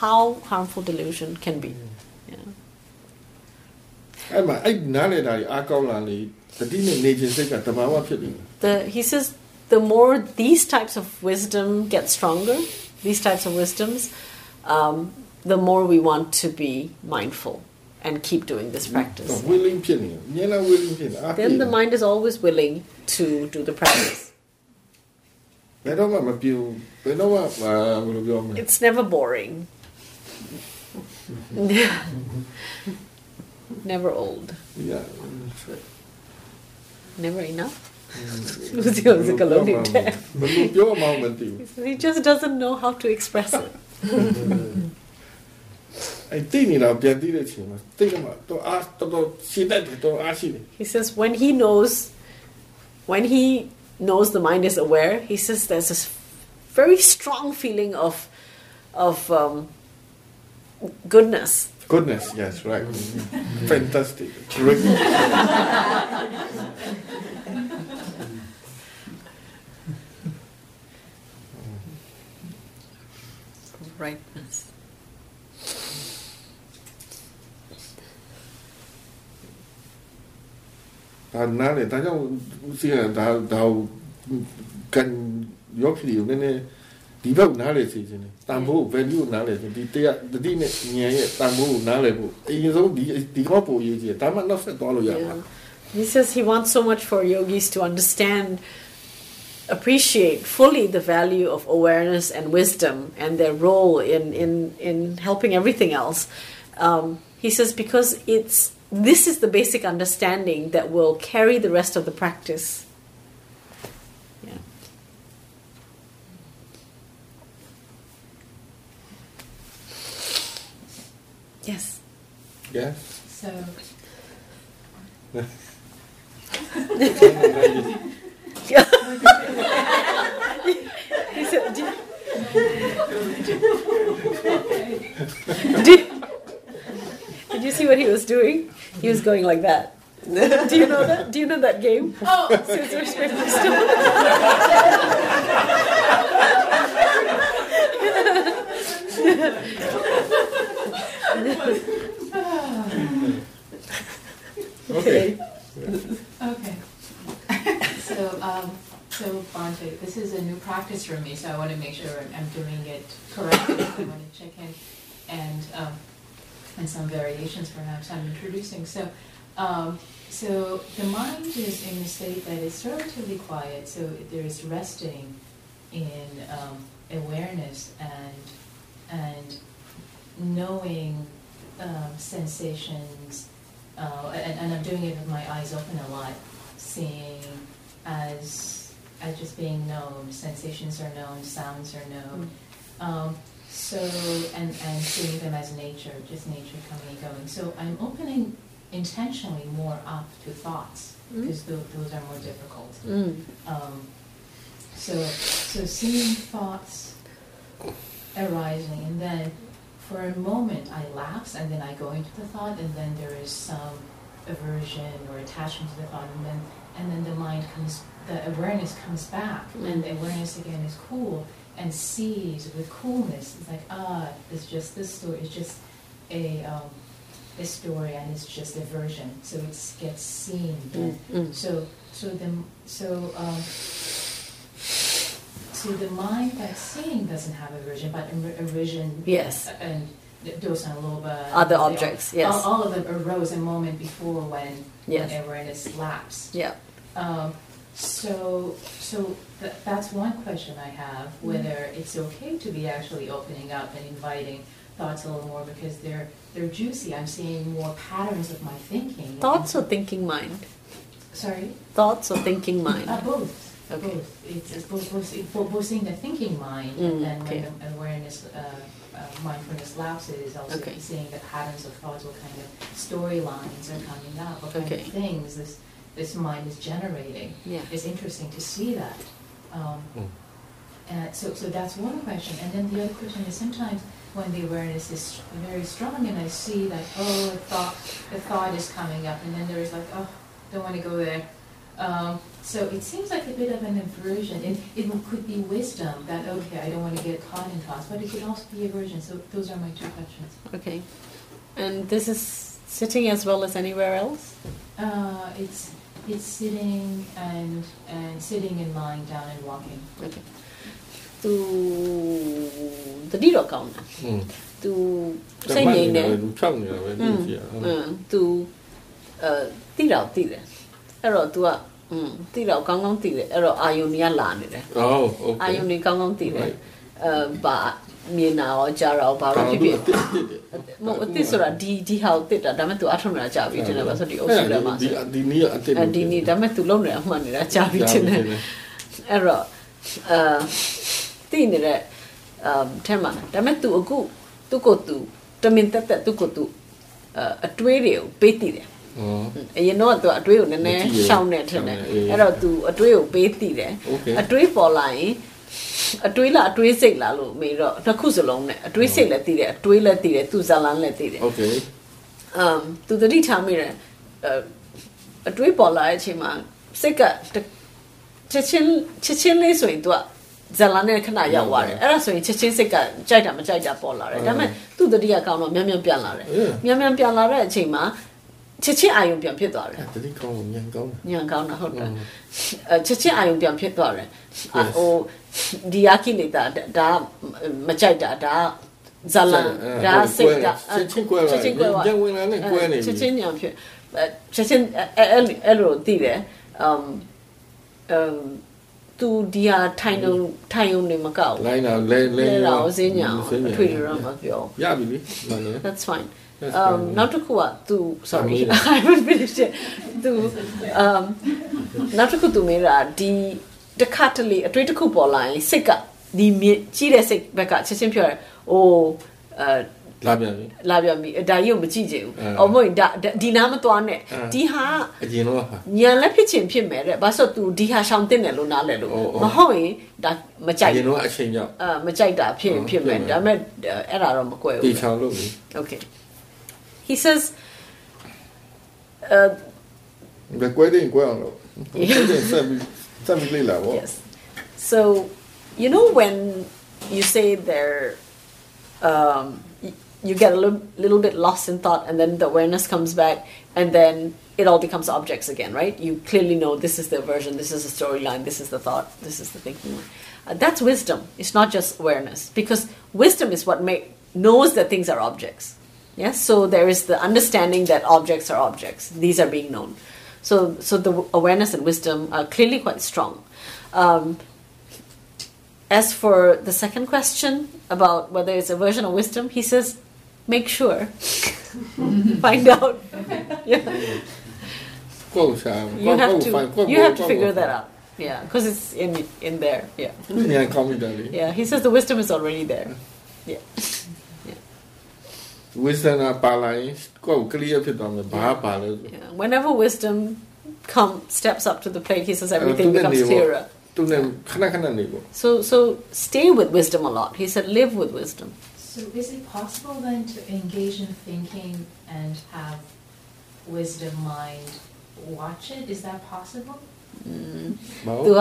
How harmful delusion can be. Yeah. အဲ့မှာအဲ့နားလည်တာကြီးအားကောင်းလာလေ တတိနဲ့နေခြင်းစိတ်ကတဘာဝဖြစ်နေတယ် the he says the more these types of wisdom get stronger these types of wisdoms um, the more we want to be mindful and keep doing this practice willing ဖြစ်နေတယ်အများလား willing ဖြစ်နေအား then the mind is always willing to do the practice ဘယ်တော့မှမပြူဘယ်တော့မှအာဘယ်လိုပြောမလဲ it's never boring never old Yeah. never enough. Lucio is a colonial term. he just doesn't know how to express it. he says when he knows, when he knows the mind is aware, he says there's this very strong feeling of, of um, goodness. Goodness, yes, right. Fantastic. Terrific. Rightness. thành cần ဒီဘက်နားလေစီခြင်းတန်ဖိုး value ကိုနားလေခြင်းဒီတရားတတိနဲ့ဉာဏ်ရဲ့တန်ဖိုးကိုနားလေဖို့အရင်ဆုံးဒီဒီကောပို့ရေးကြည့်ဒါမှနောက်ဆက်သွားလို့ရမှာ He says he wants so much for yogis to understand, appreciate fully the value of awareness and wisdom and their role in, in, in helping everything else. Um, he says because it's this is the basic understanding that will carry the rest of the practice. Yes. yes So, He said, "Do- did, did you see what he was doing? He was going like that. Do you know that? Do you know that game? Oh, Scissors, paper, stone. Okay. Okay. so, um, so Bhante, this is a new practice for me, so I want to make sure I'm, I'm doing it correctly. I want to check in, and um, and some variations perhaps I'm introducing. So, um, so the mind is in a state that is relatively quiet. So there is resting in um, awareness and and knowing um, sensations, uh, and, and I'm doing it with my eyes open a lot, seeing as as just being known. Sensations are known, sounds are known. Um, so and and seeing them as nature, just nature coming and going. So I'm opening intentionally more up to thoughts because tho- those are more difficult. Mm. Um, so, so seeing thoughts arising, and then for a moment I lapse, and then I go into the thought, and then there is some aversion or attachment to the thought, and then and then the mind comes, the awareness comes back, and the awareness again is cool and sees with coolness. It's like ah, it's just this story. It's just a um, a story, and it's just a version. So it gets seen. Mm, mm. So so the so um, so the mind that's seeing doesn't have a aversion, but a- aversion Yes. and dosa and lobha Other they all- objects, yes. all, all of them arose a moment before when Yes. when awareness lapsed. Yeah. Um, so, so th- that's one question I have: Mm-hmm. whether it's okay to be actually opening up and inviting thoughts a little more because they're they're juicy. I'm seeing more patterns of my thinking. Thoughts or thinking mind? Sorry. Thoughts or thinking mind? Uh, both. Okay. Both. It's, it's both, both, both, both seeing the thinking mind Mm, and then okay. when the awareness, uh, uh, mindfulness lapses, also Okay. seeing the patterns of thoughts, what kind of storylines are coming up, what kind Okay. of things this this mind is generating. Yeah. It's interesting to see that. Um, Mm. and so, so that's one question. And then the other question is sometimes when the awareness is very strong and I see that, oh, a thought, the thought is coming up, and then there is like, oh, don't want to go there. Um, so it seems like a bit of an aversion, and it could be wisdom that okay, I don't want to get caught in thoughts, but it could also be aversion. So those are my two questions. Okay, and this is sitting as well as anywhere else. Uh, it's it's sitting and and sitting and lying down and walking. Okay. Tu tadilah kau nak. Hmm. Tu saya ni ni. 嗯，tu 呃，地了地了，那时候 tu อืมတိတော့ကောင်းကောင်းတိတယ်အဲ့တော့အာယုန်ကြီးကလာနေတယ်ဟုတ်ဟုတ်အာယုန်ကြီးကောင်းကောင်းတိတယ်အဲဘာမြင်တာရောကြားတာရောဘာလို့ဖြစ်ဖြစ်မဟုတ်အစ်စ်ဆိုတာဒီဒီဟာကိုတစ်တာဒါပေမဲ့ तू အထုံနေတာကြာပြီတင်တယ်ပါဆိုဒီအုပ်စုထဲမှာဒီဒီနေ့အစ်စ်ဒီနေ့ဒါပေမဲ့ तू လုံနေအမှန်နေတာကြာပြီတင်တယ်အဲ့တော့အာတိနေတဲ့အမ်ထဲမှာဒါပေမဲ့ तू အခုသူ့ကို तू တမင်တက်တက်သူ့ကို तू အတွေးတွေကိုပေးတည်တယ် အရင်တော့သူအတွေးကိုနည်းနည်းရှောင်းနေထင်တယ်အဲ့တော့သူအတွေးကိုပေးတည်တယ်အတွေးပေါ်လာရင်အတွေးလားအတွေးစိတ်လားလို့မေးတော့တစ်ခုစလုံးနဲ့အတွေးစိတ်လည်းတည်တယ်အတွေးလည်းတည်တယ်သူဇလန်းလည်းတည်တယ်โอเคအမ်သူတတိထားမိတယ်အတွေးပေါ်လာတဲ့အချိန်မှာစိတ်ကချက်ချင်းချက်ချင်းလေးဆိုရင်သူကဇလန်းနဲ့ခဏရောက်သွားတယ်အဲ့ဒါဆိုရင်ချက်ချင်းစိတ်ကကြိုက်တာမကြိုက်တာပေါ်လာတယ်ဒါပေမဲ့သူတတိယကောင်းတော့မြန်မြန်ပြန်လာတယ်မြန်မြန်ပြန်လာတဲ့အချိန်မှာ ချက်ချင်းအာယုံပြန်ဖြစ်သွားတယ်တတိကောင်းညံကောင်းညံကောင်းတာဟုတ်တယ်อืมအဲချက်ချင်းအာယုံပြန်ဖြစ်သွားတယ်အ Yes. ဟိုဒီယာကိလေတာဒါမကြိုက်တာဒါဇာလန်ဒါစိတ်ကချက်ချင်းကွဲချက်ချင်းကွဲသွားညံဝင်လာနဲ့ကွဲနေပြီချက်ချင်းညံဖြစ်အဲချက်ချင်းအဲအဲအဲ့လိုတည်တယ်အမ်အမ်သူဒီဟာထိုင်ုံထိုင်ုံနေမကောက်ဘူးလိုင်းတာလဲလဲလဲတာကိုစင်းညာအောင်စင်းညာအထွေထွေတော့မပြောရပြီလေမှန်တယ် That's fine. That's um, fine. နောက်တစ်ခုက तू sorry Amazing. I haven't finished it. तू um နောက်တစ်ခု तू မေးတာဒီတစ်ခါတလေအတွေ့တစ်ခုပေါ်လာရင်စိတ်ကဒီမြင့်ကြီးတဲ့စိတ်ဘက်ကချက်ချင်းပြောတယ်။အိုးအဲ လာပြန်ပြီ လာပြန်ပြီဒါကြီးကိုမကြည့်ချင်ဘူး အဲ အော်မဟုတ်ရင်ဒါဒါဒီနားမသွားနဲ့ အဲ ဒီဟာ အရင်တော့ဟာ ညံလက်ဖြစ်ချင်ဖြစ်မယ်တဲ့ဘာလို့ तू ဒီဟာရှောင်တင်တယ်လို့နားလဲလို့ အော်အော် မဟုတ်ရင်ဒါမကြိုက် အရင်တော့အချိန်ကြောင့် အာမကြိုက်တာဖြစ်ရင် ဟုတ် ဖြစ်မယ် ဖြစ်မယ် ဒါပေမဲ့အဲ့ဒါတော့မကွဲ တေ ဘူး ချာလို့လေ Okay. He says. Uh, yes. So, you know when you say there, um, you get a little, little bit lost in thought, and then the awareness comes back, and then it all becomes objects again, right? You clearly know this is the version, this is the storyline, this is the thought, this is the thinking. Uh, that's wisdom. It's not just awareness, because wisdom is what knows that things are objects. Yes, so there is the understanding that objects are objects; these are being known. So, so the awareness and wisdom are clearly quite strong. Um, as for the second question about whether it's aversion or wisdom, he says, make sure, find out. yeah. You have to, you have to figure that out. Yeah, because it's in in there. Yeah. Yeah, he says the wisdom is already there. Yeah. wisdom ကပါလာရင်ကိုယ် clear ဖြစ်သွားမယ်ဘာပါလဲဆို Yeah. Whenever wisdom come steps up to the plate, he says everything Uh, to the becomes level. clearer. သူနဲ့ခဏခဏနေပေါ့ So so stay with wisdom a lot. He said live with wisdom. So is it possible then to engage in thinking and have wisdom mind watch it? Is that possible? ဘာ သူက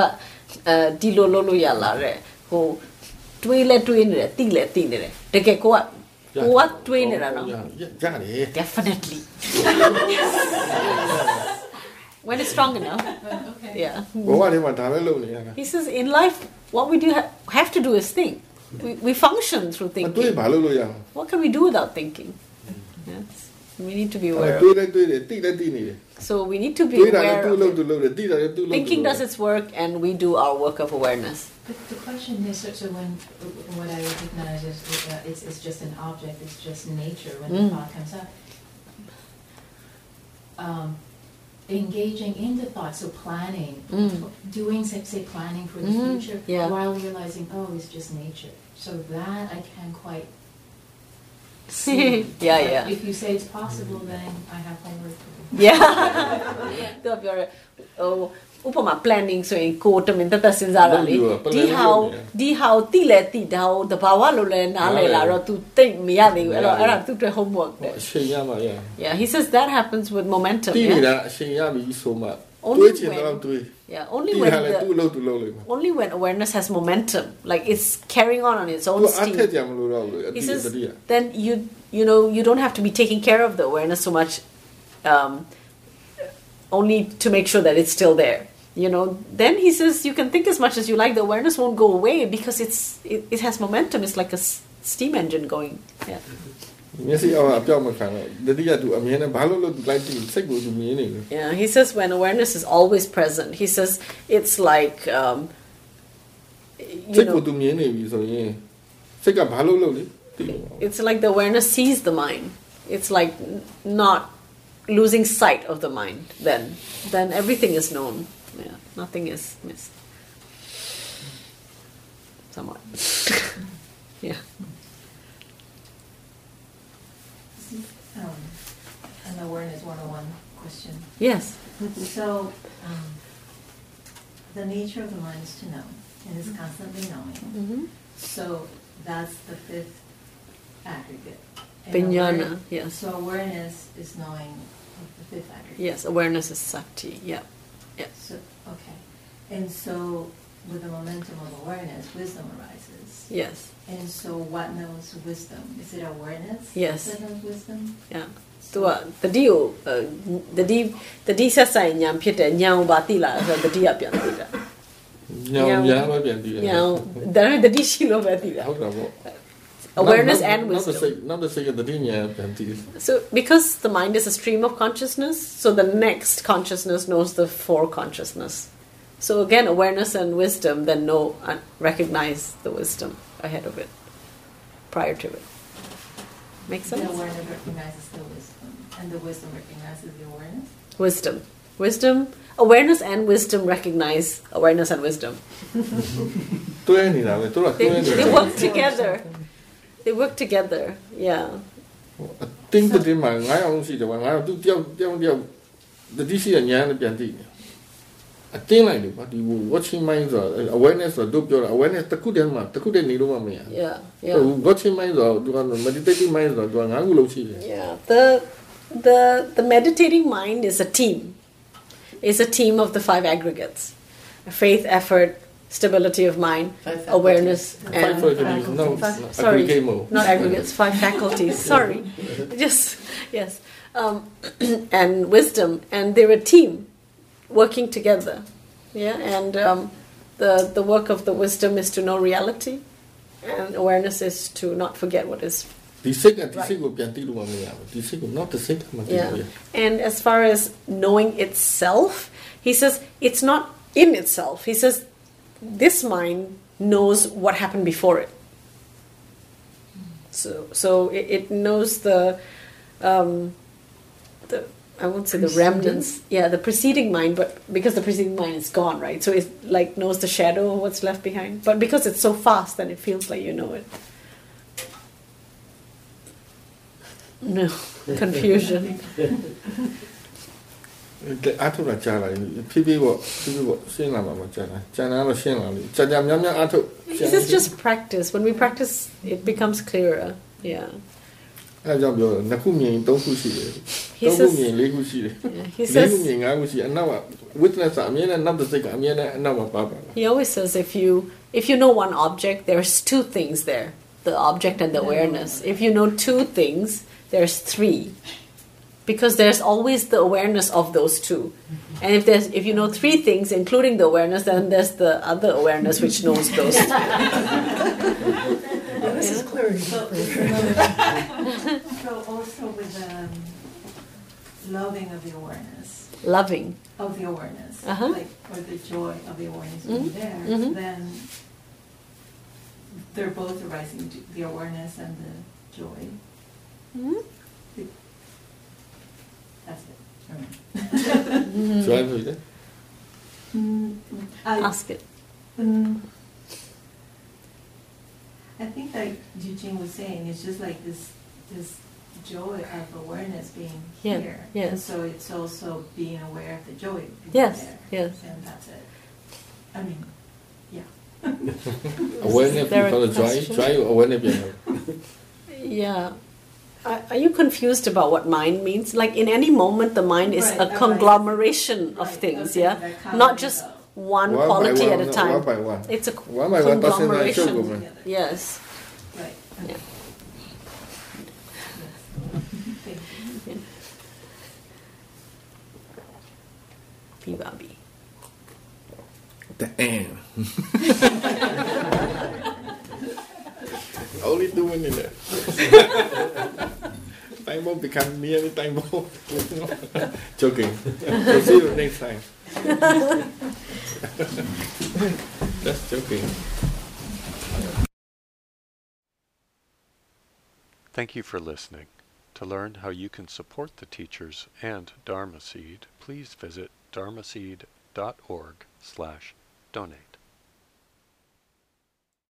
အဲဒီလိုလုပ်လို့ရလာတဲ့ဟိုတွေးလဲတွေးနေတယ်တိလဲတိနေတယ်တကယ်ကိုက what twin, Rana? Yeah, yeah, yeah. Definitely. when it's strong enough. okay. Yeah. Mm. He says, in life, what we do ha- have to do is think. We, we function through thinking. What can we do without thinking? Yes. We need to be aware. So we need to be aware. Thinking does its work, and we do our work of awareness. The, the question is, so, so when what I recognize is uh, it's, it's just an object, it's just nature when Mm. the thought comes up. Um, engaging in the thought, so planning, Mm. doing say, say planning for the Mhm, future, yeah. while realizing, oh, it's just nature. So that I can't quite see. Yeah, But yeah. If you say it's possible, then I have homework do. yeah သူကပြောရဟိုဥပမာ planning ဆိုရင်ကိုယ်တမင်တက်တက်စဉ်းစားတာလေ လုပ်ပြီးတော့ ဒီ planning ဟာ လုပ်နေတာ ဒီဟာကိုတိလဲတိဒါကိုတဘာဝလို့လဲနားလဲလာတော့ तू တိတ်မရသေးဘူးအဲ့တော့ မရသေးဘူး အဲ့ဒါသူ့အတွက် homework ဟော တဲ့ အချိန်ရမှာရ yeah he says that happens with momentum တိနေ yeah တာအချိန်ရပြီဆိုမှ Only တွေးချင် when- တော့တွေး yeah only တိ when တာလည်းသူ့ the, လုပ်သူလုပ်လိမ့်မယ် only when awareness has momentum like it's carrying on on its သူ own အထက် steam ကြမလို့တော့ဘူးအ he တိ says တတိယ then you you know you don't have to be taking care of the awareness so much um, only to make sure that it's still there you know then he says you can think as much as you like the awareness won't go away because it's it, it has momentum it's like a s- steam engine going yeah မျက်စိအောက်အပြောက်မခံတော့တတိယသူအမြင်နဲ့ဘာလို့လို့သူလိုက်ကြည့်စိတ်ကိုသူမြင်နေတယ် yeah he says when awareness is always present he says it's like um, စိ you တ်ကို know သူမြင်နေပြီဆိုရင်စိတ်ကဘာလို့လို့လဲသိလို့ it's like the awareness sees the mind it's like n- not losing sight of the mind then then everything is known yeah nothing is missed somewhat yeah Um, an awareness 101 question. yes So, um, the nature of the mind is to know, and it's constantly knowing. mm-hmm. So that's the fifth aggregate. And Vijnana, aware- yes. So awareness is knowing the fifth aggregate. yes awareness is sati yeah yeah So, okay. And so with the momentum of awareness, wisdom arises. yes And so what knows wisdom? Is it awareness Yes. that knows wisdom? yeah သူကတတိကိုအဲတတိတတိဆက်ဆိုင်ညာဖြစ်တဲ့ညာကိုပါတိလာဆိုတော့တတိကပြန်သိတာညောင်ညာပဲပြန်တည်တယ်ညာဒါနဲ့တတိရှိလို့ပဲသိတာဟုတ်တာပေါ့ awareness not, not, and wisdom. Not the Sayyidatinya. So, because the mind is a stream of consciousness, so the next consciousness knows the four consciousness. So again, awareness and wisdom, then know and recognize the wisdom ahead of it, prior to it. Make sense? The awareness recognizes the wisdom, and the wisdom recognizes the awareness. Wisdom, wisdom, awareness, and wisdom recognize awareness and wisdom. they, they work together. They work together. Yeah. အတင်းတတင်းမှာ9ယောက်လုံးရှိတယ်ကွာ9ယောက်သူတယောက်တယောက်တယောက်တတိရှိရညာနဲ့ပြန်သိတယ်အတင်းလိုက်လို့ကွာဒီ watching mind ဆိုတော့ awareness ဆိုတော့တို့ပြောတာ awareness တစ်ခုတည်းမှာတစ်ခုတည်းနေလို့မမရ Yeah, yeah. watching mind ဆိုတော့သူက meditative mind ဆိုတော့သူက9ခုလုံးရှိတယ် Yeah, the the the meditating mind is a team. It's a team of the five aggregates: faith, effort, stability of mind, awareness, and faculties. No, five, sorry, not aggregates. Five faculties. Sorry, just yes, um, and wisdom, and they're a team working together. Yeah, and um, the the work of the wisdom is to know reality, and awareness is to not forget what is. Right. Yeah. And as far as knowing itself, he says it's not in itself. He says this mind knows what happened before it. So, so it, it knows the, um, the I won't say the remnants. Yeah, the preceding mind, but because the preceding mind is gone, right? So it like knows the shadow of what's left behind. But because it's so fast, then it feels like you know it. No confusion. အားထုတ်တာကြားလာရင်ဖြည်းဖြည်းပေါ့ဖြည်းဖြည်းပေါ့ရှင်းလာမှာမကြားတာကျန်တာတော့ရှင်းလာပြီကြာကြာများများအားထုတ် This is just practice. When we practice, it becomes clearer. Yeah. အဲကြောင့်ပြောတယ်နှစ်ခုမြင်ရင်သုံးခုရှိတယ် He သုံးခု says- မြင်လေးခုရှိတယ် Yeah, he လေး says- ခုမြင်ငါးခုရှိတယ်အနောက်က witness ကအမြဲတမ်းနောက်တစ်စိတ်ကအမြဲတမ်းအနောက်မှာပါပါ He always says if you if you know one object, there's two things there: the object and the awareness. If you know two things, there's three, because there's always the awareness of those two. And if there's if you know three things, including the awareness, then there's the other awareness which knows those. two. This is clarity. So also with um, loving of the awareness, Loving. of the awareness, Uh-huh. like or the joy of the awareness Mhm, being there, mhm. then they're both arising, the awareness and the joy. Mhm. That's it. All right. Should I read it? Mm, I, Ask it. Um, I think like Eugene was saying, it's just like this this joy of awareness being yeah, here. Yes. And so it's also being aware of the joy being yes, there. Yes. And that's it. I mean, yeah. awareness, you the joy, joy, awareness. yeah. Are, are you confused about what mind means? Like in any moment, the mind is Right, a right. conglomeration of things, okay, yeah? Not just one One quality one, at a no, time. one by one. It's a One by one, that's in the show, conglomeration. woman. Yes. Right. Yeah. Thank the end only two minutes left time bomb become nearly time bomb. Joking. We'll see you next time. That's joking. Thank you for listening. To learn how you can support the teachers and Dharma Seed, please visit dharmaseed.org slash donate.